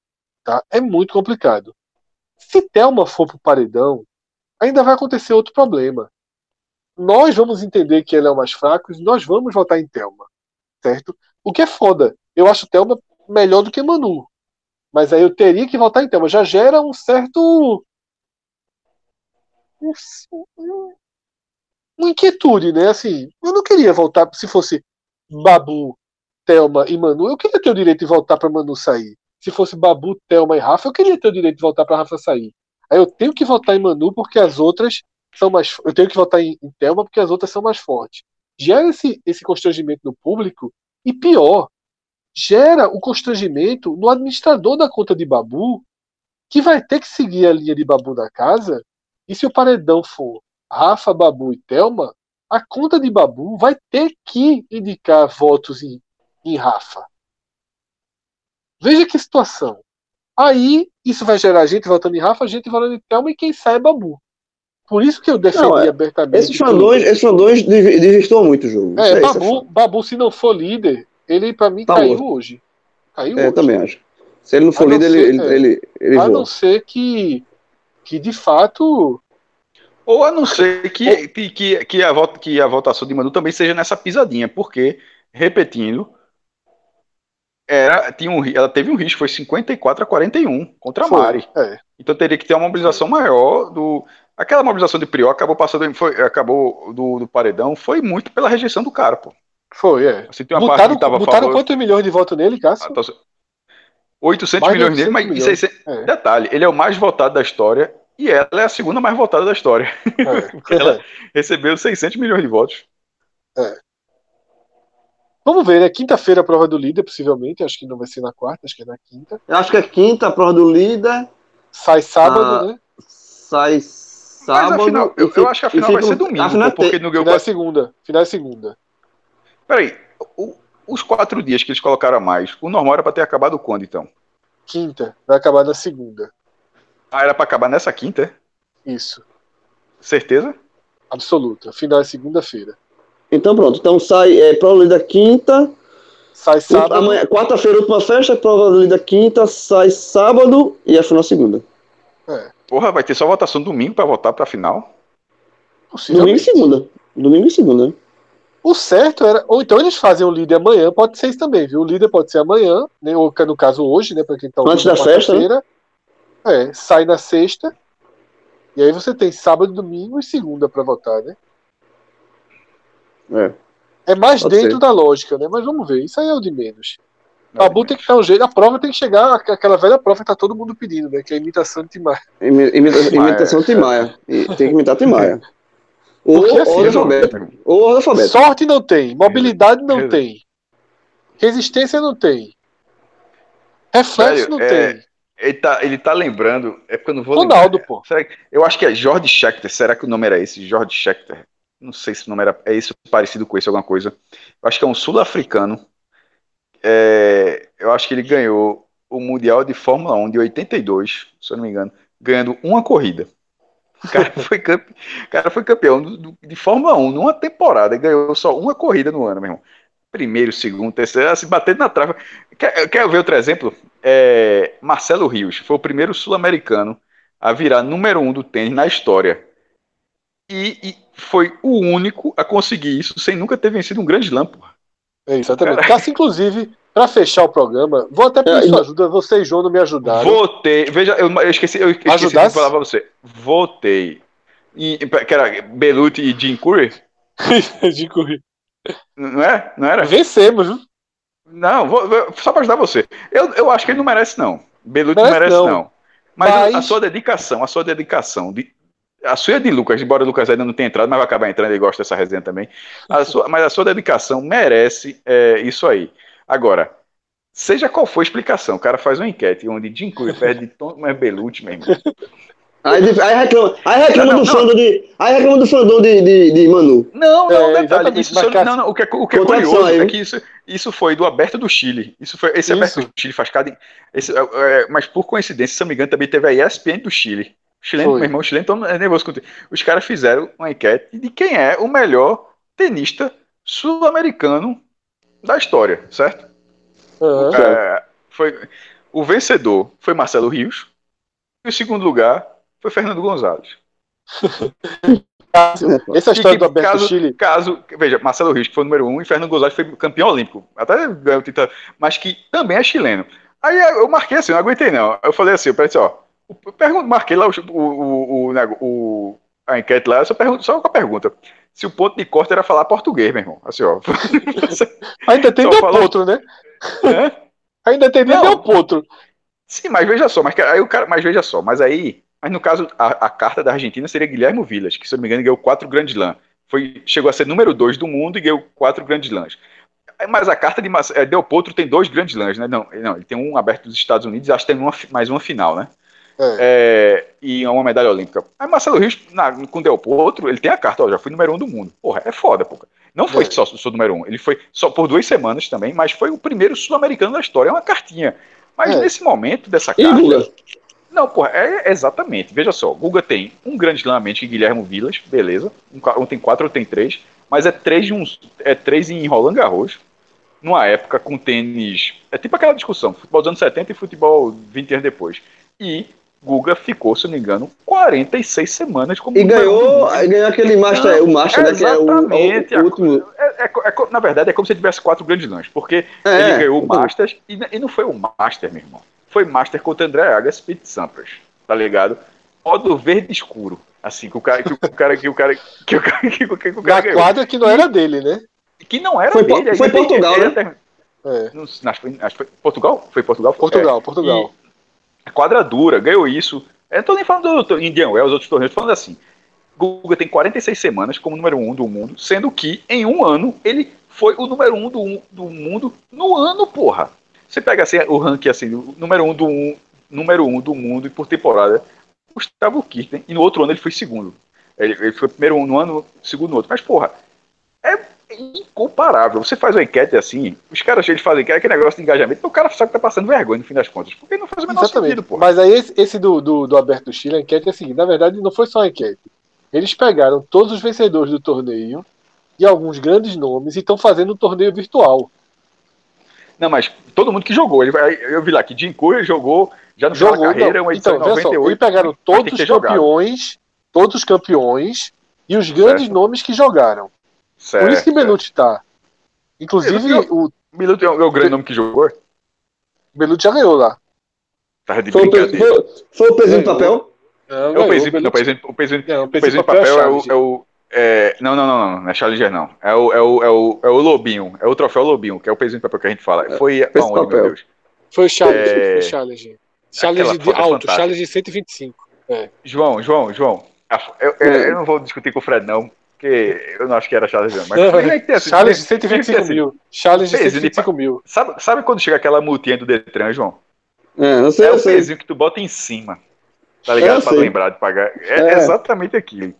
Tá? É muito complicado. Se Thelma for pro paredão, ainda vai acontecer outro problema. Nós vamos entender que ele é o mais fraco e nós vamos votar em Thelma. Certo? O que é foda. Eu acho Thelma melhor do que Manu. Mas aí eu teria que votar em Thelma. Já gera um certo. um- um- Uma inquietude, né? Assim, eu não queria voltar. Se fosse Babu, Thelma e Manu, eu queria ter o direito de voltar para Manu sair. Se fosse Babu, Thelma e Rafa, eu queria ter o direito de voltar para Rafa sair. Aí eu tenho que votar em Manu porque as outras são mais. Eu tenho que votar em, em Thelma porque as outras são mais fortes. Gera esse, esse constrangimento no público e pior, gera o constrangimento no administrador da conta de Babu, que vai ter que seguir a linha de Babu na casa. E se o paredão for Rafa, Babu e Thelma, a conta de Babu vai ter que indicar votos em, em Rafa. Veja que situação. Aí isso vai gerar gente votando em Rafa, gente votando em Thelma e quem sai é Babu. Por isso que eu defendi Não, é- abertamente. Esses fandões, esses fandões muito o jogo. É, isso Babu, Babu, se não for líder, ele pra mim Tá caiu morto. hoje. Caiu É, hoje. também acho. Se ele não for A não líder, ser- ele, é. ele, ele, ele A voa. não ser que, que de fato Ou a não ser que, que, que, que, a, vota, que a votação de Manu também seja nessa pisadinha, porque, repetindo, era, tinha um, ela teve um risco, foi 54 a 41 contra a Foi, Mari. é. Então teria que ter uma mobilização maior do. Aquela mobilização de Prió acabou passando, foi, acabou do, do paredão, foi muito pela rejeição do cara, pô. Foi, é. Assim, tem uma parte Botaram, que tava a botaram favor- quantos milhões de votos nele, Cássio? Ah, tá- 800 Mais de milhões nele, 800 mas milhões. 600 É. detalhe, ele é o mais votado da história e ela é a segunda mais votada da história. É. Ela recebeu 600 milhões de votos. Vamos ver, né? Quinta-feira a prova do líder, possivelmente. Acho que não vai ser na quarta, acho que é na quinta. Eu acho que é quinta a prova do líder, Sai sábado, Ah, né? sai sábado. Mas afinal, eu, eu acho que a final vai ser domingo, a final pô, porque no Gol Final é segunda. Final é segunda. Peraí, o- os quatro dias que eles colocaram a mais, o normal era pra ter acabado quando, então? Quinta. Vai acabar na segunda. Ah, era pra acabar nessa quinta, é? Isso. Certeza? Absoluta. Final é segunda-feira. Então pronto, então sai é, prova líder quinta, Sai sábado. amanhã, quarta-feira última festa, prova líder quinta, sai sábado e a final segunda. Porra, vai ter só votação domingo pra votar pra final? Domingo e segunda. Domingo e segunda, né? O certo era. Ou então eles fazem o líder amanhã, pode ser isso também, viu? O líder pode ser amanhã, né? ou no caso hoje, né? Pra quem tá Antes da na festa, né? É, sai na sexta. E aí você tem sábado, domingo e segunda pra votar, né? É. É mais Pode dentro ser. da lógica, né? Mas vamos ver, isso aí é o de menos. Babu tem que dar um jeito, a prova tem que chegar, aqu- aquela velha prova que tá todo mundo pedindo, né? Que é a imitação de Timar. Imi- imita- imitação Tim Maia. E Tem que imitar Tim Maia. Ou Porque assim, ordem alfabética. Ou ordem alfabética. Sorte não tem, mobilidade não Resu- tem, resistência não tem, reflexo Velho, não é, tem. Ele tá, ele tá lembrando. É porque eu não vou Ronaldo, lembrar. pô. Será que- eu acho que é George Schechter. Será que o nome era esse? George Schechter. Não sei se o nome era. É isso parecido com esse, alguma coisa. Eu acho que é um sul-africano. É, eu acho que ele ganhou o Mundial de Fórmula 1 de 82, se eu não me engano, ganhando uma corrida. O cara foi, campe... cara foi campeão do- do- de Fórmula 1 numa temporada e ganhou só uma corrida no ano, meu irmão. Primeiro, segundo, terceiro, assim, batendo na trave. Quer, quer ver outro exemplo? É, Marcelo Rios foi o primeiro sul-americano a virar número um do tênis na história. E, e foi o único a conseguir isso sem nunca ter vencido um grande slam, porra. É, exatamente. Cássio, inclusive, para fechar o programa, vou até pedir É, sua e- ajuda, você e João não me ajudaram. Votei. Veja, eu, eu esqueci, eu esqueci de falar pra você. Votei. Em- que era Beluti e Jim Curry? de correr. Não é? Não era? Vencemos, viu? Não, vou- vou- só pra ajudar você. Eu, eu acho que ele não merece, não. Beluti não Merece, merece, não. não. Mas, Mas- a sua dedicação, a sua dedicação. De, a sua é de Lucas, embora o Lucas ainda não tenha entrado, mas vai acabar entrando, ele gosta dessa resenha também. A sua- mas a sua dedicação merece é, isso aí. Agora, seja qual for a explicação, o cara faz uma enquete onde Jim Curry perde de Tom mas Beluti, meu irmão. Aí, aí reclama, aí reclama Não, do fandom de. Aí reclama do fandom de, de, de Manu. Não, não, É, detalhe. Isso, só- não, não, o que é, o que é curioso aí, é que isso, isso foi do Aberto do Chile. Isso foi, esse Isso. Aberto do Chile faz cada. Esse, é, é, mas por coincidência, se não me engano, também teve a ESPN do Chile. O chileno, Foi. meu irmão, o chileno é nervoso contigo. Os caras fizeram uma enquete de quem é o melhor tenista sul-americano da história, certo? Aham. É, foi, o vencedor foi Marcelo Rios. E o segundo lugar foi Fernando Gonzalez. Essa história E do Alberto caso, Chile. Caso, veja, Marcelo Rios, que foi o número um, e Fernando Gonzalez foi campeão olímpico, até ganhou o título, mas que também é chileno. Aí eu marquei assim, não aguentei não. Eu falei assim, eu pensei, ó, pergunto, marquei lá o, o, o, o, a enquete lá, só, pergunto, só com a pergunta. Se o ponto de corte era falar português, meu irmão. Assim, ó. Ainda tem Del falou- Potro, né? Hã? Ainda tem. Del Potro. Sim, mas veja só, mas aí o cara, mas veja só, mas aí, mas no caso a, a carta da Argentina seria Guilherme Vilas, que se eu não me engano ganhou quatro grandes lãs. Foi chegou a ser número dois do mundo e ganhou quatro grandes lãs. Mas a carta de eh, Del Potro tem dois grandes lãs, né? Não, não, ele tem um aberto dos Estados Unidos, e acho que tem uma, mais uma final, né? É. É, e uma medalha olímpica. Aí Marcelo Rios, na, com Del Potro, ele tem a carta, ó, já fui número um do mundo. Porra, é foda, porra. Não foi É. só só número um, ele foi só por duas semanas também, mas foi o primeiro sul-americano da história, é uma cartinha. Mas É. nesse momento dessa E carta. Guga? Não, porra, é exatamente. Veja só, Guga tem um grande menos que Guilherme Vilas, beleza. Um, um tem quatro, outro tem três. Mas é três, de uns, é três em Roland Garros. Numa época com tênis. É tipo aquela discussão: futebol dos anos 70 e futebol 20 anos depois. E Guga ficou, se não me engano, 46 semanas como E ganhou, ganhou aquele Master, o Master, né? Que é o, Exatamente. o último. É, é- é co- na verdade, é como se ele tivesse quatro grandes lãs, porque É, ele ganhou o então. Masters e, e não foi o Master, meu irmão. Foi Master contra André Agassi e Sampras, tá ligado? Modo verde escuro. Assim, que o cara que o cara que o cara que o cara que o cara, que o cara ganhou. quadra que não era dele, né? Que não era Foi dele. Foi Portugal, né? até- É. não- acho, que foi, acho que foi Portugal? Foi Portugal? Portugal, É. Portugal. E quadradura, ganhou isso. Eu não tô nem falando do Indian Wells, outros torneios, tô falando assim. Guga tem 46 semanas como número um do mundo, sendo que em um ano ele foi o número um do, do mundo no ano, porra. Você pega assim, o ranking assim, o número um do, um- número um do mundo e por temporada, Gustavo Kirten, e no outro ano ele foi segundo. Ele, ele foi primeiro no ano, segundo no outro. Mas, porra, é incomparável. Você faz uma enquete assim, os caras eles fazem aquele negócio de engajamento, o cara sabe que tá passando vergonha no fim das contas, porque não faz o menor Exatamente. sentido, porra. Mas aí esse, esse do, do, do Aberto Chile, a enquete é a seguinte, na verdade não foi só a enquete. Eles pegaram todos os vencedores do torneio e alguns grandes nomes e estão fazendo um torneio virtual. Não, mas todo mundo que jogou, ele vai, eu vi lá que Jim Courier jogou já no final da Jogou, carreira, não. uma edição Então, em veja só, 98. eles pegaram todos os ter jogado. campeões, todos os campeões e os grandes Certo. nomes que jogaram. Certo. Por isso que Belucci tá. Inclusive, Belucci o Minuto é o, é o grande nome que jogou. Belucci já ganhou lá. Tava de Foi o, peso, brincadeira. foi, o pezinho de papel? Não, É o pezinho, não, Belucci- o Não, o de papel é o, Challenger. é o é, não, não, não, não, não é Challenger não. É o, é, o, é, o, é o Lobinho, é o troféu Lobinho, que é o pezinho de papel que a gente fala. Foi aonde, papel. meu Deus? Foi o Challenge, É. foi o Challenge. Challenge Aquela de é alto, fantástica. Challenge 125. João, João, João. a- Eu, eu, eu não vou discutir com o Fred, não, porque eu não acho que era não. Mas tem que assim, que ter 125 assim. mil. Peso de 125 mil. Sabe, sabe quando chega aquela multinha do Detran, João? É, não sei, É eu o sei. pezinho que tu bota em cima. Tá ligado? Pra sei. lembrar de pagar. É, É. exatamente aquilo.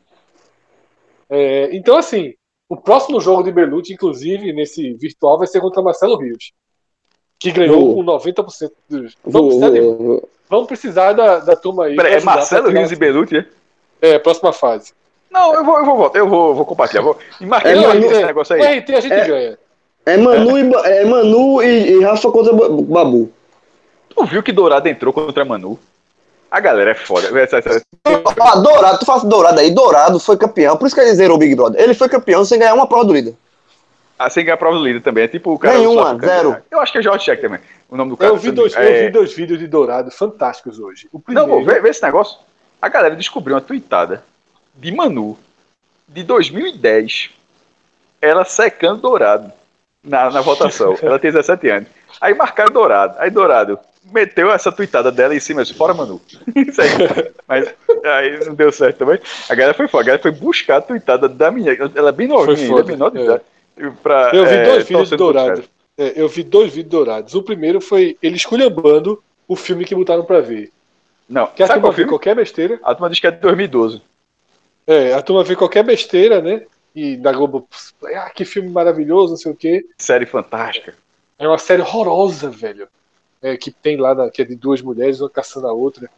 É, então, assim, o próximo jogo de Belucci, inclusive, nesse virtual, vai ser contra Marcelo Rios. Que ganhou com 90% dos. Vamos precisar, de- vamos precisar da, da turma aí. Pera, é Marcelo Rios e Belucci, é? É, próxima fase. Não, eu vou, eu vou, voltar, eu vou, vou compartilhar. Vou, marquei É, Manu, esse é, negócio aí. O RT a gente É. ganha. É Manu, e, é Manu e, e Rafa contra Ba- Babu. Tu viu que Dourado entrou contra Manu? A galera é foda. Essa- essa- Ah, Dourado, tu faz Dourado aí. Dourado foi campeão, por isso que ele zerou o Big Brother. Ele foi campeão sem ganhar uma prova do líder. Ah, sem ganhar a prova do líder também. É tipo o cara. Nenhuma, zero. Eu acho que é George Check também. O nome do cara. Eu vi, dois, é... eu vi dois vídeos de Dourado fantásticos hoje. O Não, primeiro, pô, vê, vê esse negócio. A galera descobriu uma tweetada de Manu de 2010. Ela secando Dourado na, na votação. ela tem 17 anos. Aí marcaram Dourado. Aí Dourado meteu essa tweetada dela em cima, assim, fora Manu. Isso aí. Mas aí não deu certo também. A galera foi foda. A galera foi buscar a tweetada da menina. Ela é bem novinha, ainda, menor de é. idade. Pra, Eu vi é, dois vídeos de torcendo contra os Dourado. É, eu vi dois vídeos dourados. O primeiro foi ele esculhambando o filme que botaram pra ver. Não, Que a sabe qual filme? qualquer besteira. A turma diz que é de 2012. É, a turma vê qualquer besteira, né? E da Globo, ah, que filme maravilhoso, não sei o quê. Série fantástica. É uma série horrorosa, velho. É, que tem lá, na, que é de duas mulheres, uma caçando a outra.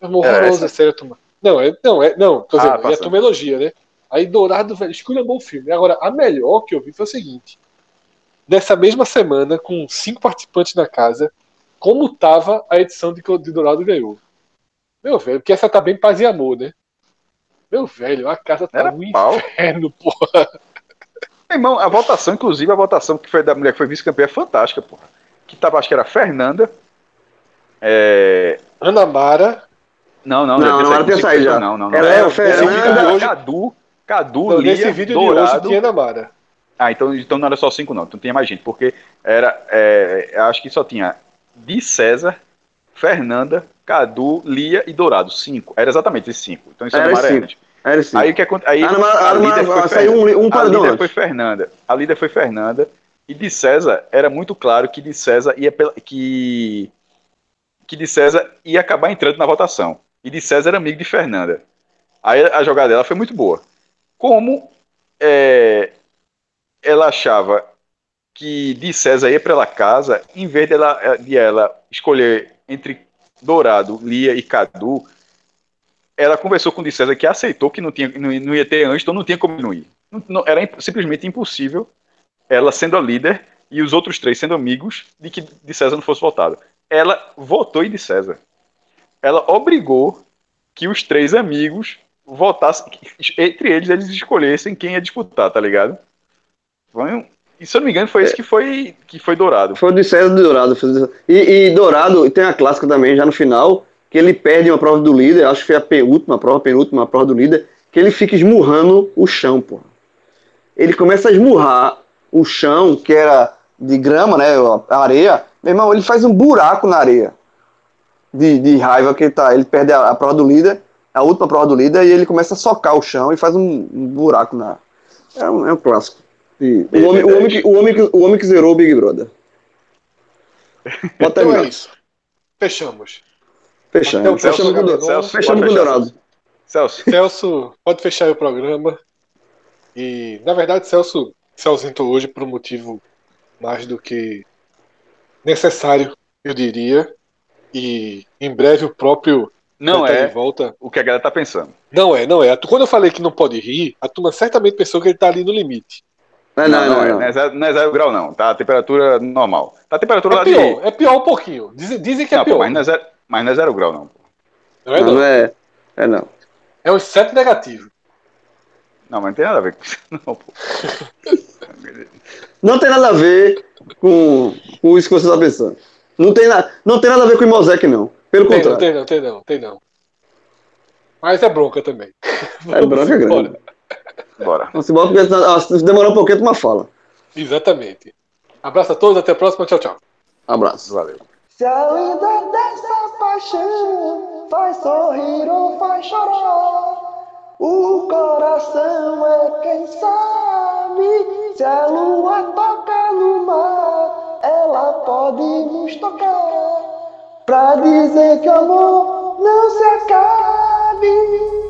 É uma É, horrorosa essa? série, a turma. Não, é, não, é, não, tô Ah, e a turma elogia, né? Aí Dourado, velho, esculhambou o filme. Agora, a melhor que eu vi foi o seguinte. Nessa mesma semana, com cinco participantes na casa, como tava a edição de, de Dourado ganhou. Meu velho, porque essa tá bem paz e amor, né? Meu velho, a casa tá Era um pau. inferno, porra. Meu irmão, a votação, inclusive a votação que foi da mulher que foi vice-campeã é fantástica, porra. Que tava, acho que era Fernanda. É... Ana Mara, Não, não, Não, saído, ela saído já. Não, não, não. Era Era, a Fernanda. era hoje- Cadu, Cadu, não, Lia, nesse vídeo Dourado. de hoje tinha Ana Mara. Ah, então, então não era só cinco, não. Então tinha mais gente, porque era. É, acho que só tinha Di César, Fernanda, Cadu, Lia e Dourado. Cinco. Era exatamente esses cinco. Então isso é Era Ana Mara cinco. Antes. Era sim. Aí o que acontece? Aí A líder foi saiu Fernanda. um- a líder foi Fernanda. A líder foi Fernanda. E de César era muito claro que de César ia pela, que que de César ia acabar entrando na votação. E de César era amigo de Fernanda. Aí a jogada dela foi muito boa. Como é, ela achava que de César ia para ela casa, em vez de ela, de ela escolher entre Dourado, Lia e Cadu, ela conversou com o de César que aceitou que não, tinha, não, não ia ter antes, então não tinha como não ir. Não- era imp- simplesmente impossível ela sendo a líder e os outros três sendo amigos de que de César não fosse votado. Ela votou em de César. ela obrigou que os três amigos votassem, entre eles eles escolhessem quem ia disputar, tá ligado? Foi um, e se eu não me engano, foi esse que foi, que foi Dourado. Foi o de César de Dourado. E, e Dourado, e tem a clássica também, já no final, que ele perde uma prova do líder, acho que foi a penúltima prova, a penúltima prova do líder, que ele fica esmurrando o chão, pô. Ele começa a esmurrar o chão, que era de grama, né, a areia. Meu irmão, ele faz um buraco na areia. De, de raiva que ele tá. Ele perde a, a prova do líder, a última prova do líder, e ele começa a socar o chão e faz um, um buraco na. É um, é um clássico. E o, homem, o, homem que, o, homem que, o homem que zerou o Big Brother. Pode então é isso. Fechamos. Fechamos. Fechamos, com, Celso, Celso, fechamos com o Dourado. Celso. Celso, pode fechar o programa. E, na verdade, Celso se ausentou hoje por um motivo mais do que necessário, eu diria. E em breve o próprio não é volta. o que a galera tá pensando. Não é, não é. Quando eu falei que não pode rir, a turma certamente pensou que ele tá ali no limite. Não, não, não, não, é, não, é, zero, não é zero grau, não. Tá a temperatura normal. Tá a temperatura é lá pior, de... É pior um pouquinho. Dizem, dizem que é não, pior. Pô, mas, não é zero, mas não é zero grau, não. Não é, não. não é, é não. É um 7 negativo. Não, mas não tem nada a ver com isso, não, pô. não tem nada a ver com, com isso que você está pensando. Não tem, na, não tem nada a ver com o Mosaic, não. Pelo tem, contrário. Não, tem não, tem não, tem não. Mas é bronca também. É bronca grande. Bora. Vamos embora, porque se demorar um pouquinho, tu uma fala. Exatamente. Abraço a todos, até a próxima. Tchau, tchau. Abraço. Valeu. Se a lenda dessa paixão faz sorrir ou faz chorar, o coração é quem sabe. Se a lua toca no mar, ela pode nos tocar. Pra dizer que o amor não se acaba.